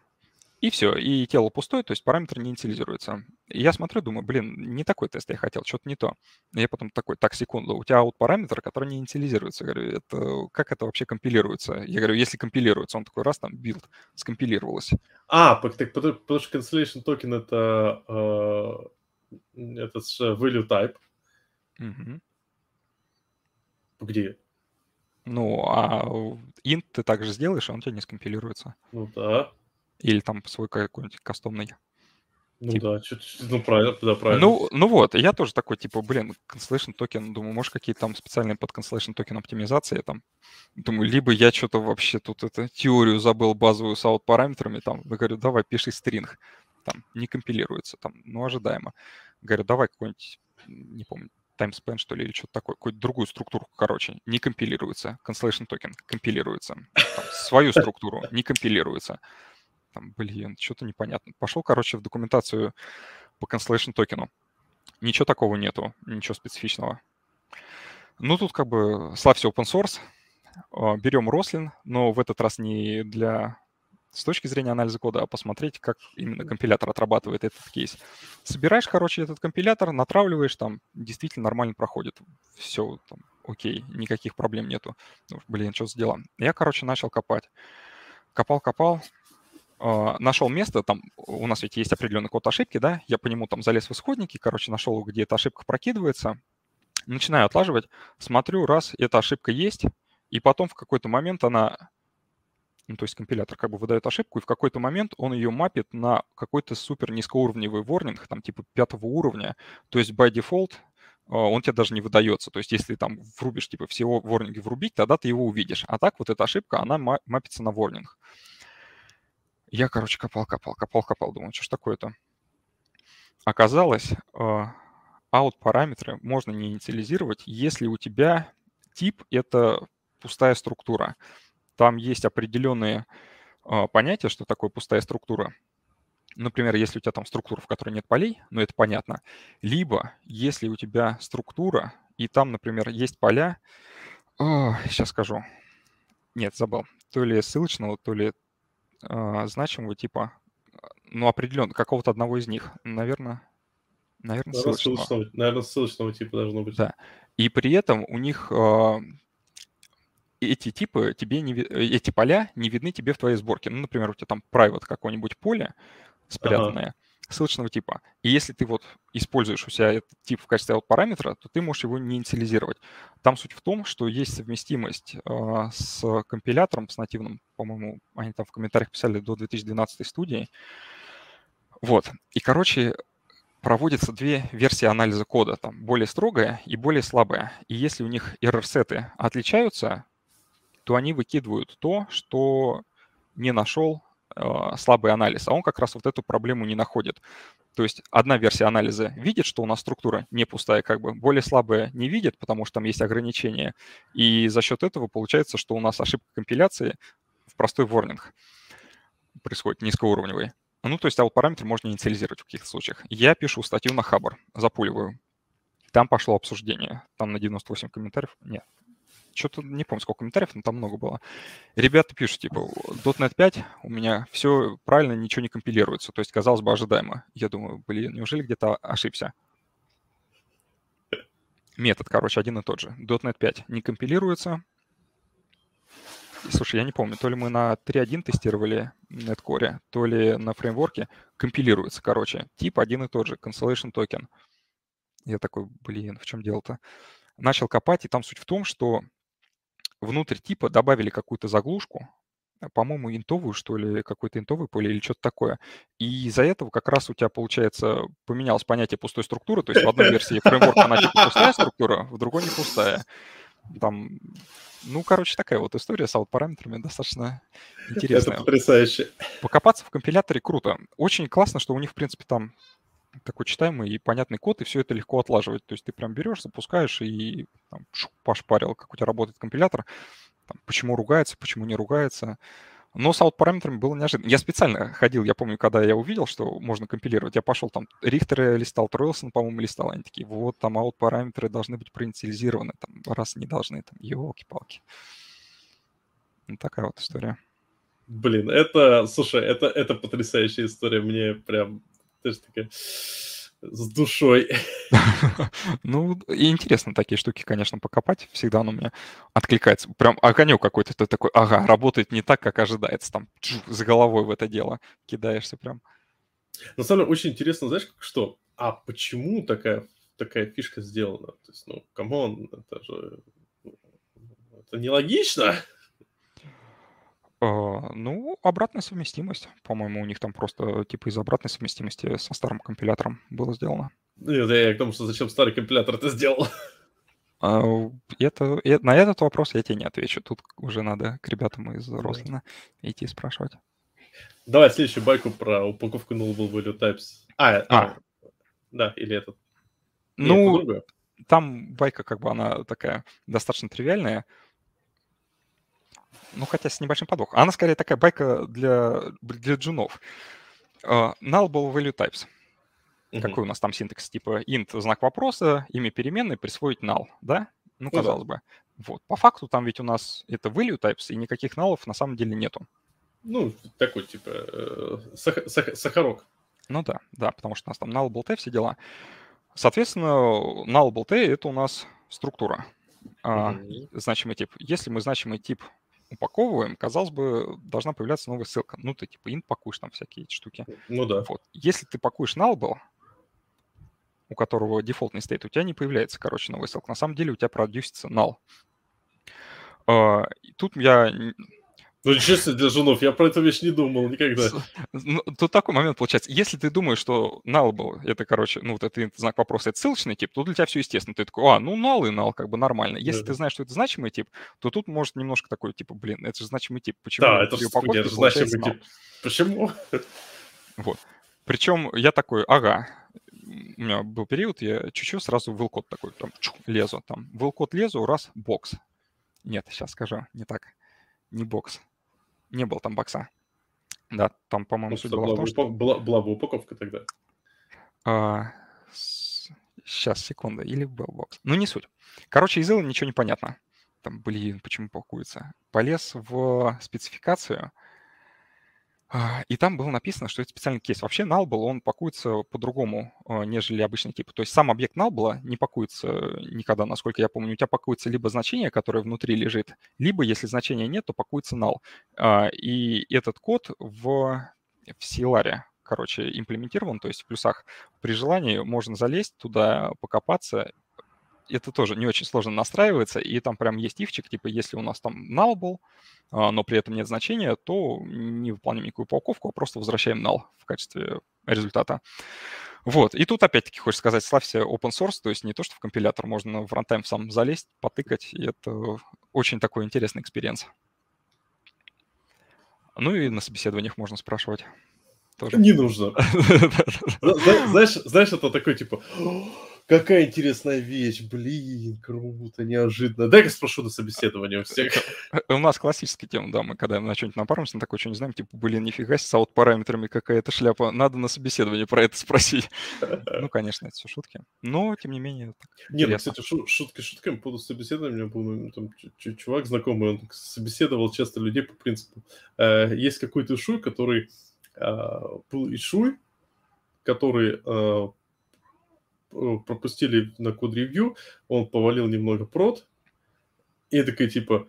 и все, и тело пустое, то есть параметр не инициализируется. И я смотрю, думаю, блин, не такой тест я хотел, что-то не то. И я потом такой, так, секунду, у тебя out параметр, который не инициализируется. Я говорю, это, как это вообще компилируется? Я говорю, если компилируется, он такой раз, там, build, скомпилировалось. А, так, потому, потому что cancellation token это, э, это value type. Угу. Где? Ну, а int ты также сделаешь, а он у тебя не скомпилируется. Ну да. Или там свой какой-нибудь кастомный. Ну тип. да, чуть, ну правильно, да, правильно. Ну, ну вот, я тоже такой, типа, блин, cancellation token, думаю, может, какие-то там специальные под cancellation token оптимизации там. Думаю, либо я что-то вообще тут это теорию забыл базовую с out параметрами, там, я говорю, давай, пиши string, там, не компилируется, там, ну, ожидаемо. Говорю, давай какой-нибудь, не помню, TimeSpan, что ли, или что-то такое, какую-то другую структуру, короче, не компилируется. Cancellation token компилируется. Там, свою структуру не компилируется там, блин, что-то непонятно. Пошел, короче, в документацию по Constellation токену. Ничего такого нету, ничего специфичного. Ну, тут как бы славься open source. А, берем Roslyn, но в этот раз не для с точки зрения анализа кода, а посмотреть, как именно компилятор отрабатывает этот кейс. Собираешь, короче, этот компилятор, натравливаешь, там действительно нормально проходит. Все, там, окей, никаких проблем нету. Ну, блин, что за дела? Я, короче, начал копать. Копал-копал, а, нашел место, там у нас ведь есть определенный код ошибки, да, я по нему там залез в исходники, короче, нашел, где эта ошибка прокидывается, начинаю отлаживать, смотрю, раз, эта ошибка есть, и потом в какой-то момент она, ну, то есть компилятор как бы выдает ошибку, и в какой-то момент он ее мапит на какой-то супер низкоуровневый ворнинг, там типа пятого уровня, то есть by default а, он тебе даже не выдается. То есть если там врубишь, типа, всего ворнинги врубить, тогда ты его увидишь. А так вот эта ошибка, она мапится на ворнинг. Я, короче, копал, копал, копал, копал. Думаю, что ж такое-то? Оказалось, out параметры можно не инициализировать, если у тебя тип — это пустая структура. Там есть определенные а, понятия, что такое пустая структура. Например, если у тебя там структура, в которой нет полей, ну это понятно. Либо если у тебя структура, и там, например, есть поля, о, сейчас скажу, нет, забыл, то ли ссылочного, то ли э, значимого типа, ну, определенно, какого-то одного из них. Наверное, наверное, ссылочного. ссылочного. Наверное, ссылочного типа должно быть. Да. И при этом у них э, эти типы тебе не, эти поля не видны тебе в твоей сборке. Ну, например, у тебя там private какое-нибудь поле спрятанное, ага. Ссылочного типа. И если ты вот используешь у себя этот тип в качестве параметра, то ты можешь его не инициализировать. Там суть в том, что есть совместимость э, с компилятором, с нативным, по-моему, они там в комментариях писали до 2012 студии. Вот. И, короче, проводятся две версии анализа кода, там более строгая и более слабая. И если у них error-сеты отличаются, то они выкидывают то, что не нашел слабый анализ, а он как раз вот эту проблему не находит. То есть одна версия анализа видит, что у нас структура не пустая, как бы более слабая не видит, потому что там есть ограничения. И за счет этого получается, что у нас ошибка компиляции в простой ворнинг происходит низкоуровневый. Ну, то есть аут-параметр можно инициализировать в каких-то случаях. Я пишу статью на Хабр, запуливаю. Там пошло обсуждение. Там на 98 комментариев. Нет, что-то не помню, сколько комментариев, но там много было. Ребята пишут, типа, .NET 5, у меня все правильно, ничего не компилируется. То есть, казалось бы, ожидаемо. Я думаю, блин, неужели где-то ошибся? Метод, короче, один и тот же. .NET 5 не компилируется, Слушай, я не помню, то ли мы на 3.1 тестировали Netcore, то ли на фреймворке компилируется, короче. Тип один и тот же, cancellation токен. Я такой, блин, в чем дело-то? Начал копать, и там суть в том, что внутрь типа добавили какую-то заглушку, по-моему, интовую, что ли, какой-то интовый поле или что-то такое. И из-за этого как раз у тебя, получается, поменялось понятие пустой структуры. То есть в одной версии фреймворка она типа пустая структура, в другой не пустая. Там ну, короче, такая вот история с аут-параметрами достаточно интересная. Это потрясающе. Покопаться в компиляторе круто. Очень классно, что у них, в принципе, там такой читаемый и понятный код, и все это легко отлаживать. То есть ты прям берешь, запускаешь и там, пошпарил, как у тебя работает компилятор, там, почему ругается, почему не ругается. Но с аут-параметрами было неожиданно. Я специально ходил, я помню, когда я увидел, что можно компилировать, я пошел там, Рихтера листал, Троилсон, по-моему, листал, они такие, вот, там аут-параметры должны быть проинициализированы, там, раз не должны, там, елки-палки. Вот такая вот история. Блин, это, слушай, это, это потрясающая история, мне прям, ты же такая с душой. Ну, и интересно такие штуки, конечно, покопать. Всегда оно мне откликается. Прям огонек какой-то. Ты такой, ага, работает не так, как ожидается. Там с головой в это дело кидаешься прям. На самом деле, очень интересно, знаешь, что? А почему такая, такая фишка сделана? То есть, ну, come on, это же... Это нелогично. А, ну, обратная совместимость. По-моему, у них там просто типа из обратной совместимости со старым компилятором было сделано. Нет, я к тому, что зачем старый компилятор это сделал. А, это, на этот вопрос я тебе не отвечу. Тут уже надо к ребятам из Рослина идти спрашивать. Давай следующую байку про упаковку nullable value types. А, а. а да, или этот. Ну, Нет, там байка как бы она такая достаточно тривиальная ну, хотя с небольшим подвохом. Она скорее такая байка для, для джунов. Uh, nullable value types. Mm-hmm. Какой у нас там синтекс? Типа int знак вопроса, имя переменной, присвоить null, да? Ну, казалось ну, да. бы. Вот. По факту там ведь у нас это value types, и никаких налов на самом деле нету. Ну, такой, типа, э, сах- сах- сахарок. Ну да, да, потому что у нас там nullable t все дела. Соответственно, nullable t — это у нас структура. Mm-hmm. А, значимый тип. Если мы значимый тип упаковываем, казалось бы, должна появляться новая ссылка. Ну, ты типа int пакуешь там всякие эти штуки. Ну да. Вот. Если ты пакуешь nullable, у которого дефолтный стейт, у тебя не появляется, короче, новая ссылка. На самом деле у тебя продюсится null. Uh, тут я ну, честно, для женов, я про эту вещь не думал никогда. Ну, тут такой момент получается. Если ты думаешь, что null это, короче, ну, вот это знак вопроса, это ссылочный тип, то для тебя все естественно. Ты такой, а, ну, null и null, как бы нормально. Если да. ты знаешь, что это значимый тип, то тут может немножко такой, типа, блин, это же значимый тип. Почему да, это, же значимый null? тип. Почему? Вот. Причем я такой, ага, у меня был период, я чуть-чуть сразу в код такой, там, чух, лезу, там, в код лезу, раз, бокс. Нет, сейчас скажу, не так, не бокс не было там бокса. Да, там, по-моему, суть была в том, что... Была, была бы упаковка тогда. А, с... Сейчас, секунда. Или был бокс. Ну, не суть. Короче, из ничего не понятно. Там, блин, почему пакуется. Полез в спецификацию. А, и там было написано, что это специальный кейс. Вообще nullable, он пакуется по-другому, а, нежели обычный тип. То есть сам объект nullable не пакуется никогда, насколько я помню. У тебя пакуется либо значение, которое внутри лежит, либо, если значения нет, то пакуется null. А, и этот код в, в CLR, короче, имплементирован, то есть в плюсах. При желании можно залезть туда, покопаться это тоже не очень сложно настраивается, и там прям есть ифчик, типа, если у нас там null был, а, но при этом нет значения, то не выполняем никакую упаковку, а просто возвращаем null в качестве результата. Вот, и тут опять-таки хочешь сказать, славься open source, то есть не то, что в компилятор можно в runtime сам залезть, потыкать, и это очень такой интересный experience. Ну и на собеседованиях можно спрашивать. Тоже. Не нужно. Знаешь, знаешь, это такой типа, Какая интересная вещь, блин, круто, неожиданно. Дай-ка спрошу на собеседование у всех. У нас классическая тема, да, мы когда на что-нибудь напаримся, на такое что не знаем, типа, блин, нифига себе, с out -параметрами какая-то шляпа, надо на собеседование про это спросить. Ну, конечно, это все шутки, но, тем не менее, Не, ну, кстати, шутки шутками по собеседованию, у меня был ну, там, чувак знакомый, он собеседовал часто людей по принципу, э, есть какой-то шуй, который э, был ишуй, который э, Э, пропустили на код-ревью, он повалил немного прод, и такой типа,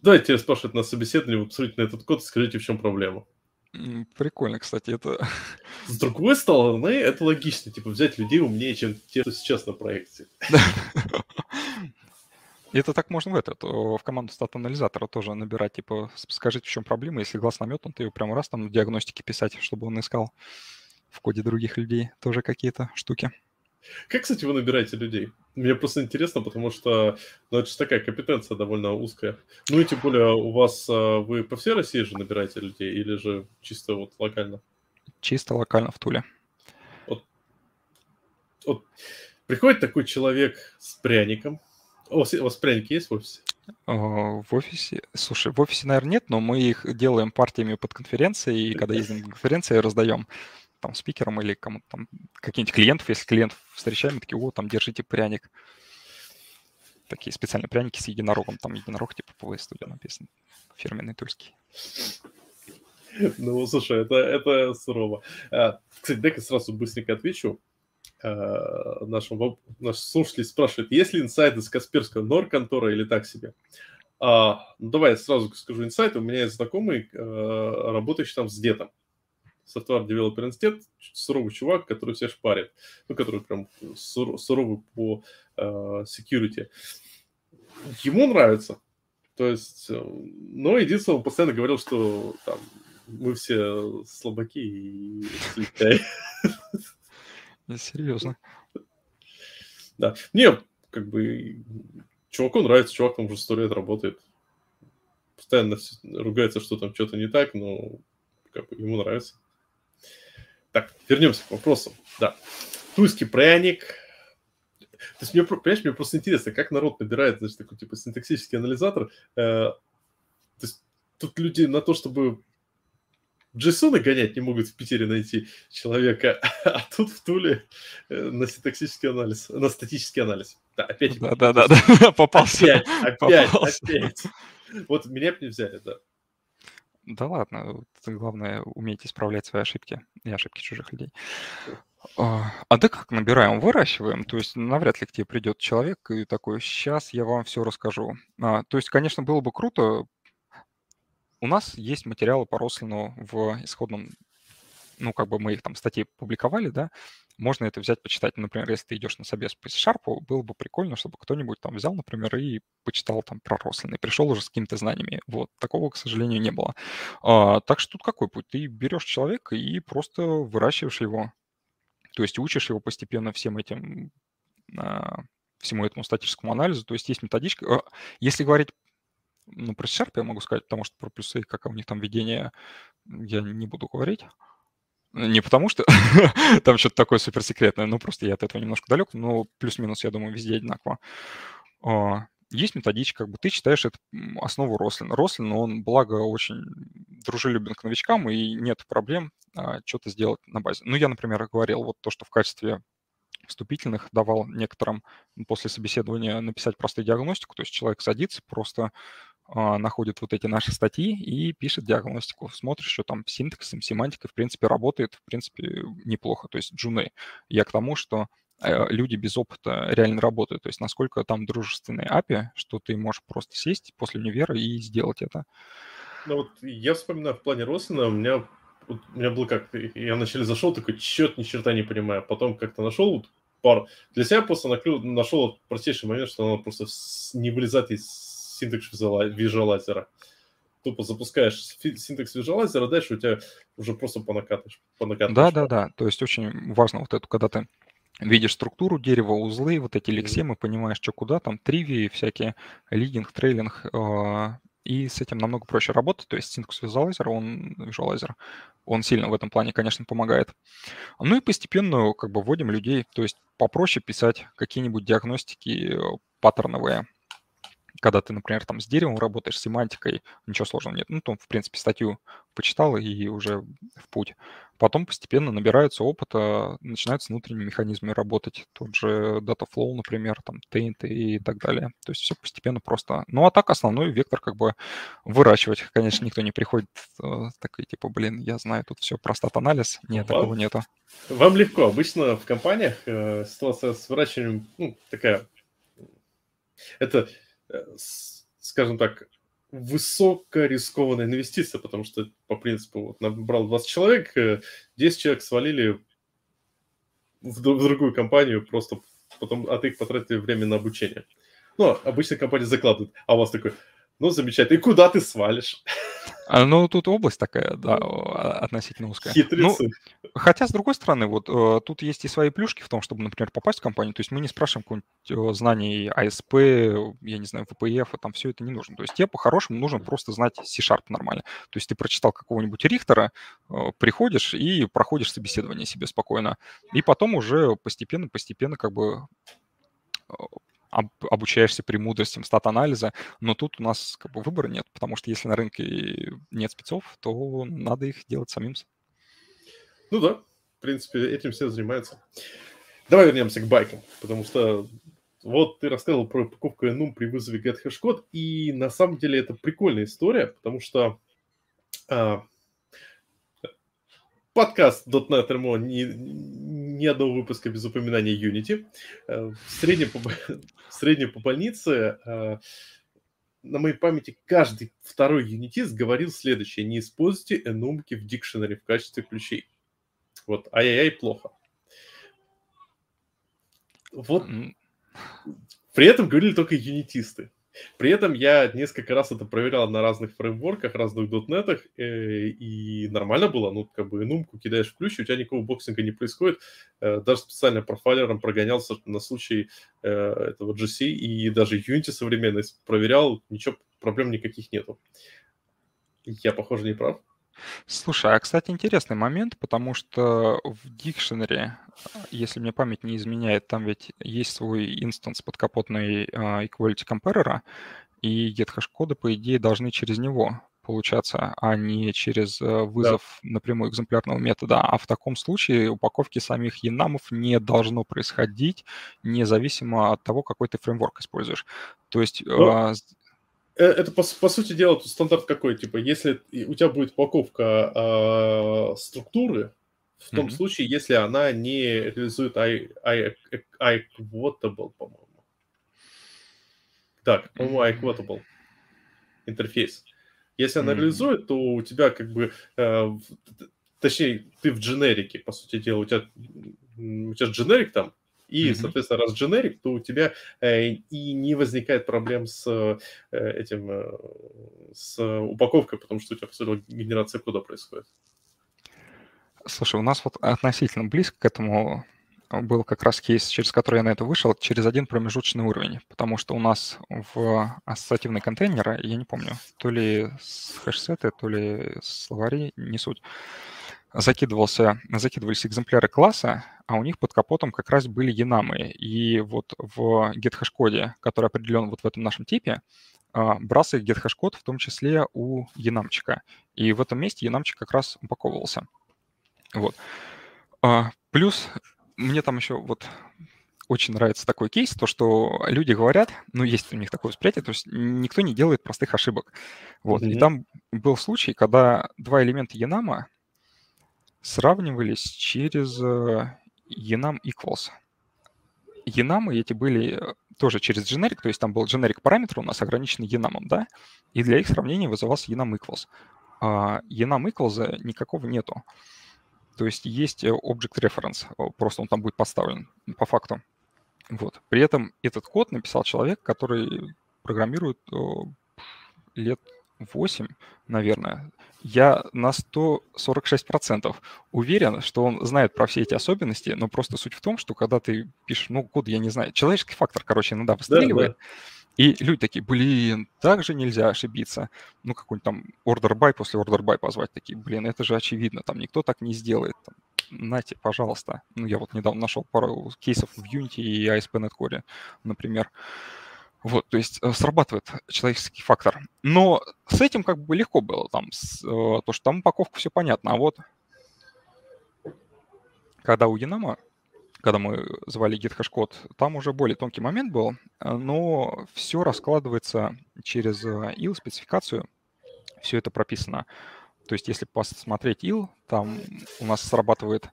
давайте спрашивать на собеседовании, посмотрите на этот код скажите, в чем проблема. Прикольно, кстати, это... С другой стороны, это логично, типа, взять людей умнее, чем те, кто сейчас на проекте. Это так можно в этот, в команду стат-анализатора тоже набирать, типа, скажите, в чем проблема, если глаз наметан, ты его прямо раз там в диагностике писать, чтобы он искал в коде других людей тоже какие-то штуки. Как, кстати, вы набираете людей? Мне просто интересно, потому что ну, это же такая компетенция довольно узкая. Ну и тем более у вас, а, вы по всей России же набираете людей или же чисто вот локально? Чисто локально в Туле. Вот, вот приходит такой человек с пряником. у вас, у вас пряники есть в офисе? В офисе? Слушай, в офисе, наверное, нет, но мы их делаем партиями под конференции, и когда ездим на конференции, раздаем там спикерам или кому-то там каких-нибудь клиентов, если клиентов встречаем, такие, о, там, держите пряник. Такие специальные пряники с единорогом, там единорог типа PVS-Studio написан, фирменный тульский. Ну, слушай, это, это сурово. А, кстати, дай-ка сразу быстренько отвечу. А, нашим, наш слушатель спрашивает, есть ли инсайд из Касперского норм контора или так себе? А, ну, давай я сразу скажу инсайт. У меня есть знакомый, а, работающий там SDET ом. Software Developer in Test, суровый чувак, который все шпарит, ну, который прям сур, суровый по uh, security. Ему нравится. То есть, э, но единственное, он постоянно говорил, что там мы все слабаки и Серьезно. Да. Не, как бы, чуваку нравится, чувак там уже сто лет работает. Постоянно ругается, что там что-то не так, но как бы, ему нравится. Так, вернемся к вопросу. Да. Тульский пряник. То есть, мне, понимаешь, мне просто интересно, как народ набирает, значит, такой, типа, синтаксический анализатор. Э, то есть, тут люди на то, чтобы JSON гонять не могут в Питере найти человека, а тут в Туле э, на синтаксический анализ, на статический анализ. Да, опять. Да, да, да, да, попался. Опять, опять, попался. опять. Вот меня бы не взяли, да. Да ладно, главное уметь исправлять свои ошибки и ошибки чужих людей. А, да как набираем? Выращиваем. То есть навряд ли к тебе придет человек и такой, сейчас я вам все расскажу. А, то есть, конечно, было бы круто. У нас есть материалы по Рослину в исходном, ну, как бы мы их там статьи публиковали, да, можно это взять, почитать. Например, если ты идешь на собес по C-Sharp, было бы прикольно, чтобы кто-нибудь там взял, например, и почитал там про Рослин, и пришел уже с какими-то знаниями. Вот, такого, к сожалению, не было. А, так что тут какой путь? Ты берешь человека и просто выращиваешь его. То есть учишь его постепенно всем этим, а, всему этому статическому анализу. То есть есть методичка. А, если говорить ну, про C-Sharp я могу сказать, потому что про плюсы, как у них там ведение, я не буду говорить. Не потому что там что-то такое суперсекретное, ну просто я от этого немножко далек, но плюс-минус, я думаю, везде одинаково. А, есть методичка, как бы ты читаешь эту основу Рослин. Рослин, он, благо, очень дружелюбен к новичкам, и нет проблем а, что-то сделать на базе. Ну, я, например, говорил вот то, что в качестве вступительных давал некоторым после собеседования написать просто диагностику, то есть человек садится, просто находит вот эти наши статьи и пишет диагностику. Смотришь, что там синтаксом, семантикой, в принципе, работает, в принципе, неплохо. То есть джуны. Я к тому, что э, люди без опыта реально работают. То есть насколько там дружественные API, что ты можешь просто сесть после универа и сделать это. Ну вот я вспоминаю в плане Рослина, у меня, у меня был как, я вначале зашел, такой, черт, ни черта не понимаю, потом как-то нашел пару, для себя просто накрыл, нашел простейший момент, что оно просто не вылезает из синтекс визуалайзера. Тупо запускаешь синтекс визуалайзера, дальше у тебя уже просто понакатываешь. понакатываешь. Да, да, да. То есть очень важно вот это, когда ты видишь структуру дерева, узлы, вот эти лексемы, понимаешь, что куда, там тривии всякие, лидинг, трейлинг, а, и с этим намного проще работать. То есть Syntax Visualizer, он, Visualizer, он сильно в этом плане, конечно, помогает. Ну и постепенно как бы вводим людей, то есть попроще писать какие-нибудь диагностики э, паттерновые, когда ты, например, там с деревом работаешь, с семантикой, ничего сложного нет. Ну, там, в принципе, статью почитал и уже в путь. Потом постепенно набираются опыта, начинаются внутренние механизмы работать. Тот же Dataflow, например, там, Taint и так далее. То есть все постепенно просто. Ну, а так основной вектор как бы выращивать. Конечно, никто не приходит э, такой, типа, блин, я знаю тут все про стат-анализ. Нет, вам, такого нету. Вам легко. Обычно в компаниях э, ситуация с выращиванием, ну, такая... Это скажем так, высокорискованная инвестиция, потому что по принципу вот набрал 20 человек, 10 э, человек свалили в, в другую компанию просто потом, ты их потратили время на обучение. Ну, обычно компания закладывает, а у вас такой, ну, замечательно, и куда ты свалишь? А, ну, тут область такая, да, относительно узкая. Хитрецы. Ну, хотя, с другой стороны, вот э, тут есть и свои плюшки в том, чтобы, например, попасть в компанию. То есть мы не спрашиваем какое-нибудь э, знаний АСП, я не знаю, VPF, а там все это не нужно. То есть тебе по-хорошему нужно просто знать C-Sharp нормально. То есть ты прочитал какого-нибудь Рихтера, э, приходишь и проходишь собеседование себе спокойно. И потом уже постепенно-постепенно как бы об, обучаешься премудростям стат-анализа, но тут у нас как бы выбора нет, потому что если на рынке нет спецов, то надо их делать самим. Ну да, в принципе, этим все занимаются. Давай вернемся к байкам, потому что вот ты рассказывал про покупку Enum при вызове get и на самом деле это прикольная история, потому что а, подкаст .NET RMO ни, ни одного выпуска без упоминания Unity. Э, в среднем по, в среднем по больнице э, на моей памяти каждый второй юнитист говорил следующее. Не используйте энумки в дикшенере в качестве ключей. Вот, ай-яй-яй, плохо. Вот. При этом говорили только юнитисты. При этом я несколько раз это проверял на разных фреймворках, разных дотнетах, э, и нормально было. Ну, как бы нумку кидаешь в ключ, у тебя никакого боксинга не происходит. Э, даже специально профайлером прогонялся на случай э, этого GC, и даже Unity современный проверял, ничего, проблем никаких нету. Я, похоже, не прав. Слушай, а, кстати, интересный момент, потому что в Dictionary, если мне память не изменяет, там ведь есть свой инстанс подкапотной а, equality comparer, и getHash-коды, по идее, должны через него получаться, а не через э, вызов да. напрямую экземплярного метода. А в таком случае упаковки самих янамов не должно происходить, независимо от того, какой ты фреймворк используешь. То есть ну, Э, это, по, по сути дела, тут стандарт какой? Типа, если у тебя будет упаковка э, структуры, в том mm-hmm. случае, если она не реализует I, I, I, iQuotable, по-моему. Так, по-моему, iQuotable интерфейс. Если она mm-hmm. реализует, то у тебя как бы, э, точнее, ты в дженерике, по сути дела, у тебя, у тебя дженерик там, и, mm-hmm. соответственно, раз дженерик, то у тебя э, и не возникает проблем с э, этим, э, с упаковкой, потому что у тебя, по сути, генерация кода происходит. Слушай, у нас вот относительно близко к этому был как раз кейс, через который я на это вышел, через один промежуточный уровень, потому что у нас в ассоциативный контейнер, я не помню, то ли с хэшсеты, то ли словари, не суть, закидывался, закидывались экземпляры класса, а у них под капотом как раз были янамы. И вот в GetHash-коде, который определен вот в этом нашем типе, а, брался GetHash-код в том числе у янамчика. И в этом месте янамчик как раз упаковывался. Вот. А, плюс мне там еще вот очень нравится такой кейс, то, что люди говорят, ну, есть у них такое восприятие, то есть никто не делает простых ошибок. Вот. Mm-hmm. И там был случай, когда два элемента Enum сравнивались через э, enum equals. Enum эти были э, тоже через generic, то есть там был generic параметр у нас ограниченный enum, да, и для их сравнения вызывался enum equals. А enum equals никакого нету. То есть есть э, object reference, просто он там будет поставлен по факту. Вот. При этом этот код написал человек, который программирует лет 8, наверное. Я на 146% уверен, что он знает про все эти особенности, но просто суть в том, что когда ты пишешь, ну, код, я не знаю, человеческий фактор, короче, иногда выстреливает, да, да. И люди такие, блин, так же нельзя ошибиться. Ну, какой-нибудь там order by после order by позвать. Такие, блин, это же очевидно, там никто так не сделает. Там, нате, пожалуйста. Ну, я вот недавно нашел пару кейсов в Unity и ASP.NET Core, например. Вот, то есть э, срабатывает человеческий фактор. Но с этим как бы легко было, там, с, э, то, что там упаковка все понятно. А вот когда у Янама когда мы звали GitHash код, там уже более тонкий момент был, э, но все раскладывается через IL спецификацию, все это прописано. То есть если посмотреть IL, там у нас срабатывает,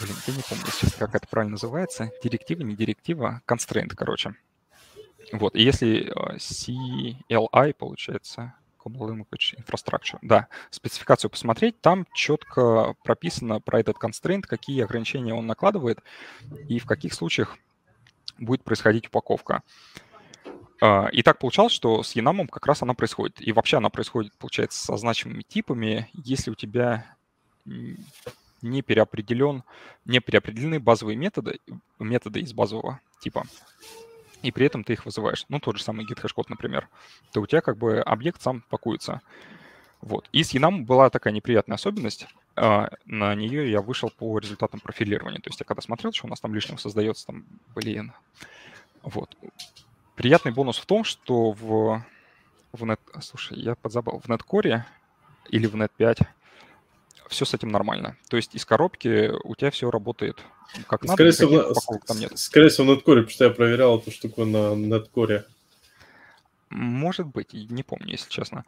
блин, я не помню сейчас, как это правильно называется, директива, не директива, constraint, короче. Вот, и если э, CLI, получается, Common Language Infrastructure, да, спецификацию посмотреть, там четко прописано про этот constraint, какие ограничения он накладывает и в каких случаях будет происходить упаковка. А, и так получалось, что с Enum как раз она происходит. И вообще она происходит, получается, со значимыми типами, если у тебя не переопределен, не переопределены базовые методы, методы из базового типа и при этом ты их вызываешь. Ну, тот же самый git например. То у тебя как бы объект сам пакуется. Вот. И с Enum была такая неприятная особенность. А, на нее я вышел по результатам профилирования. То есть я когда смотрел, что у нас там лишнего создается, там, блин. Вот. Приятный бонус в том, что в, в Net... Слушай, я подзабыл. В Netcore или в Net5 все с этим нормально. То есть из коробки у тебя все работает как скорее надо, всего, там нет. Скорее всего, Netcore, потому что я проверял эту штуку на Netcore. Может быть, не помню, если честно.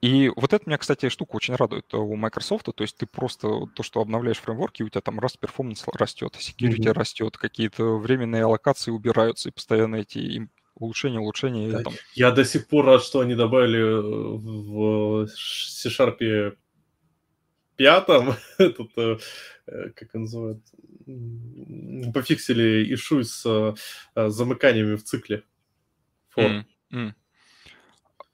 И вот это меня, кстати, штука очень радует у Microsoft. То есть ты просто то, что обновляешь фреймворки, у тебя там раз перформанс растет, security mm-hmm. растет, какие-то временные аллокации убираются, и постоянно эти улучшения, улучшения. Да. Там... Я до сих пор рад, что они добавили в C-Sharp пятом этот, э, э, как он называют, пофиксили ишу с э, замыканиями в цикле. Mm.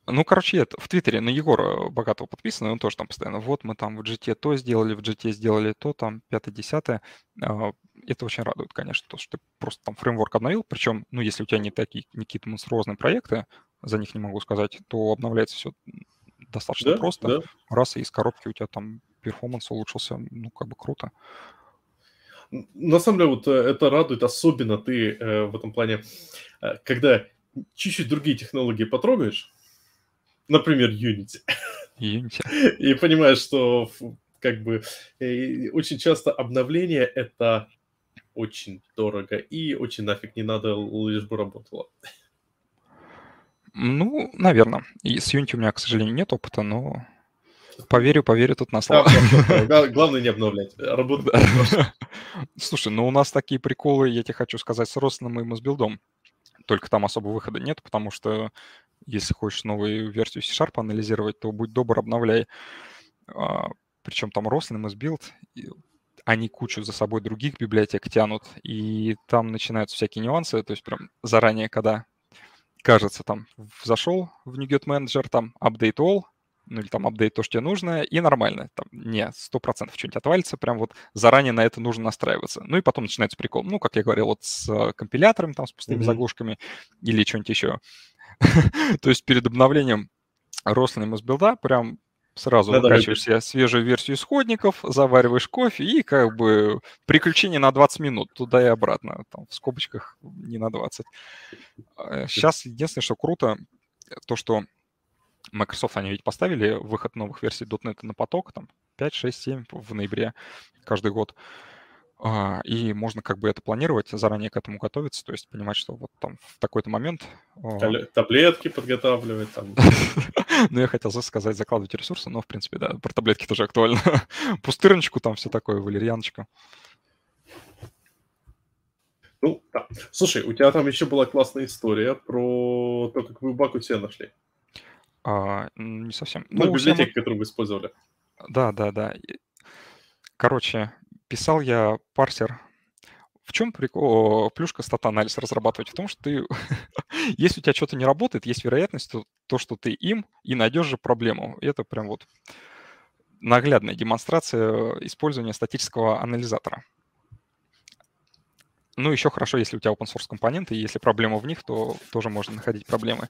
Ну, короче, это в Твиттере на Егора Богатого подписано, он тоже там постоянно, вот мы там в GT то сделали, в GT сделали то, там, пятое-десятое. А, это очень радует, конечно, то, что ты просто там фреймворк обновил, причем, ну, если у тебя не такие, не какие-то монструозные проекты, за них не могу сказать, то обновляется все достаточно да, просто. Да. Раз и из коробки у тебя там перформанс улучшился, ну, как бы круто. На самом деле, вот э, это радует, особенно ты э, в этом плане, э, когда чуть-чуть другие технологии потрогаешь, например, Unity, Unity. и понимаешь, что как бы э, очень часто обновление это очень дорого и очень нафиг не надо, лишь бы работало. Ну, наверное. И с Unity у меня, к сожалению, нет опыта, но Поверю, поверю тут на слово. Да, главное не обновлять. Работа. Слушай, ну у нас такие приколы, я тебе хочу сказать, с Росным и Мосбилдом. Только там особо выхода нет, потому что если хочешь новую версию C-Sharp анализировать, то будь добр, обновляй. А, причем там и Мосбилд, они кучу за собой других библиотек тянут, и там начинаются всякие нюансы, то есть прям заранее, когда кажется, там зашел в NuGet Manager, там update all, ну или там апдейт то, что тебе нужно, и нормально. Там не, сто процентов что-нибудь отвалится, прям вот заранее на это нужно настраиваться. Ну и потом начинается прикол. Ну, как я говорил, вот с э, компилятором, там, с пустыми mm-hmm. заглушками или что-нибудь еще. то есть перед обновлением из билда прям сразу да, выкачиваешь себе свежую версию исходников, завариваешь кофе и как бы приключение на 20 минут туда и обратно, там в скобочках не на 20. Сейчас э, единственное, что круто, то, что Microsoft, они ведь поставили выход новых версий .NET на поток, там 5, 6, 7 в ноябре каждый год. А, и можно как бы это планировать, заранее к этому готовиться, то есть понимать, что вот там в такой-то момент... Таблетки подготавливать там. Ну, я хотел сказать, закладывать ресурсы, но, в принципе, да, про таблетки тоже актуально. Пустырничку там все такое, валерьяночка. Ну, да. Слушай, у тебя там еще была классная история про то, как вы баку себе нашли. А, не совсем. Ну, ну библиотеки, которую вы использовали. Да, да, да. Короче, писал я парсер. В чем прикол, плюшка стат-анализ разрабатывать? В том, что ты, если у тебя что-то не работает, есть вероятность, то, то, что ты им и найдешь же проблему. Это прям вот наглядная демонстрация использования статического анализатора. Ну, еще хорошо, если у тебя open source компоненты, и если проблема в них, то тоже можно находить проблемы.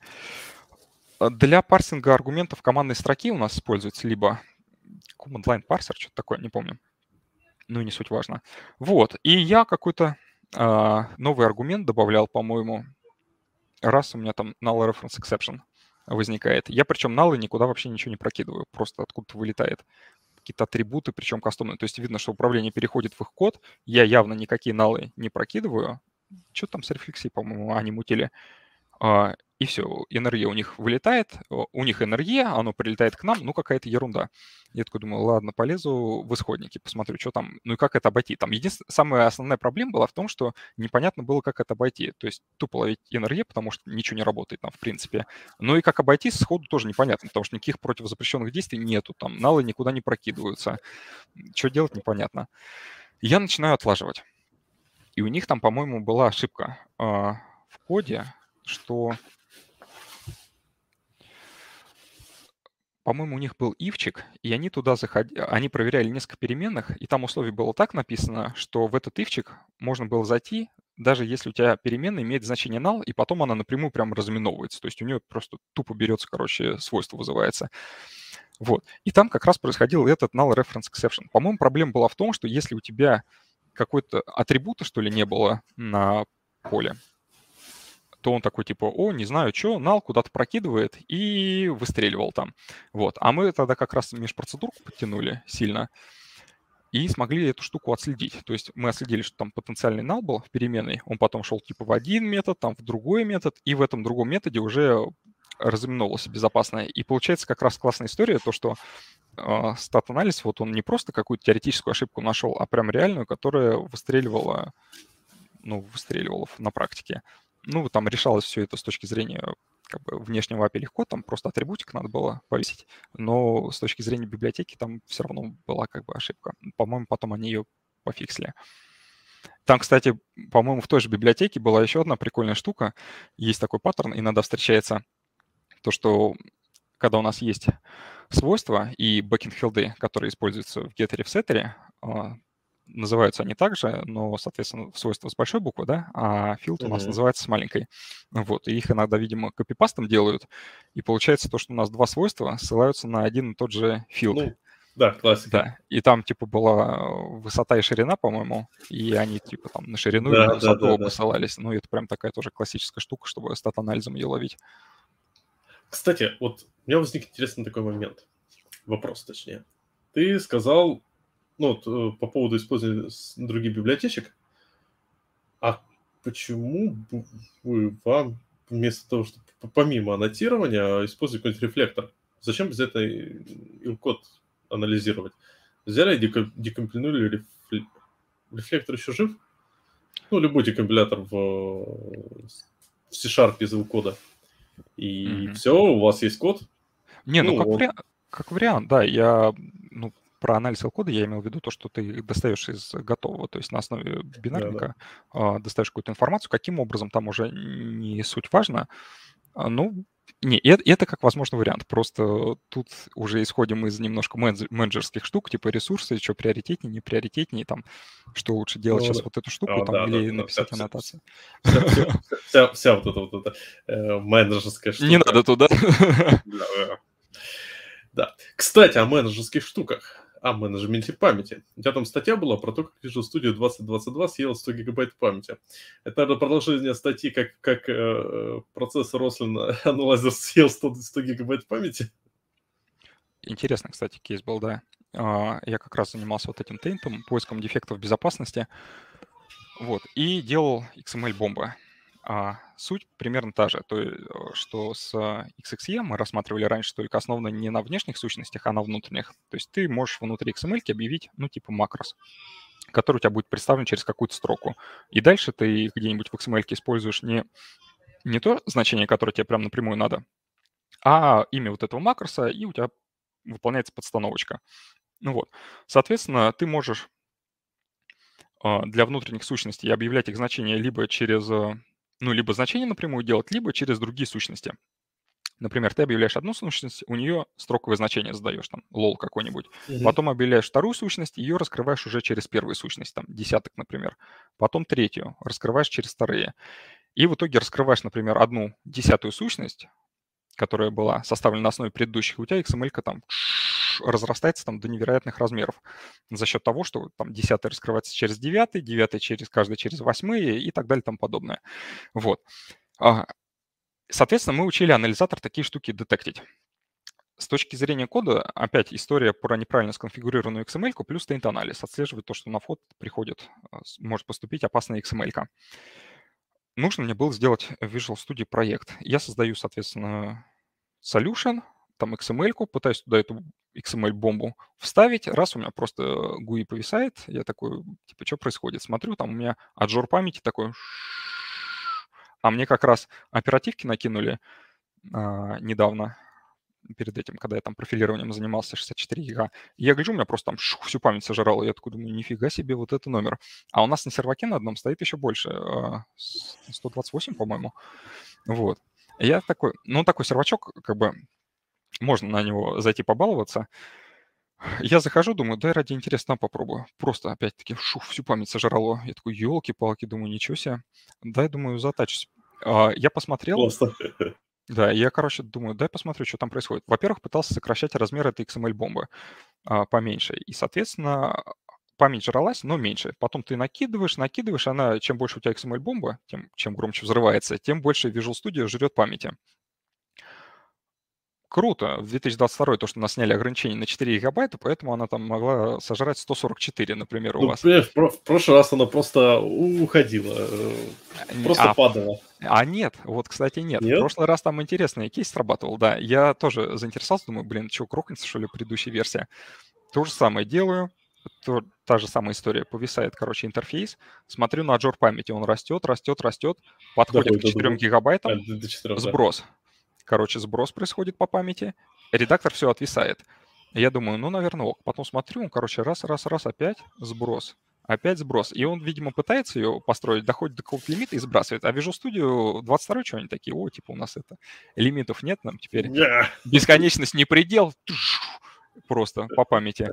Для парсинга аргументов командной строки у нас используется либо command line парсер, что-то такое, не помню ну, не суть важно. Вот, и я какой-то э, новый аргумент добавлял, по-моему, раз у меня там null reference exception возникает. Я причем null никуда вообще ничего не прокидываю, просто откуда-то вылетает какие-то атрибуты, причем кастомные. То есть видно, что управление переходит в их код. Я явно никакие налы не прокидываю. Что там с рефлексией, по-моему, они мутили. А, и все, энергия у них вылетает, у них энергия, оно прилетает к нам, ну, какая-то ерунда. Я такой думаю, ладно, полезу в исходники, посмотрю, что там, ну и как это обойти. Там единственная, самая основная проблема была в том, что непонятно было, как это обойти. То есть тупо ловить энергию, потому что ничего не работает там, в принципе. Ну и как обойти сходу тоже непонятно, потому что никаких противозапрещенных действий нету, там, налы никуда не прокидываются. Что делать, непонятно. Я начинаю отлаживать. И у них там, по-моему, была ошибка э, в коде, что по-моему, у них был ивчик, и они туда заходили, они проверяли несколько переменных, и там условие было так написано, что в этот ивчик можно было зайти, даже если у тебя переменная имеет значение null, и потом она напрямую прям разменовывается. То есть у нее просто тупо берется, короче, свойство вызывается. Вот. И там как раз происходил этот null reference exception. По-моему, проблема была в том, что если у тебя какой-то атрибута, что ли, не было на поле, то он такой типа, о, не знаю, что, нал куда-то прокидывает и выстреливал там. Вот. А мы тогда как раз межпроцедурку подтянули сильно и смогли эту штуку отследить. То есть мы отследили, что там потенциальный нал был в переменной, он потом шел типа в один метод, там в другой метод, и в этом другом методе уже разминулся безопасно. И получается как раз классная история, то, что э, стат-анализ, вот он не просто какую-то теоретическую ошибку нашел, а прям реальную, которая выстреливала, ну, выстреливала на практике. Ну, там решалось все это с точки зрения как бы внешнего API легко, там просто атрибутик надо было повесить, но с точки зрения библиотеки там все равно была как бы ошибка. По-моему, потом они ее пофиксили. Там, кстати, по-моему, в той же библиотеке была еще одна прикольная штука. Есть такой паттерн, иногда встречается то, что когда у нас есть свойства и backing field ы, которые используются в getter и в setter, называются они также, но, соответственно, свойства с большой буквы, да, а field mm-hmm. у нас называется с маленькой. Вот, и их иногда, видимо, копипастом делают, и получается то, что у нас два свойства ссылаются на один и тот же field. Ну, да, классика. Да, и там, типа, была высота и ширина, по-моему, и они, типа, там на ширину да, и на высоту да, да, оба ссылались. Ну, это прям такая тоже классическая штука, чтобы стат-анализом ее ловить. Кстати, вот у меня возник интересный такой момент. Вопрос, точнее. Ты сказал, ну, вот, э, по поводу использования других библиотечек, а почему вы вам вместо того, чтобы помимо аннотирования использовать какой-нибудь рефлектор? Зачем без этого код анализировать? Взяли и декомпилинули рефлектор еще жив? Ну, любой декомпилятор в, в C-Sharp из кода. И mm-hmm. все, у вас есть код. Не, ну, ну как, он... вариант, как вариант, да. Я ну, про анализ кода я имел в виду то, что ты достаешь из готового, то есть на основе бинарника да, да. достаешь какую-то информацию, каким образом там уже не суть важно. А, ну, не, это, это как возможный вариант. Просто тут уже исходим из немножко менеджерских штук, типа ресурсы, что приоритетнее, не приоритетнее, там, что лучше делать ну, сейчас вот эту штуку, а, там, да, или да, написать да, аннотацию. Вся, вся, вся, вся вот эта вот эта э, менеджерская штука. Не надо туда. Да, да. Кстати, о менеджерских штуках о менеджменте памяти. У тебя там статья была про то, как Visual Studio 2022 съел 100 гигабайт памяти. Это, продолжение статьи, как, как э, процессор Roslyn Analyzer съел 100, 100 гигабайт памяти. Интересно, кстати, кейс был, да. а, я как раз занимался вот этим тейнтом, поиском дефектов безопасности. Вот, и делал XML-бомбы. А суть примерно та же, то, что с XXE мы рассматривали раньше только основано не на внешних сущностях, а на внутренних. То есть ты можешь внутри XML объявить, ну, типа макрос, который у тебя будет представлен через какую-то строку. И дальше ты где-нибудь в XML используешь не, не то значение, которое тебе прям напрямую надо, а имя вот этого макроса, и у тебя выполняется подстановочка. Ну вот, соответственно, ты можешь а, для внутренних сущностей объявлять их значения либо через, э, ну, либо значение напрямую делать, либо через другие сущности. Например, ты объявляешь одну сущность, у нее строковое значение задаешь, там, лол какой-нибудь. Угу. Потом объявляешь вторую сущность, ее раскрываешь уже через первую сущность, там, десяток, например. Потом третью, раскрываешь через вторые. И в итоге раскрываешь, например, одну десятую сущность, которая была составлена на основе предыдущих, у тебя XML там разрастается там до невероятных размеров за счет того, что там десятый раскрывается через девятый, девятый через каждый через восьмые и так далее и тому подобное. Вот. А, соответственно, мы учили анализатор такие штуки детектить. С точки зрения кода, опять история про неправильно сконфигурированную XML плюс taint анализ отслеживает то, что на вход приходит, а, может поступить опасная XML. -ка. Нужно мне было сделать Visual Studio проект. Я создаю, соответственно, solution, там XML-ку, пытаюсь туда эту XML-бомбу вставить. Раз у меня просто GUI повисает, я такой, типа, что происходит? Смотрю, там у меня отжор памяти такой, а мне как раз оперативки накинули а, недавно, перед этим, когда я там профилированием занимался, 64 гига. И я гляжу, у меня просто там шух, всю память сожрало. Я такой думаю, нифига себе, вот это номер. А у нас на серваке на одном стоит еще больше, 128, а, по-моему. Вот. Я такой, ну, такой сервачок, как бы, можно на него зайти побаловаться. Я захожу, думаю, дай ради интересно попробую. Просто опять-таки, шух, всю память сожрало. Я такой, елки-палки, думаю, ничего себе. Дай, думаю, затачусь. А, я посмотрел. Просто. Да, я, короче, думаю, дай посмотрю, что там происходит. Во-первых, пытался сокращать размер этой XML-бомбы а, поменьше. И, соответственно, память жралась, но меньше. Потом ты накидываешь, накидываешь, она, чем больше у тебя XML-бомба, тем чем громче взрывается, тем больше Visual Studio жрет памяти круто. В 2022 то, что нас сняли ограничение на 4 гигабайта, поэтому она там могла сожрать 144, например, у ну, вас. В, в прошлый раз она просто уходила, э, просто а, падала. А нет, вот, кстати, нет. нет. В прошлый раз там интересный кейс срабатывал, да. Я тоже заинтересовался, думаю, блин, что, крокнется, что ли, предыдущая версия? То же самое делаю, то, та же самая история. Повисает, короче, интерфейс. Смотрю на джор памяти, он растет, растет, растет, подходит да, к 4 да, гигабайтам, а, до 4, сброс. Да. Короче, сброс происходит по памяти, редактор все отвисает. Я думаю, ну, наверное, ок. Потом смотрю, он, короче, раз, раз, раз, опять сброс. Опять сброс. И он, видимо, пытается ее построить, доходит до какого-то лимита и сбрасывает. А Visual Studio 22 что они такие, о, типа у нас это, лимитов нет, нам теперь yeah. бесконечность не предел, просто по памяти.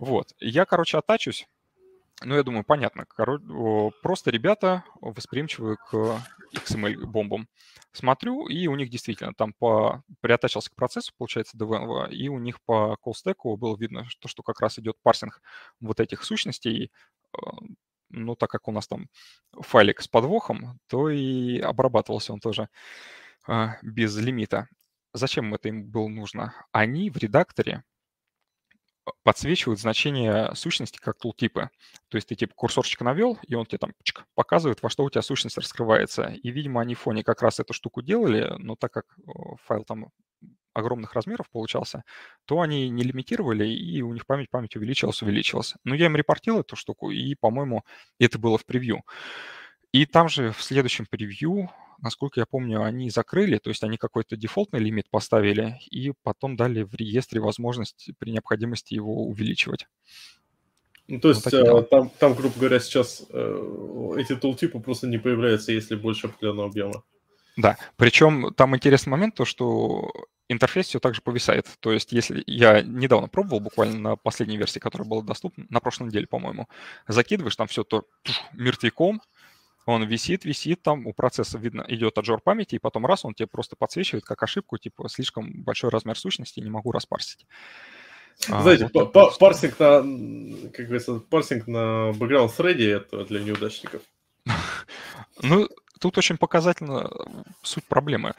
Вот. Я, короче, оттачусь. Ну, я думаю, понятно. Короче, просто ребята восприимчивы к XML-бомбам смотрю, и у них действительно там по... приотачился к процессу, получается, DVNV, и у них по колл было видно, что, что как раз идет парсинг вот этих сущностей, э, ну, так как у нас там файлик с подвохом, то и обрабатывался он тоже э, без лимита. Зачем это им было нужно? Они в редакторе подсвечивают значение сущности как тултипы. То есть ты типа курсорчик навел, и он тебе там чик, показывает, во что у тебя сущность раскрывается. И, видимо, они в фоне как раз эту штуку делали, но так как файл там огромных размеров получался, то они не лимитировали, и у них память, память увеличилась, увеличилась. Но я им репортил эту штуку, и, по-моему, это было в превью. И там же в следующем превью насколько я помню, они закрыли, то есть они какой-то дефолтный лимит поставили и потом дали в реестре возможность при необходимости его увеличивать. Ну, то есть вот э, там, там, грубо говоря, сейчас э, эти тултипы просто не появляются, если больше определенного объема. Да, причем там интересный момент, то что интерфейс все так же повисает. То есть если я недавно пробовал, буквально на последней версии, которая была доступна, на прошлой неделе, по-моему, закидываешь там все то мертвяком, он висит, висит, там у процесса видно, идет отжор памяти, и потом раз он тебе просто подсвечивает как ошибку, типа слишком большой размер сущности, не могу распарсить. А, Знаете, а, вот парсинг на, как говорится, парсинг на background thread это для неудачников. ну, тут очень показательно суть проблемы.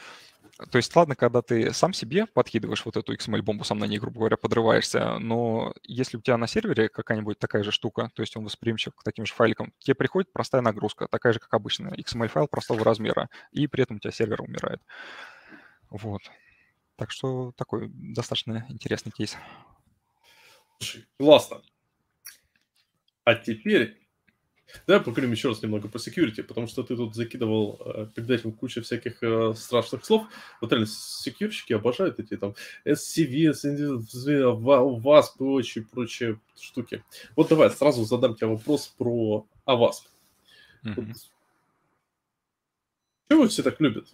То есть, ладно, когда ты сам себе подкидываешь вот эту XML-бомбу, сам на ней, грубо говоря, подрываешься, но если у тебя на сервере какая-нибудь такая же штука, то есть он восприимчив к таким же файликам, тебе приходит простая нагрузка, такая же, как обычно, XML-файл простого размера, и при этом у тебя сервер умирает. Вот. Так что такой достаточно интересный кейс. Классно. А теперь Давай поговорим еще раз немного про security, потому что ты тут закидывал э, перед этим кучу всяких э, страшных слов. Вот реально, секьюрщики обожают эти там SCV, VASP и прочие, прочие штуки. Вот давай сразу задам тебе вопрос про AWASP. Mm-hmm. Вот. Чего все так любят?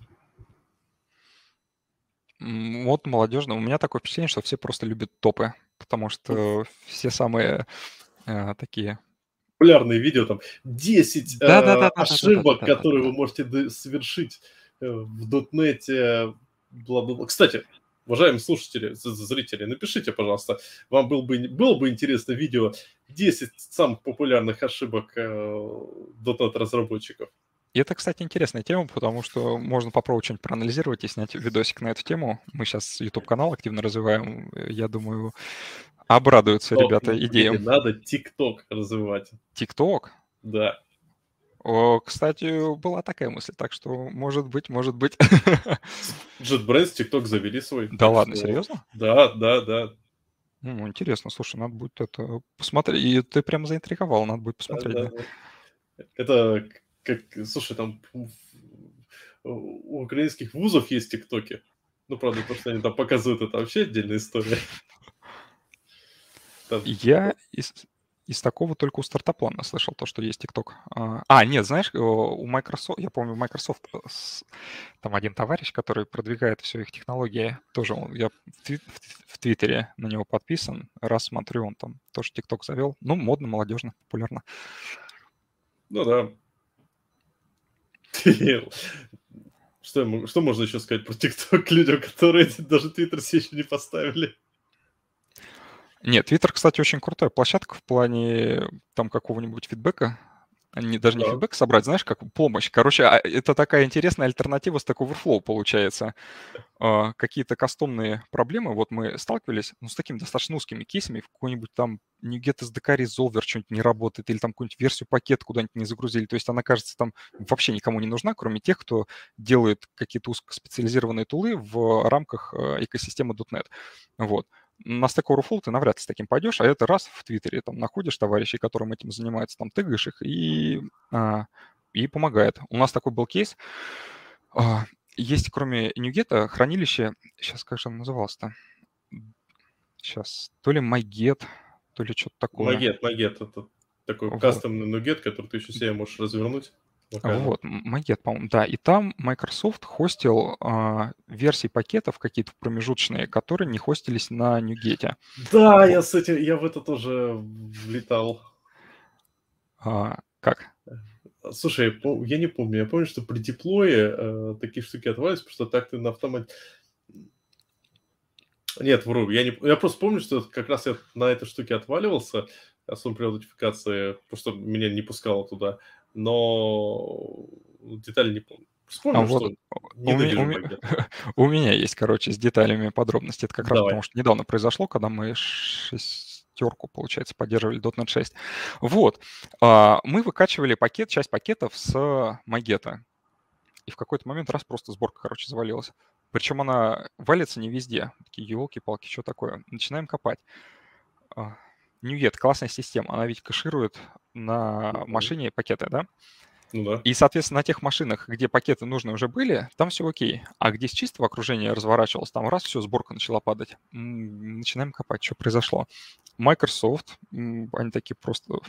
Вот молодежно. У меня такое впечатление, что все просто любят топы, потому что все самые э, такие популярные видео, там 10 да, э, да, да, ошибок, которые вы можете совершить э, в дотнете, бла-бла-бла. Кстати, уважаемые слушатели, зрители, напишите, пожалуйста, вам был бы, было бы интересно видео 10 самых популярных ошибок э, .NET разработчиков. И это, кстати, интересная тема, потому что можно попробовать что-нибудь проанализировать и снять видосик на эту тему. Мы сейчас YouTube-канал активно развиваем. Я думаю, Обрадуются TikTok, ребята идеям. Надо ТикТок развивать. ТикТок? Да. О, кстати, была такая мысль, так что может быть, может быть. JetBrains ТикТок завели свой. Да ладно, что... серьезно? Да, да, да. Ну, интересно, слушай, надо будет это посмотреть. И ты прям заинтриговал, надо будет посмотреть. Да, да. Да. Это как, слушай, там у украинских вузов есть ТикТоки. Ну, правда, то, что они там показывают, это вообще отдельная история. Я из, из такого только у стартаплана слышал то, что есть TikTok. А, а, нет, знаешь, у Microsoft, я помню, Microsoft, э, там один товарищ, который продвигает все их технологии, тоже он, я в, в Твиттере на него подписан, раз смотрю, он там тоже TikTok завел. Ну, модно, молодежно, популярно. Ну да. Что, что можно еще сказать про TikTok людям, которые даже Твиттер себе еще не поставили? Нет, Twitter, кстати, очень крутая площадка в плане там какого-нибудь фидбэка. Не, даже не да. фидбэк собрать, знаешь, как помощь. Короче, а, это такая интересная альтернатива Stack Overflow получается. А, какие-то кастомные проблемы, вот мы сталкивались ну, с такими достаточно узкими кейсами, какой-нибудь там NuGet SDK Resolver что-нибудь не работает, или там какую-нибудь версию пакета куда-нибудь не загрузили. То есть она, кажется, там вообще никому не нужна, кроме тех, кто делает какие-то узкоспециализированные тулы в рамках э, экосистемы .NET. Вот на Stack Overflow ты навряд ли с таким пойдешь, а это раз в Твиттере там находишь товарищей, которым этим занимаются, там тыгаешь их и, а, и помогает. У нас такой был кейс. А, есть, кроме NuGet, хранилище, сейчас как же оно называлось-то? Сейчас, то ли MyGet, то ли что-то такое. MyGet, MyGet, это такой вот. кастомный NuGet, который ты еще себе можешь развернуть. Локально. Вот, Maget, по-моему, да. И там Microsoft хостил а, версии пакетов какие-то промежуточные, которые не хостились на NuGet. Да, вот. я с этим, я в это тоже влетал. А, как? Слушай, я не помню. Я помню, что при деплое э, такие штуки отвалились, потому что так ты на автомате... Нет, вру. Я, не... я просто помню, что как раз я на этой штуке отваливался, особенно при аутентификации, просто меня не пускало туда но детали не помню. Вспомнил, а вот у, меня, у, меня, у меня есть, короче, с деталями подробности. Это как Давай. раз потому, что недавно произошло, когда мы шестерку, получается, поддерживали .NET 6. Вот. А, мы выкачивали пакет, часть пакетов с Магета. И в какой-то момент раз просто сборка, короче, завалилась. Причем она валится не везде. Такие елки-палки, что такое? Начинаем копать. NuGet классная система, она ведь кэширует на машине пакеты, да? Ну да. И, соответственно, на тех машинах, где пакеты нужны уже были, там все окей. А где с чистого окружения разворачивалось, там раз, все, сборка начала падать. Начинаем копать, что произошло. Microsoft, они такие просто...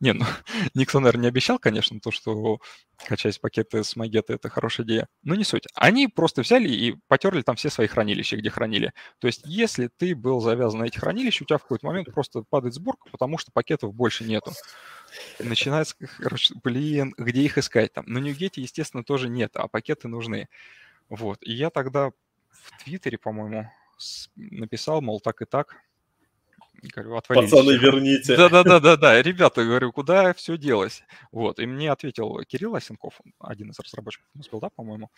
Не, ну, никто, наверное, не обещал, конечно, то, что качать пакеты с Магета — это хорошая идея. Но не суть. Они просто взяли и потерли там все свои хранилища, где хранили. То есть если ты был завязан на эти хранилища, у тебя в какой-то момент просто падает сборка, потому что пакетов больше нету. Начинается, короче, блин, где их искать там? На Ньюгете, естественно, тоже нет, а пакеты нужны. Вот. И я тогда в Твиттере, по-моему, написал, мол, так и так, Говорю, отвалились. Пацаны, верните. Да-да-да-да-да. Ребята, говорю, куда все делось? Вот. И мне ответил Кирилл Осенков, один из разработчиков Мосбилда, по-моему.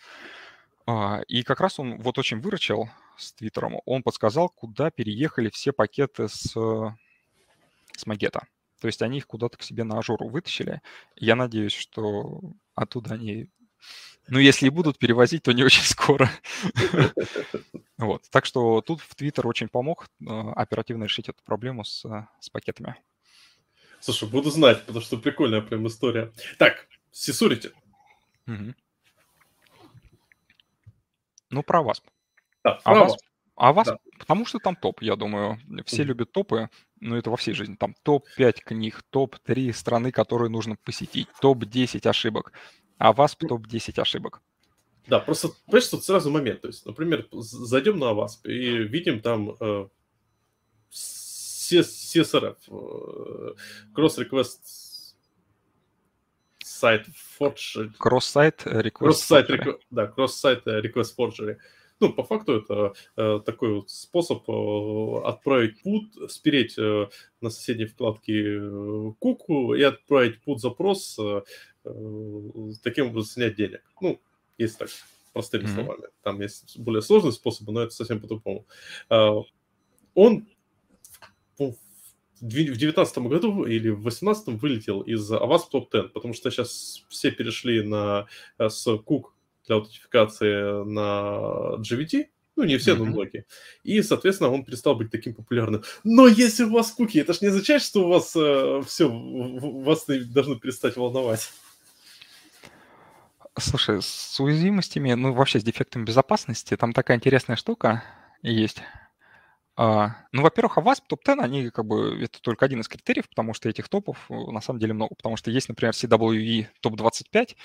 А, и как раз он вот очень выручил с Твиттером, он подсказал, куда переехали все пакеты с, с Магета. То есть они их куда-то к себе на ажуру вытащили. Я надеюсь, что оттуда они, ну, если и будут перевозить, то не очень скоро. Вот. Так что тут в Твиттер очень помог а, оперативно решить эту проблему с, с пакетами. Слушай, буду знать, потому что прикольная прям история. Так, Сисурите. Угу. Ну, про вас. Да, а вас, а вас, да. потому что там топ, я думаю. Все mm любят топы, но это во всей жизни. Там топ-5 книг, топ-3 страны, которые нужно посетить, топ-10 ошибок. А вас топ-10 ошибок. Да, просто, понимаешь, тут сразу момент. То есть, например, зайдем на вас и видим там э, CSRF, э, Cross Request сайт Forgery. Cross-сайт Request Cross-сайт, Forgery. Да, Cross-сайт Request Forgery. Ну, по факту это э, такой вот способ э, отправить пут, спереть э, на соседней вкладке э, куку и отправить пут запрос, э, э, таким образом снять денег. Ну, если так, простыми mm-hmm. словами. Там есть более сложные способы, но это совсем по-другому. Э, он в 2019 году или в 2018 вылетел из Avast Top 10, потому что сейчас все перешли на, э, с Cook для аутентификации на GVT, ну, не все, но многие. И, соответственно, он перестал быть таким популярным. Но если у вас куки, это же не означает, что у вас э, все, вас должны перестать волновать. Слушай, с уязвимостями, ну, вообще с дефектами безопасности, там такая интересная штука есть. А, ну, во-первых, а вас топ-10, они как бы, это только один из критериев, потому что этих топов э, на самом деле много. Потому что есть, например, CWE топ-25,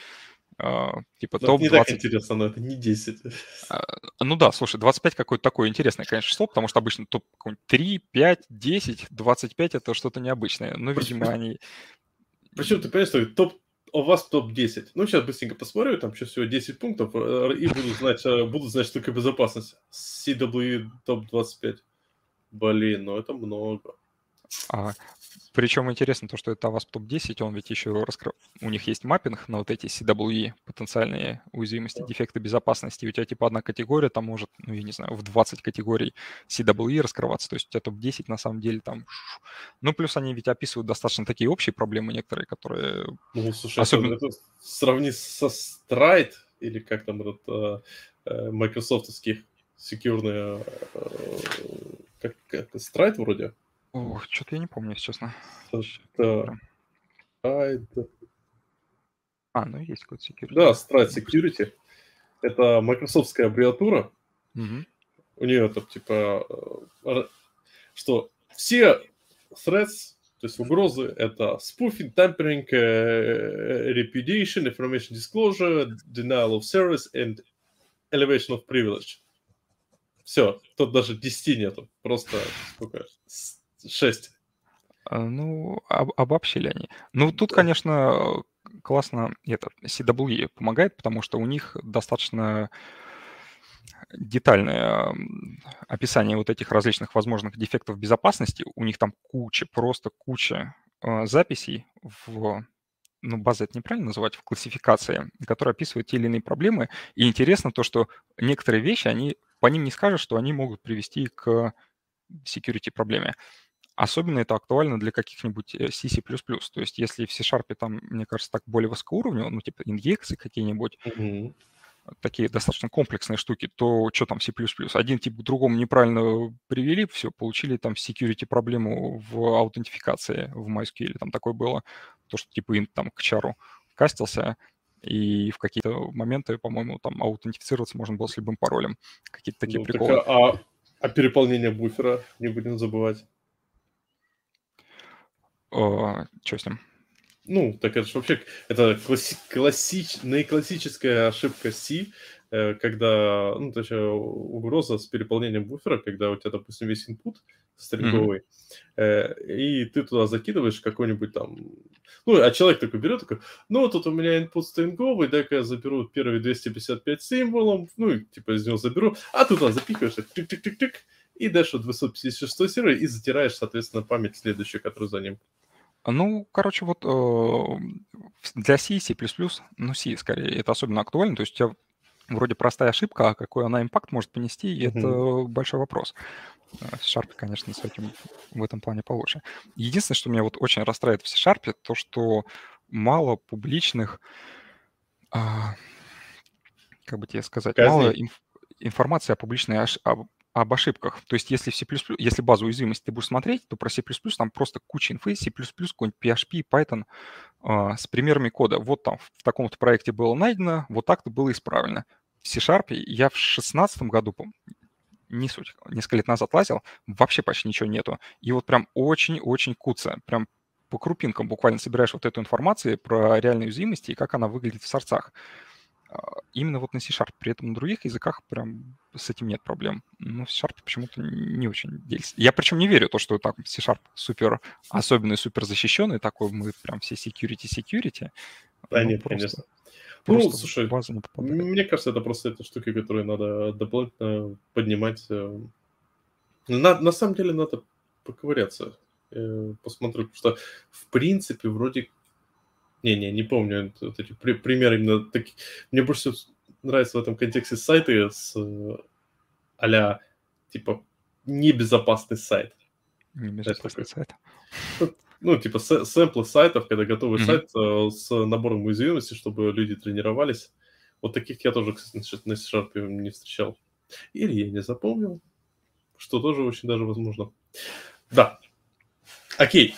а, типа топ-20. Не так интересно, но это не 10. А, ну да, слушай, 25 какое-то такое интересное, конечно, число, потому что обычно топ 3, 5, 10, 25 это что-то необычное. Ну, видимо, они... Причем ты понимаешь, что топ у вас топ-10. Ну, сейчас быстренько посмотрю, там сейчас всего 10 пунктов, э, и буду знать, э, буду знать, что такое безопасность. CW топ-25. Блин, ну это много. А, причем интересно то, что это WASP топ-10, он ведь еще раскрыл... У них есть маппинг на вот эти CWE, потенциальные уязвимости, дефекты безопасности. И у тебя типа одна категория, там может, ну я не знаю, в 20 категорий CWE раскрываться. То есть у тебя топ-10 на самом деле там... Ну плюс они ведь описывают достаточно такие общие проблемы некоторые, которые... Ну слушай, особенно... это, это сравни со Stride или как там этот э, э майкрософтовских секьюрные... Э, как, как Stride вроде? Ох, что-то я не помню, если честно. Это... Stride. А, ну есть какой-то security. Да, Stride Security. Это майкрософтская аббревиатура. Угу. У нее там типа, э, что все threats, то есть угрозы, это spoofing, tampering, uh, repudiation, information disclosure, denial of service and elevation of privilege. Все, тут даже 10 нету. Просто сколько? 6. А, ну, об, обобщили они. Ну, тут, конечно, классно этот CWE помогает, потому что у них достаточно детальное описание вот этих различных возможных дефектов безопасности. У них там куча, просто куча э, записей в ну, база это неправильно называть, в классификации, которая описывает те или иные проблемы. И интересно то, что некоторые вещи, они по ним не скажут, что они могут привести к security проблеме. Особенно это актуально для каких-нибудь C++. Э, То есть если в C-Sharp там, мне кажется, так более высокоуровневого, ну, типа инъекции какие-нибудь, mm-hmm. такие достаточно комплексные штуки, то что там C++? Один тип к другому неправильно привели, все, получили там security проблему в аутентификации в MySQL. Там такое было, то, что типа int там к чару кастился, и в какие-то моменты, по-моему, там аутентифицироваться можно было с любым паролем. Какие-то такие ну, приколы. Так, а, а переполнение буфера не будем забывать. О, что с ним? Ну, так это же вообще это класси, классич, наиклассическая ошибка C, э, когда, ну, точнее, угроза с переполнением буфера, когда у тебя, допустим, весь input стринговый, mm-hmm. и ты туда закидываешь какой-нибудь там... Ну, а человек такой берет, такой, ну, тут у меня input стринговый, дай-ка я заберу первые 255 символов, ну, типа из него заберу, а туда запихиваешь, тик-тик-тик-тик, и дальше 256 сервер и затираешь, соответственно, память следующую, которую за ним. Ну, короче, вот э, для C, C++, ну, C скорее, это особенно актуально. То есть у тебя вроде простая ошибка, а какой она импакт может понести, mm-hmm. это большой вопрос. C-Sharp, конечно, с этим в этом плане получше. Единственное, что меня вот очень расстраивает в C-Sharp, то, что мало публичных, а, как бы тебе сказать, Казни. мало инф- информации о публичной об, об ошибках. То есть если в C++, если базу уязвимости ты будешь смотреть, то про C++ там просто куча инфы, C++, какой-нибудь PHP, Python э, с примерами кода. Вот там в таком-то проекте было найдено, вот так-то было исправлено. В C-Sharp я в 2016 году, не суть, несколько лет назад лазил, вообще почти ничего нету. И вот прям очень-очень куца, прям по крупинкам буквально собираешь вот эту информацию про реальные уязвимости и как она выглядит в сорцах. Именно вот на C-Sharp. При этом на других языках прям с этим нет проблем. Но C-Sharp почему-то не очень делись. Я причем не верю то, что так C-Sharp супер особенный, супер защищенный, такой мы прям все security-security. Да ну, нет, просто... конечно. Просто ну, слушай, мне кажется, это просто эта штука, которую надо дополнительно поднимать. Э, на, на самом деле надо поковыряться, э, посмотрю, потому что в принципе вроде... Не-не, не помню вот эти при, примеры именно такие. Мне больше всего нравятся в этом контексте сайты с а типа небезопасный сайт. Небезопасный сайт ну, типа сэмплы сайтов, когда готовый mm-hmm. сайт э, с набором уязвимостей, чтобы люди тренировались. Вот таких я тоже, кстати, на C-Sharp не встречал. Или я не запомнил, что тоже очень даже возможно. Да. Окей.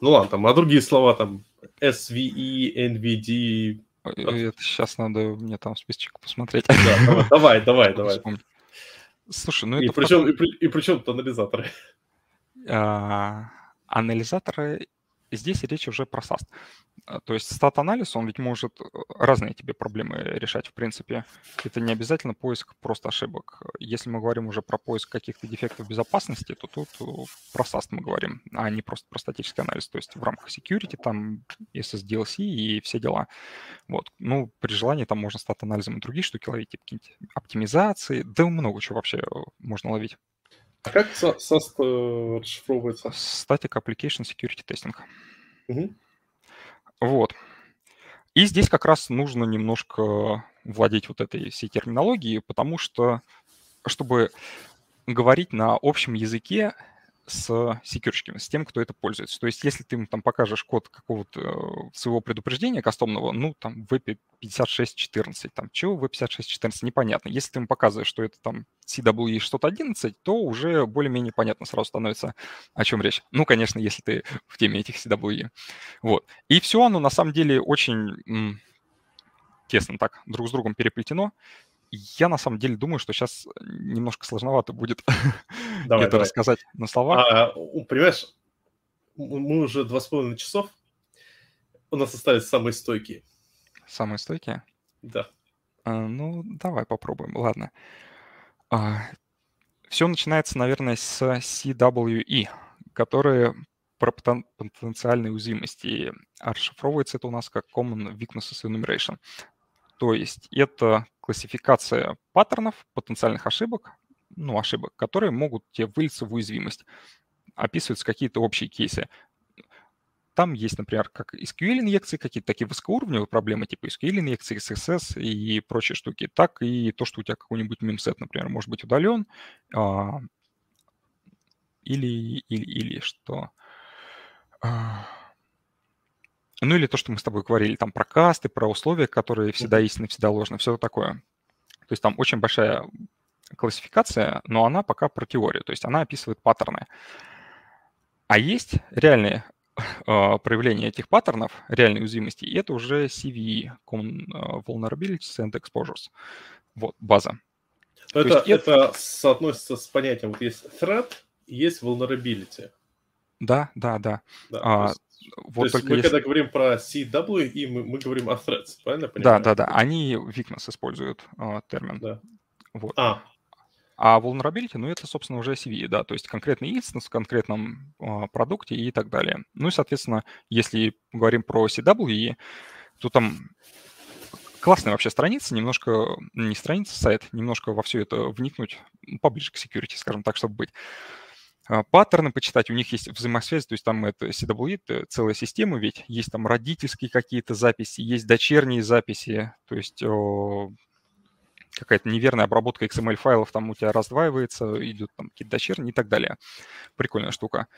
Ну ладно, там, а другие слова там SVE, NVD... Это сейчас надо мне там списочек посмотреть. Да, давай, давай, давай. Слушай, ну и это... Причем, и, при, и причем тут анализаторы. А, анализаторы, здесь речь уже про SAST. А, то есть стат-анализ, он ведь может э, разные тебе проблемы решать, в принципе. Это не обязательно поиск просто ошибок. Если мы говорим уже про поиск каких-то дефектов безопасности, то тут э, про SAST мы говорим, а не просто про статический анализ. То есть в рамках security, там SSDLC и все дела. Вот. Ну, при желании там можно стат-анализом и другие штуки ловить, типа какие-нибудь оптимизации, да много чего вообще э, можно ловить. А как SAST э, расшифровывается? Static Application Security Testing. Угу. Вот. И здесь как раз нужно немножко владеть вот этой всей терминологией, потому что, чтобы говорить на общем языке, с секьюрщиками, с тем, кто это пользуется. То есть если ты им там покажешь код какого-то э, своего предупреждения кастомного, ну, там, V5614, там, чего V5614, непонятно. Если ты им показываешь, что это там CWE 611, то уже более-менее понятно сразу становится, о чем речь. Ну, конечно, если ты в теме этих CWE. Вот. И все оно на самом деле очень тесно так друг с другом переплетено. Я на самом деле думаю, что сейчас немножко сложновато будет давай, это давай. рассказать на словах. А, понимаешь, мы уже два с половиной часов, у нас остались самые стойкие. Самые стойкие? Да. А, ну, давай попробуем. Ладно. А, все начинается, наверное, с CWE, которые про потенциальные уязвимости. А расшифровывается это у нас как Common Weaknesses Enumeration. То есть это классификация паттернов, потенциальных ошибок, ну, ошибок, которые могут тебе вылиться в уязвимость. Описываются какие-то общие кейсы. Там есть, например, как SQL-инъекции, какие-то такие высокоуровневые проблемы, типа SQL-инъекции, SSS и прочие штуки, так и то, что у тебя какой-нибудь мемсет, например, может быть удален, а, или, или, или что... А, ну или то, что мы с тобой говорили, там про касты, про условия, которые всегда истинны, всегда ложны, все такое. То есть там очень большая классификация, но она пока про теорию, то есть она описывает паттерны. А есть реальные э, проявления этих паттернов, реальной уязвимости, и это уже CVE, Common а, Vulnerabilities and Exposures. Вот, база. Это, есть это, это соотносится с понятием, вот есть threat, есть vulnerability. Да, да, да. да а, вот То есть мы если... когда говорим про CW, и мы, мы говорим о threads, правильно? Да, да, да. Они weakness используют э, термин. Да. Вот. А. А vulnerability, ну, это, собственно, уже CV, да, то есть конкретный инстанс в конкретном э, продукте и так далее. Ну и, соответственно, если говорим про CWE, то там классная вообще страница, немножко, не страница, сайт, немножко во все это вникнуть, поближе к security, скажем так, чтобы быть. А, паттерны почитать, у них есть взаимосвязь, то есть там это CWE, целая система ведь, есть там родительские какие-то записи, есть дочерние записи, то есть какая-то неверная обработка XML-файлов там у тебя раздваивается, идет там какие-то дочерние и так далее. Прикольная штука.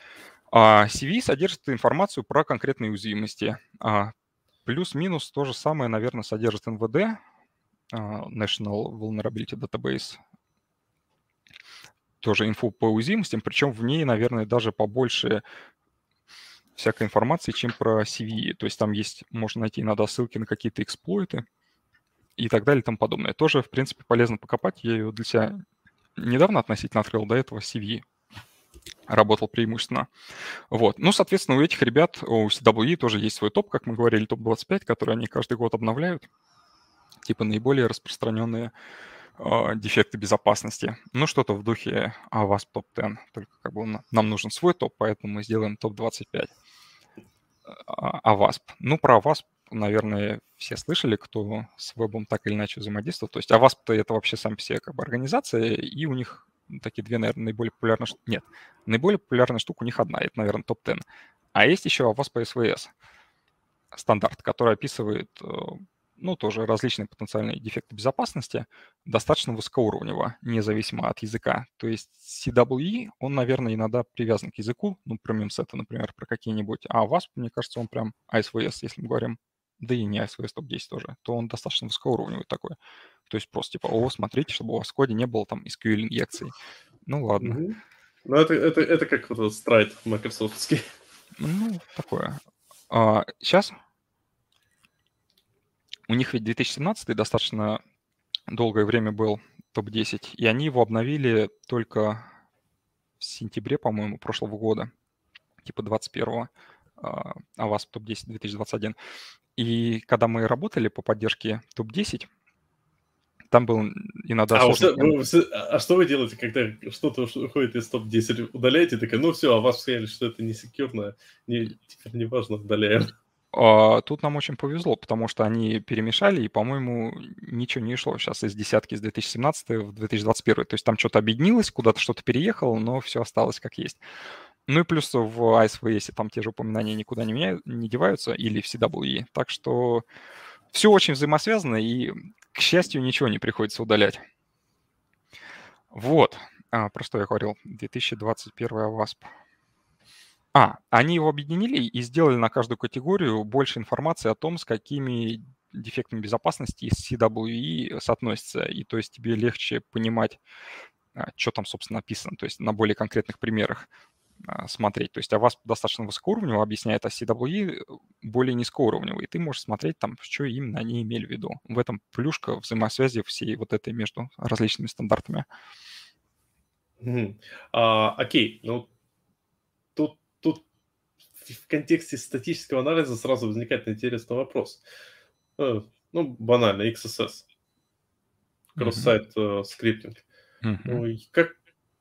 А CV содержит информацию про конкретные уязвимости. А плюс-минус то же самое, наверное, содержит NVD, а, National Vulnerability Database, тоже инфу по уязвимостям, причем в ней, наверное, даже побольше всякой информации, чем про CVE. То есть там есть, можно найти иногда ссылки на какие-то эксплойты и так далее и тому подобное. Тоже, в принципе, полезно покопать. Я ее для себя недавно относительно открыл, до этого CVE работал преимущественно. Вот. Ну, соответственно, у этих ребят, у CWE тоже есть свой топ, как мы говорили, топ-25, который они каждый год обновляют. Типа наиболее распространенные дефекты безопасности. Ну, что-то в духе AWASP топ-10. Только как бы нам нужен свой топ, поэтому мы сделаем топ-25. AWASP. Ну, про AWASP, наверное, все слышали, кто с вебом так или иначе взаимодействовал. То есть AWASP-то это вообще сам все как бы организация, и у них такие две, наверное, наиболее популярные... Нет, наиболее популярная штука у них одна, это, наверное, топ-10. А есть еще AWASP SVS стандарт, который описывает э, ну, тоже различные потенциальные дефекты безопасности, достаточно высокоуровневого, независимо от языка. То есть CWE, он, наверное, иногда привязан к языку, ну, про мемсеты, например, про какие-нибудь, а WASP, мне кажется, он прям ASVS, если мы говорим, да и не ASVS топ-10 тоже, то он достаточно высокоуровневый такой. То есть просто типа, о, смотрите, чтобы у вас в коде не было там SQL-инъекций. Ну, ладно. Mm-hmm. Ну, это, это, это как вот этот страйт майкрософтский. Ну, такое. А, сейчас у них ведь 2017 достаточно долгое время был топ-10, и они его обновили только в сентябре, по-моему, прошлого года, типа 21-го, а вас топ-10 2021. И когда мы работали по поддержке топ-10, там был иногда... А, вы, вы, а что вы делаете, когда что-то уходит из топ-10? Удаляете, такая, ну все, а вас сказали, что это не секьюрно, не, теперь не важно, удаляем. А, тут нам очень повезло, потому что они перемешали, и, по-моему, ничего не шло сейчас из десятки с 2017 в 2021. То есть там что-то объединилось, куда-то что-то переехало, но все осталось как есть. Ну и плюс в ASVS там те же упоминания никуда не, меняют, не деваются, или в CWE. Так что все очень взаимосвязано, и, к счастью, ничего не приходится удалять. Вот. А, про что я говорил? 2021 WASP. А, они его объединили и сделали на каждую категорию больше информации о том, с какими дефектами безопасности из CWE соотносятся. И то есть тебе легче понимать, а, что там, собственно, написано, то есть на более конкретных примерах а, смотреть. То есть а вас достаточно высокоуровнево объясняет, а CWE более низкоуровневый. И ты можешь смотреть там, что именно они имели в виду. В этом плюшка взаимосвязи всей вот этой между различными стандартами. Mm-hmm. А, окей, ну в контексте статического анализа сразу возникает интересный вопрос. Э, ну, банально, XSS. Кросс-сайт mm-hmm. скриптинг. Mm-hmm. Ну, как,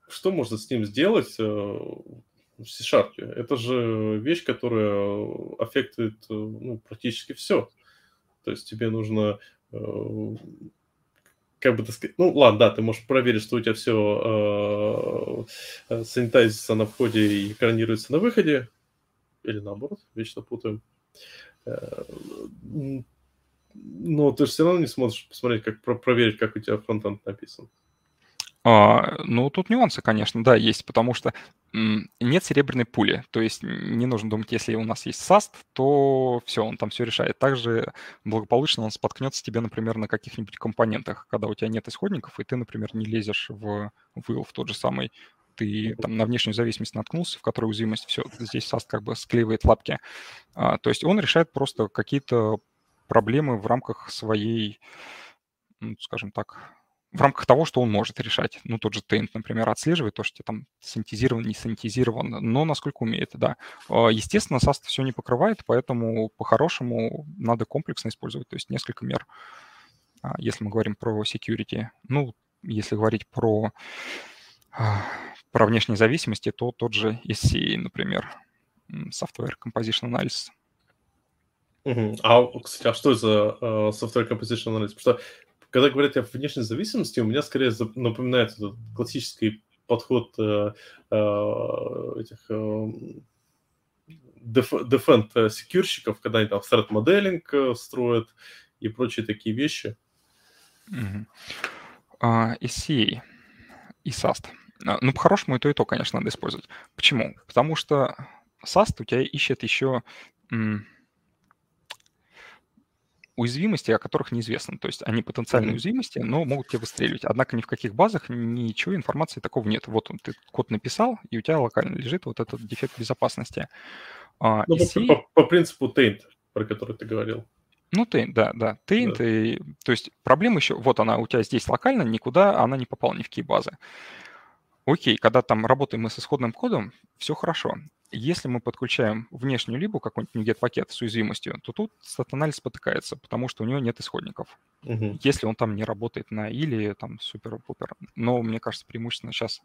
что можно с ним сделать э, в C-Sharp? Это же вещь, которая аффектует ну, практически все. То есть тебе нужно как бы так сказать, ну ладно, да, ты можешь проверить, что у тебя все э, санитайзится на входе и экранируется на выходе, или наоборот, вечно путаем. Э, но ты же все равно не сможешь посмотреть, как проверить, как у тебя фронтенд написан. А, ну, тут нюансы, конечно, да, есть, потому что нет серебряной пули. То есть не нужно думать, если у нас есть SAST, то все, он там все решает. Также благополучно он споткнется тебе, например, на каких-нибудь компонентах, когда у тебя нет исходников, и ты, например, не лезешь в will в тот же самый ты там на внешнюю зависимость наткнулся, в которой уязвимость, все, здесь SAST как бы склеивает лапки. А, то есть он решает просто какие-то проблемы в рамках своей, ну, скажем так, в рамках того, что он может решать. Ну, тот же Taint, например, отслеживает то, что там синтезирован, не синтезирован, но насколько умеет, да. А, естественно, SAST все не покрывает, поэтому по-хорошему надо комплексно использовать, то есть несколько мер, а, если мы говорим про security. Ну, если говорить про про внешние зависимости, то тот же SCA, например, Software Composition Analysis. А, кстати, а что это за uh, Software Composition Analysis? Потому что, когда говорят о внешней зависимости, у меня скорее напоминает этот классический подход uh, uh, этих uh, defend секьюрщиков, когда они там threat моделинг строят и прочие такие вещи. Угу. А, SCA и SAST. А, ну, по-хорошему, и то, и то, конечно, надо использовать. Почему? Потому что SAST у тебя ищет еще уязвимости, о которых неизвестно. То есть они потенциальные mm-hmm. уязвимости, но могут тебя выстреливать. Однако ни в каких базах ничего, информации такого нет. Вот он, ты код написал, и у тебя локально лежит вот этот дефект безопасности. А, ну, по, по, по принципу Taint, про который ты говорил. Ну, Taint, да, да. Taint, да. И, то есть проблема еще, вот она у тебя здесь локально, никуда она не попала ни в какие базы. Окей, когда там работаем мы с исходным кодом, все хорошо. Если мы подключаем внешнюю либо какой-нибудь NuGet пакет с уязвимостью, то тут стат-анализ спотыкается, потому что у него нет исходников. Угу. Если он там не работает на или там супер-пупер. Но мне кажется, преимущественно сейчас,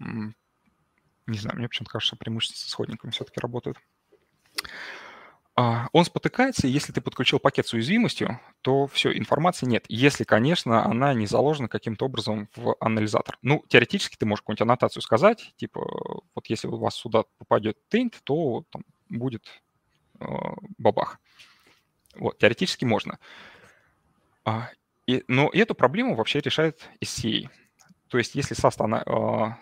не знаю, мне почему-то кажется, преимущественно с исходниками все-таки работают. А, он спотыкается, если ты подключил пакет с уязвимостью, то все, информации нет. Если, конечно, она не заложена каким-то образом в анализатор. Ну, теоретически ты можешь какую-нибудь аннотацию сказать, типа, вот если у вас сюда попадет taint, то там будет э, бабах. Вот, теоретически можно. А, и, но эту проблему вообще решает SCA. То есть если SAST, она, э,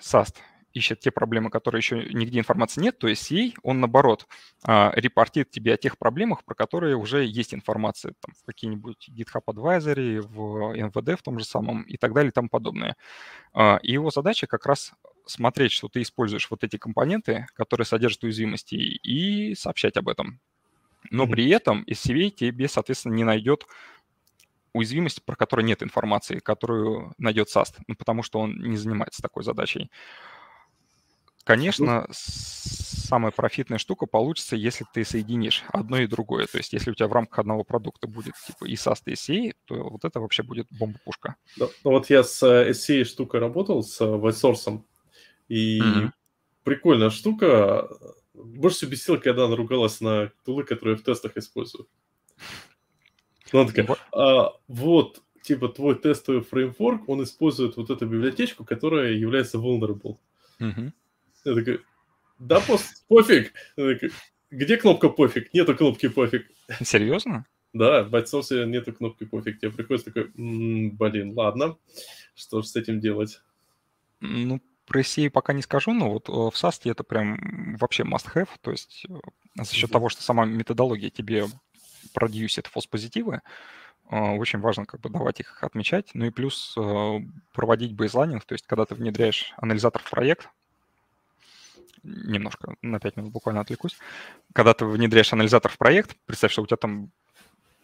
SAST ищет те проблемы, которые еще нигде информации нет, то есть CA, он, наоборот, а, репортит тебе о тех проблемах, про которые уже есть информация там, в какие-нибудь GitHub Advisory, в NVD в том же самом и так далее и тому подобное. А, и его задача как раз смотреть, что ты используешь вот эти компоненты, которые содержат уязвимости, и сообщать об этом. Но mm-hmm. при этом SCV тебе, соответственно, не найдет уязвимость, про которую нет информации, которую найдет SAST, ну, потому что он не занимается такой задачей. Конечно, самая профитная штука получится, если ты соединишь одно и другое. То есть если у тебя в рамках одного продукта будет типа и SAST, и SCA, то вот это вообще будет бомба-пушка. Да, ну вот я с SCA штукой работал, с WhiteSource, и mm-hmm. прикольная штука. Больше всего бесило, когда она ругалась на тулы, которые я в тестах использую. Она такая, вот. А, вот, типа, твой тестовый фреймворк, он использует вот эту библиотечку, которая является vulnerable. Mm-hmm. Я такой, да пофиг. Я такой, где кнопка пофиг? Нету кнопки пофиг. Серьезно? Да, в ByteSource нету кнопки пофиг. Тебе приходится такой, м-м, блин, ладно, что же с этим делать? Ну, про SEA пока не скажу, но вот э, в SAST это прям вообще must-have, то есть э, за счет того, что сама методология тебе продюсит фалс-позитивы, э, очень важно как бы давать их отмечать, ну и плюс проводить бейзлайнинг, то есть когда ты внедряешь анализатор в проект, немножко на 5 минут буквально отвлекусь. Когда ты внедряешь анализатор в проект, представь, что у тебя там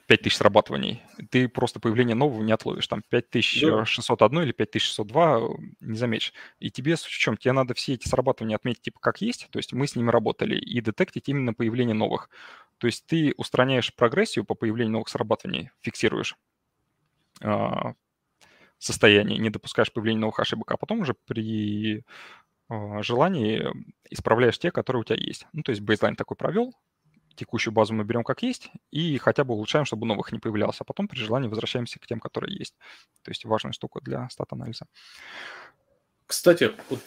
5000 срабатываний, ты просто появление нового не отловишь. Там 5601 да. или 5602 э, не заметишь. И тебе, с чем, тебе надо все эти срабатывания отметить типа как есть, то есть мы с ними работали, и детектить именно появление новых. То есть ты устраняешь прогрессию по появлению новых срабатываний, фиксируешь э, состояние, не допускаешь появления новых ошибок, а потом уже при желаний исправляешь те, которые у тебя есть. Ну, то есть бейзлайн такой провел, текущую базу мы берем как есть и хотя бы улучшаем, чтобы новых не появлялось, а потом при желании возвращаемся к тем, которые есть. То есть важная штука для стат-анализа. Кстати, вот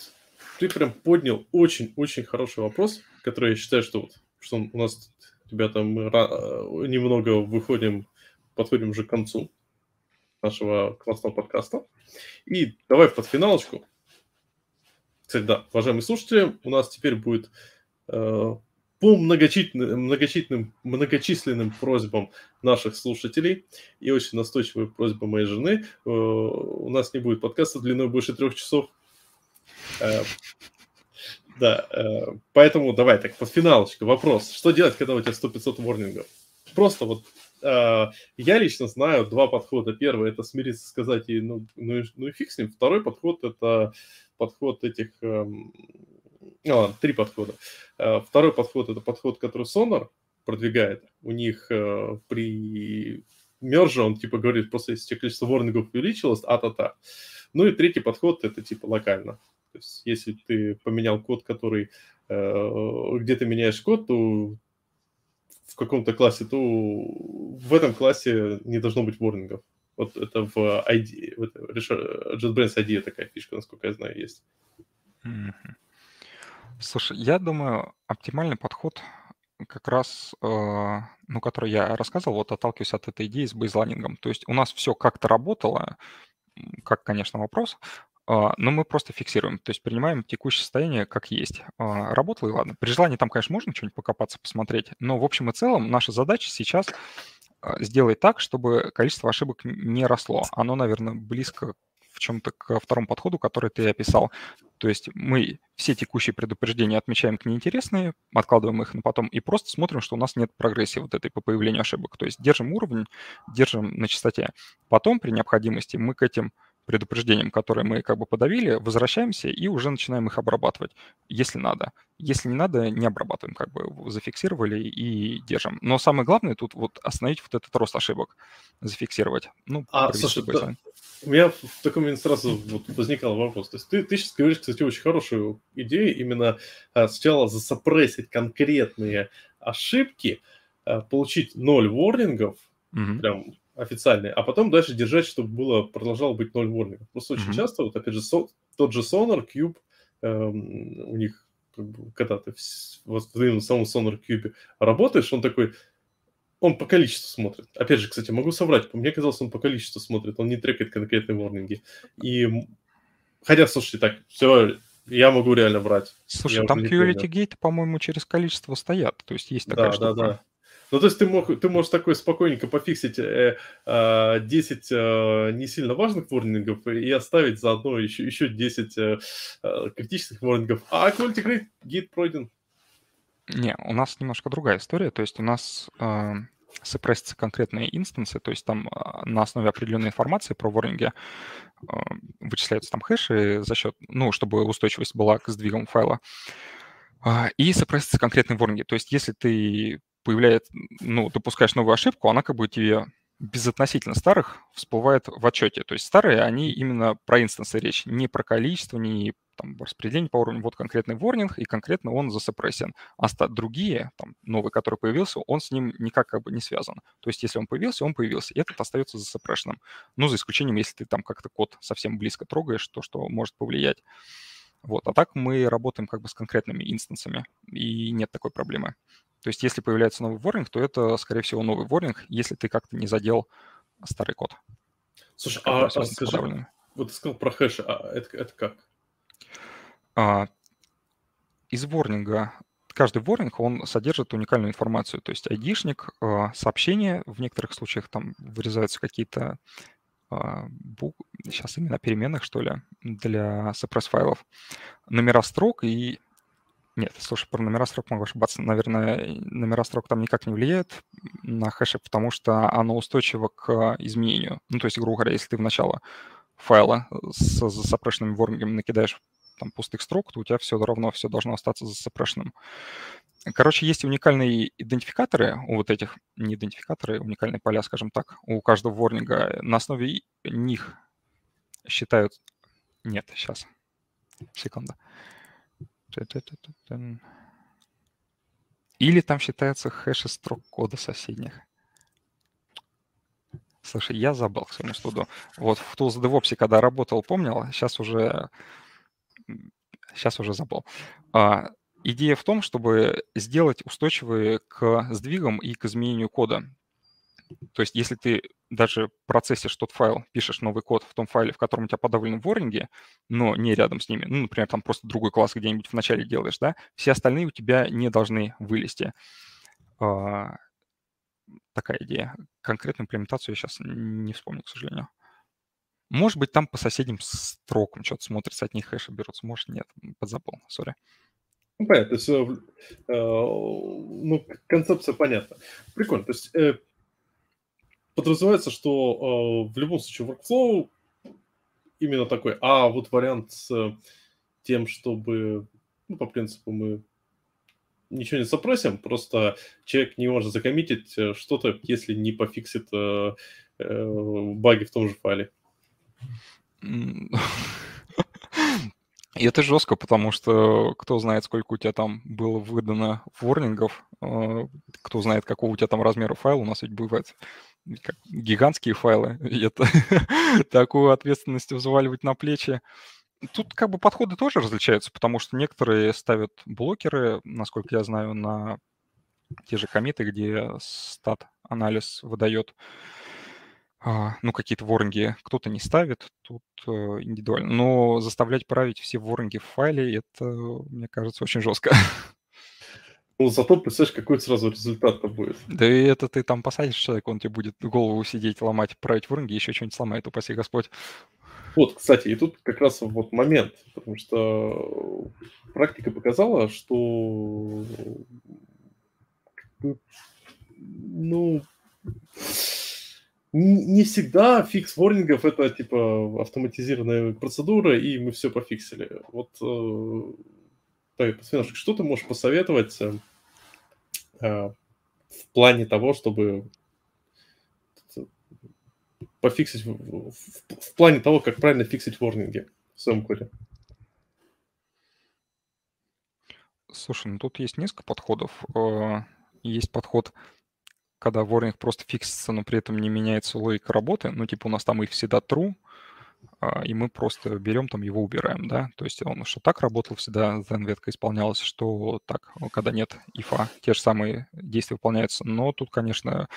ты прям поднял очень-очень хороший вопрос, который я считаю, что, вот, что у нас, ребята, мы немного выходим, подходим уже к концу нашего классного подкаста. И давай под финалочку кстати, да, уважаемые слушатели, у нас теперь будет э, по многочисленным, многочисленным, многочисленным просьбам наших слушателей и очень настойчивой просьбе моей жены, э, у нас не будет подкаста длиной больше трех часов. Э, да, э, поэтому давай так, под финалочку вопрос. Что делать, когда у тебя 100-500 ворнингов? Просто вот э, я лично знаю два подхода. Первый – это смириться, сказать, и, ну, ну, ну и фиг с ним. Второй подход – это подход этих... Эм, а, три подхода. Э, второй подход – это подход, который Sonar продвигает. У них э, при мерже он типа говорит, просто если количество ворнингов увеличилось, а-та-та. Ну и третий подход – это типа локально. То есть если ты поменял код, который э, где ты меняешь код, то каком-то классе, то в этом классе не должно быть ворнингов. Вот это в ID, в JetBrains ID такая фишка, насколько я знаю, есть. Слушай, я думаю, оптимальный подход как раз, э, ну, который я рассказывал, вот отталкиваюсь от этой идеи с бейзлайнингом. То есть у нас все как-то работало, как, конечно, вопрос, но мы просто фиксируем, то есть принимаем текущее состояние как есть. А, работало и ладно. При желании там, конечно, можно что-нибудь покопаться, посмотреть, но в общем и целом наша задача сейчас а, сделать так, чтобы количество ошибок не росло. Оно, наверное, близко в чем-то к второму подходу, который ты описал. То есть мы все текущие предупреждения отмечаем как неинтересные, откладываем их на потом и просто смотрим, что у нас нет прогрессии вот этой по появлению ошибок. То есть держим уровень, держим на частоте. Потом при необходимости мы к этим предупреждениям, которые мы как бы подавили, возвращаемся и уже начинаем их обрабатывать, если надо. Если не надо, не обрабатываем, как бы зафиксировали и держим. Но самое главное тут вот остановить вот этот рост ошибок, зафиксировать. Ну, а, слушай, да, у меня в таком момент сразу вот возникал вопрос. То есть ты, ты сейчас говоришь, кстати, очень хорошую идею, именно а, сначала засопрессить конкретные ошибки, а, получить ноль ворнингов, mm-hmm. прям официальные, а потом дальше держать, чтобы было, продолжало быть ноль ворнингов. Просто очень mm-hmm. часто, вот опять же, со, тот же Sonar, Cube, эм, у них, как бы, когда ты в, в самом Sonar Cube работаешь, он такой, он по количеству смотрит. Опять же, кстати, могу соврать, мне казалось, он по количеству смотрит, он не трекает конкретные ворнинги. И, хотя, слушайте, так, все, я могу реально брать. Слушай, я там QLT гейты, по-моему, через количество стоят, то есть есть такая да, штука. Да, да, ну, то есть ты, мог, ты можешь такой спокойненько пофиксить э, э, 10 э, не сильно важных ворнингов и оставить заодно еще, еще 10 э, э, критических ворнингов. А Quality Grade гид пройден. Не, у нас немножко другая история. То есть у нас э, сопрессятся конкретные инстансы, то есть там э, на основе определенной информации про ворнинги э, вычисляются там хэши за счет, ну, чтобы устойчивость была к сдвигам файла. Uh, и сопрессятся конкретные ворнинги. То есть если ты появляет, ну, допускаешь новую ошибку, она как бы тебе безотносительно старых всплывает в отчете. То есть старые, они именно про инстансы речь, не про количество, не там, распределение по уровню, вот конкретный ворнинг, и конкретно он засопрессен. А другие, там, новый, который появился, он с ним никак как бы не связан. То есть если он появился, он появился, и этот остается засопрешенным. Ну, за исключением, если ты там как-то код совсем близко трогаешь, то что может повлиять. Вот. А так мы работаем как бы с конкретными инстансами, и нет такой проблемы. То есть если появляется новый ворнинг, то это, скорее всего, новый ворнинг, если ты как-то не задел старый код. Слушай, а, а скажи, вот ты сказал про хэши, а это, это как? А, из ворнинга каждый ворнинг, он содержит уникальную информацию. То есть айдишник, а, сообщение, в некоторых случаях там вырезаются какие-то а, бук... сейчас именно переменных, что ли, для suppress-файлов, номера строк и нет, слушай, про номера строк могу ошибаться. Наверное, номера строк там никак не влияют на хэши, потому что оно устойчиво к изменению. Ну, то есть, грубо говоря, если ты в начало файла с запрошенными ворнингами накидаешь там пустых строк, то у тебя все равно все должно остаться засопрешенным. Короче, есть уникальные идентификаторы у вот этих, не идентификаторы, уникальные поля, скажем так, у каждого ворнинга. На основе них считают... Нет, сейчас. Секунду. Или там считаются хэши строк кода соседних. Слушай, я забыл к своему студу. Вот в Tools DevOps, когда работал, помнил, сейчас уже, сейчас уже забыл. А, идея в том, чтобы сделать устойчивые к сдвигам и к изменению кода. То есть если ты даже процессишь тот файл, пишешь новый код в том файле, в котором у тебя подавлены ворнинги, но не рядом с ними, ну, например, там просто другой класс где-нибудь в начале делаешь, да, все остальные у тебя не должны вылезти. А, такая идея. Конкретную имплементацию я сейчас не вспомню, к сожалению. Может быть, там по соседним строкам что-то смотрится, от них хэши берутся, может, нет, подзабыл, сори. Ну, понятно, то есть, э, ну, концепция понятна. Прикольно, то есть э, подразумевается, что э, в любом случае workflow именно такой, а вот вариант с тем, чтобы, ну, по принципу, мы ничего не запросим, просто человек не может закоммитить э, что-то, если не пофиксит э, э, баги в том же файле. И это жестко, потому что кто знает, сколько у тебя там было выдано ворнингов, э, кто знает, какого у тебя там размера файла, у нас ведь бывает как гигантские файлы, и это такую ответственность взваливать на плечи. Тут как бы подходы тоже различаются, потому что некоторые ставят блокеры, насколько я знаю, на те же комиты, где стат-анализ выдает ну, какие-то ворнинги кто-то не ставит, тут э, индивидуально. Но заставлять править все ворнинги в файле, это, мне кажется, очень жестко. Ну, зато представляешь, какой сразу результат-то будет. Да и это ты там посадишь человека, он тебе будет голову сидеть, ломать, править ворнинги, еще что-нибудь сломает, упаси Господь. Вот, кстати, и тут как раз вот момент, потому что практика показала, что ну, не всегда фикс ворнингов это типа автоматизированная процедура, и мы все пофиксили. Вот так, что ты можешь посоветовать э, в плане того, чтобы пофиксить, в, в, в плане того, как правильно фиксить ворнинги в своем коде? Слушай, ну тут есть несколько подходов. Э, есть подход, когда ворнинг просто фиксится, но при этом не меняется логика работы. Ну, типа у нас там и всегда true, а, и мы просто берем там его убираем, да, то есть он что так работал всегда, then ветка исполнялась, что так, когда нет ифа, те же самые действия выполняются, но тут, конечно,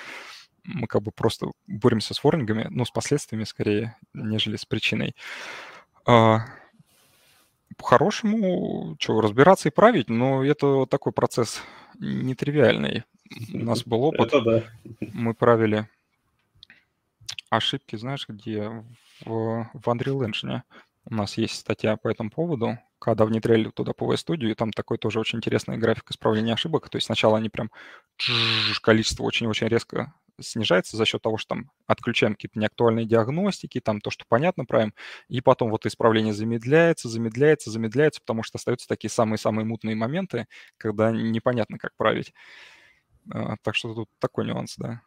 мы как бы просто боремся с ворнингами, ну, с последствиями скорее, нежели с причиной. А, по-хорошему, что, разбираться и править, но это такой процесс нетривиальный. У нас был опыт. Это да. Мы правили ошибки, знаешь, где в, в Unreal Engine у нас есть статья по этому поводу, когда внедряли туда PV Studio, и там такой тоже очень интересный график исправления ошибок. То есть сначала они прям количество очень-очень резко снижается за счет того, что там отключаем какие-то неактуальные диагностики, там то, что понятно правим, и потом вот исправление замедляется, замедляется, замедляется, потому что остаются такие самые-самые мутные моменты, когда непонятно, как править. А, так что тут такой нюанс, да.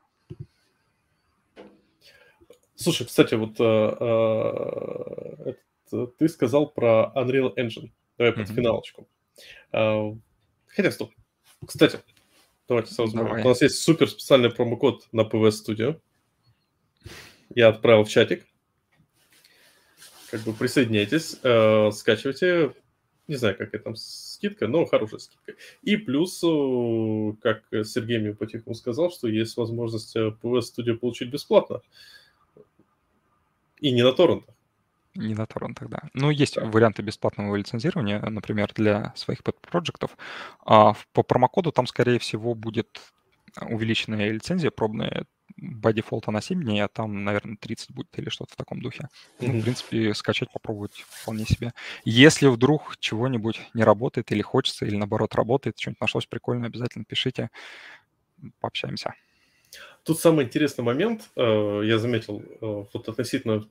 Слушай, кстати, вот э, э, ты сказал про Unreal Engine. Давай под mm-hmm. финалочку. Э, хотя, стоп. Кстати, давайте сразу. Давай. У нас есть супер специальный промокод на PV Studio. Я отправил в чатик. Как бы присоединяйтесь, э, скачивайте. Не знаю, какая там скидка, но хорошая скидка. И плюс, э, как Сергей мне по-тихому сказал, что есть возможность PV Studio получить бесплатно. И не на торрентах. Не на торрентах, да. Ну, есть да. варианты бесплатного лицензирования, например, для своих пэт-проектов. А по промокоду там, скорее всего, будет увеличенная лицензия пробная. By default она 7 дней, а там, наверное, 30 будет или что-то в таком духе. Mm-hmm. Ну, в принципе, скачать, попробовать вполне себе. Если вдруг чего-нибудь не работает или хочется, или наоборот работает, что-нибудь нашлось прикольное, обязательно пишите, пообщаемся. Тут самый интересный момент, э, я заметил, э, вот относительно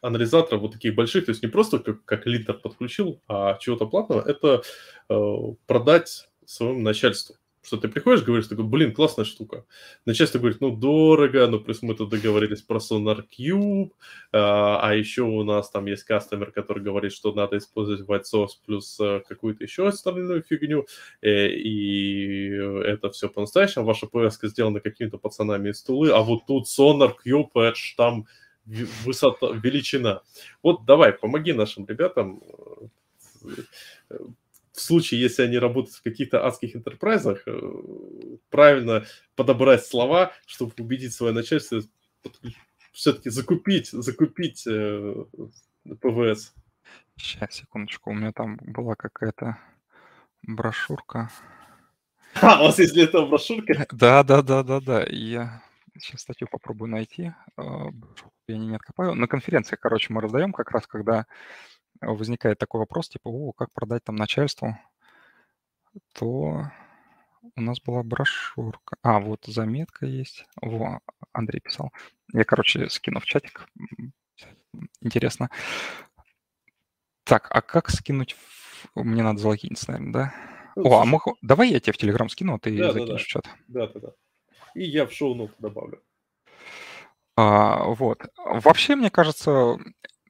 анализаторов вот таких больших, то есть не просто как, как линтер подключил, а чего-то платного, это э, продать своему начальству что ты приходишь, говоришь, такой, блин, классная штука. Начальство говорит, ну, дорого, ну, плюс мы тут договорились про Sonar Cube, а, а еще у нас там есть кастомер, который говорит, что надо использовать white source плюс а, какую-то еще остальную фигню, э, и это все по-настоящему. Ваша ПС сделана какими-то пацанами из Тулы, а вот тут Sonar Cube, это ж там высота, величина. Вот давай, помоги нашим ребятам э, в случае, если они работают в каких-то адских интерпрайзах, э, правильно подобрать слова, чтобы убедить свое начальство все-таки закупить, закупить э, ПВС. Сейчас, секундочку, у меня там была какая-то брошюрка. А, у вас есть для этого брошюрка? Да, да, да, да, да. Я сейчас статью попробую найти. А, я не откопаю. На конференции, короче, мы раздаем как раз, когда возникает такой вопрос, типа, о, как продать там начальству, то у нас была брошюрка. А, вот заметка есть. Во, Андрей писал. Я, короче, скину в чатик. Интересно. Так, а как скинуть? Мне надо залогиниться, наверное, да? Ну, О, а мы... давай я тебе в Телеграм скину, а ты да, закинешь да, да. в чат. Да, да, да. И я в шоу-ноты добавлю. А, вот. Вообще, мне кажется,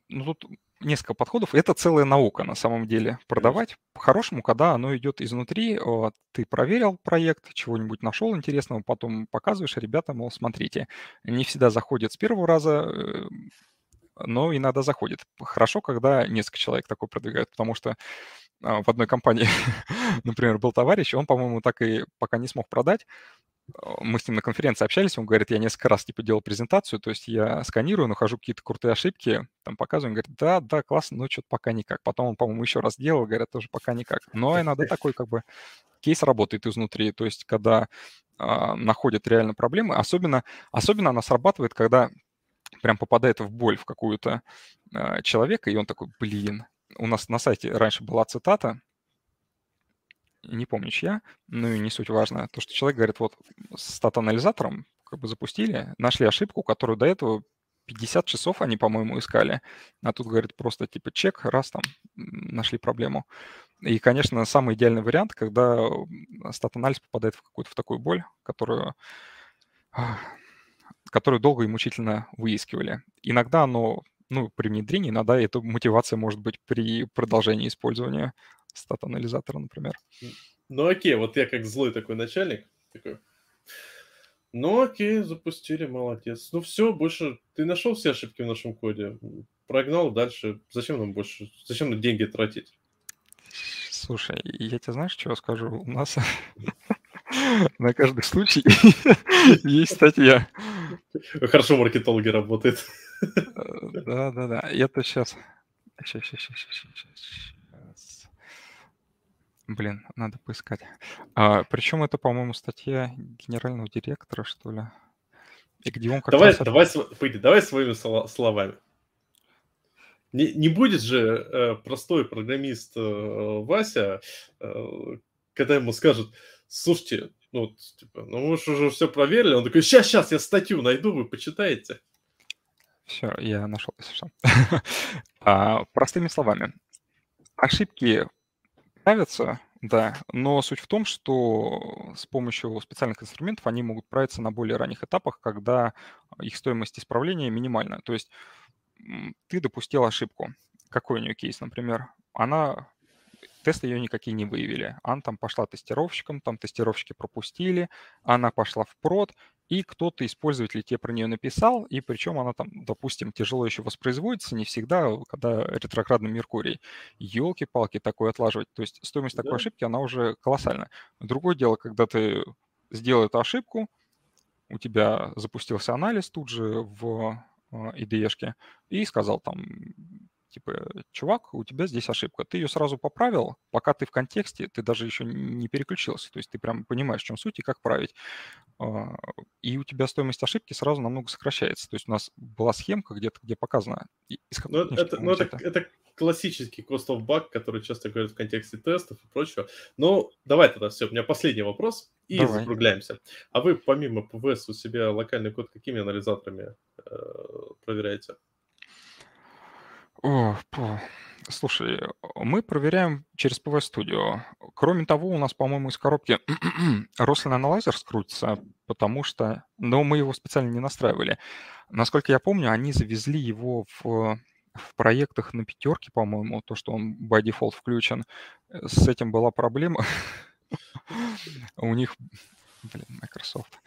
ну, тут несколько подходов. Это целая наука на самом деле. Продавать по-хорошему, когда оно идет изнутри, ты проверил проект, чего-нибудь нашел интересного, потом показываешь ребятам, мол, смотрите, не всегда заходит с первого раза, э, но иногда заходит. Хорошо, когда несколько человек такой продвигают, потому что а, в одной компании, например, был товарищ, он, по-моему, так и пока не смог продать, мы с ним на конференции общались, он говорит, я несколько раз типа делал презентацию, то есть я сканирую, нахожу какие-то крутые ошибки, там показываю, он говорит, да, да, классно, но что-то пока никак. Потом он, по-моему, еще раз делал, говорят, тоже пока никак. Но иногда такой как бы кейс работает изнутри, то есть когда а, находят реально проблемы, особенно, особенно она срабатывает, когда прям попадает в боль в какую-то а, человека, и он такой, блин, у нас на сайте раньше была цитата, не помню чья, ну и не суть важно, то, что человек говорит, вот с стат-анализатором как бы запустили, нашли ошибку, которую до этого 50 часов они, по-моему, искали, а тут, говорит, просто типа чек, раз там нашли проблему. И, конечно, самый идеальный вариант, когда стат-анализ попадает в какую-то в такую боль, которую, которую долго и мучительно выискивали. Иногда оно, ну, при внедрении, иногда эта мотивация может быть при продолжении использования стат-анализатора, например. Ну окей, вот я как злой такой начальник, такой, ну окей, запустили, молодец. Ну все, больше ты нашел все ошибки в нашем коде, прогнал дальше. Зачем нам больше, зачем нам деньги тратить? Слушай, я тебе знаешь, что скажу? У нас на каждый случай есть статья. Хорошо маркетологи работают. Да-да-да, это сейчас... Сейчас, сейчас, сейчас, сейчас. Блин, надо поискать. А, причем это, по-моему, статья генерального директора, что ли. И где он как давай, раз... давай, пойди, давай своими словами. Не, не будет же э, простой программист э, Вася, э, когда ему скажут, слушайте, ну, типа, ну мы же уже все проверили, он такой, сейчас, сейчас, я статью найду, вы почитаете. Все, я нашел, если что. а, простыми словами, ошибки правятся, да, но суть в том, что с помощью специальных инструментов они могут правиться на более ранних этапах, когда их стоимость исправления минимальна. То есть ты допустил ошибку. Какой у нее кейс, например? Она тесты ее никакие не выявили. Она там пошла тестировщиком, там тестировщики пропустили, она пошла в прод, и кто-то из пользователей тебе про нее написал, и причем она там, допустим, тяжело еще воспроизводится, не всегда, когда ретроградный Меркурий. Елки-палки такое отлаживать. То есть стоимость да. такой ошибки, она уже колоссальная. Другое дело, когда ты сделал эту ошибку, у тебя запустился анализ тут же в IDE-шке а, и сказал там, типа, чувак, у тебя здесь ошибка. Ты ее сразу поправил, пока ты в контексте, ты даже еще не переключился. То есть ты прям понимаешь, в чем суть и как править. А, и у тебя стоимость ошибки сразу намного сокращается. То есть у нас была схемка где-то, где показано. Из ну, это, ну, это, это классический cost of bug, который часто говорят в контексте тестов и прочего. Но давай тогда все, у меня последний вопрос, и давай. закругляемся. А вы помимо ПВС у себя локальный код какими анализаторами э, проверяете? О, по- Слушай, мы проверяем через PV Studio. Кроме того, у нас, по-моему, из коробки Roslyn Analyzer скрутится, потому что... Но мы его специально не настраивали. Насколько я помню, они завезли его в, в проектах на пятерке, по-моему, то, что он by default включен. С этим была проблема. У них... Блин, Microsoft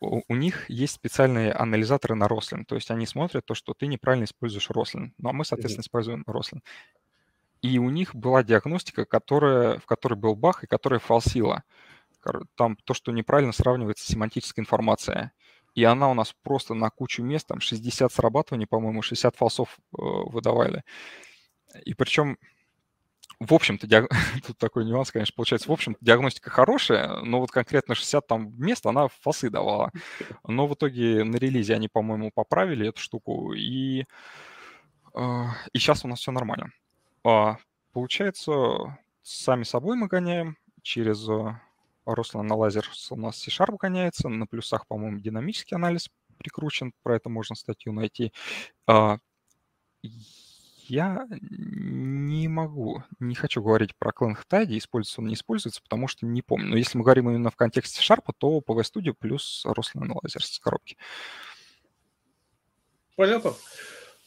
у, них есть специальные анализаторы на Roslyn, то есть они смотрят то, что ты неправильно используешь Roslyn, ну а мы, соответственно, mm-hmm. используем Roslyn. И у них была диагностика, которая, в которой был баг и которая фалсила. Там то, что неправильно сравнивается семантическая информация. И она у нас просто на кучу мест, там 60 срабатываний, по-моему, 60 фалсов э, выдавали. И причем в общем-то, диаг... тут такой нюанс, конечно, получается, в общем диагностика хорошая, но вот конкретно 60 там мест она фасы давала. Но в итоге на релизе они, по-моему, поправили эту штуку, и, э, и сейчас у нас все нормально. А, получается, сами собой мы гоняем через Рослан на лазер у нас C-Sharp гоняется, на плюсах, по-моему, динамический анализ прикручен, про это можно статью найти. Я не могу, не хочу говорить про Clang Tidy, используется он, не используется, потому что не помню. Но если мы говорим именно в контексте Sharp, то PV Studio плюс Roslyn Analyzer с коробки. Понятно.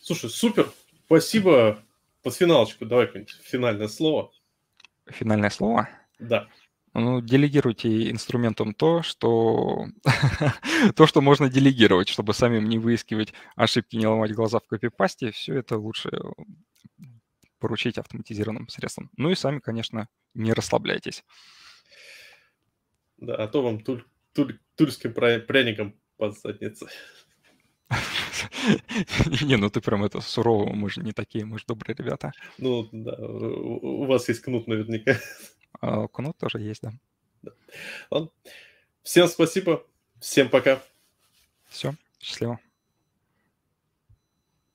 Слушай, супер. Спасибо. Под финалочку давай какое-нибудь финальное слово. Финальное слово? Да. Ну, делегируйте инструментом то, что то, что можно делегировать, чтобы самим не выискивать ошибки, не ломать глаза в копипасте. Все это лучше поручить автоматизированным средствам. Ну и сами, конечно, не расслабляйтесь. Да, а то вам тульским пряником под задницей. Не, ну ты прям это сурово, мы же не такие, мы же добрые ребята. Ну, да, у вас есть кнут наверняка. А, кнут тоже есть, да. Всем спасибо, всем пока. Все, счастливо.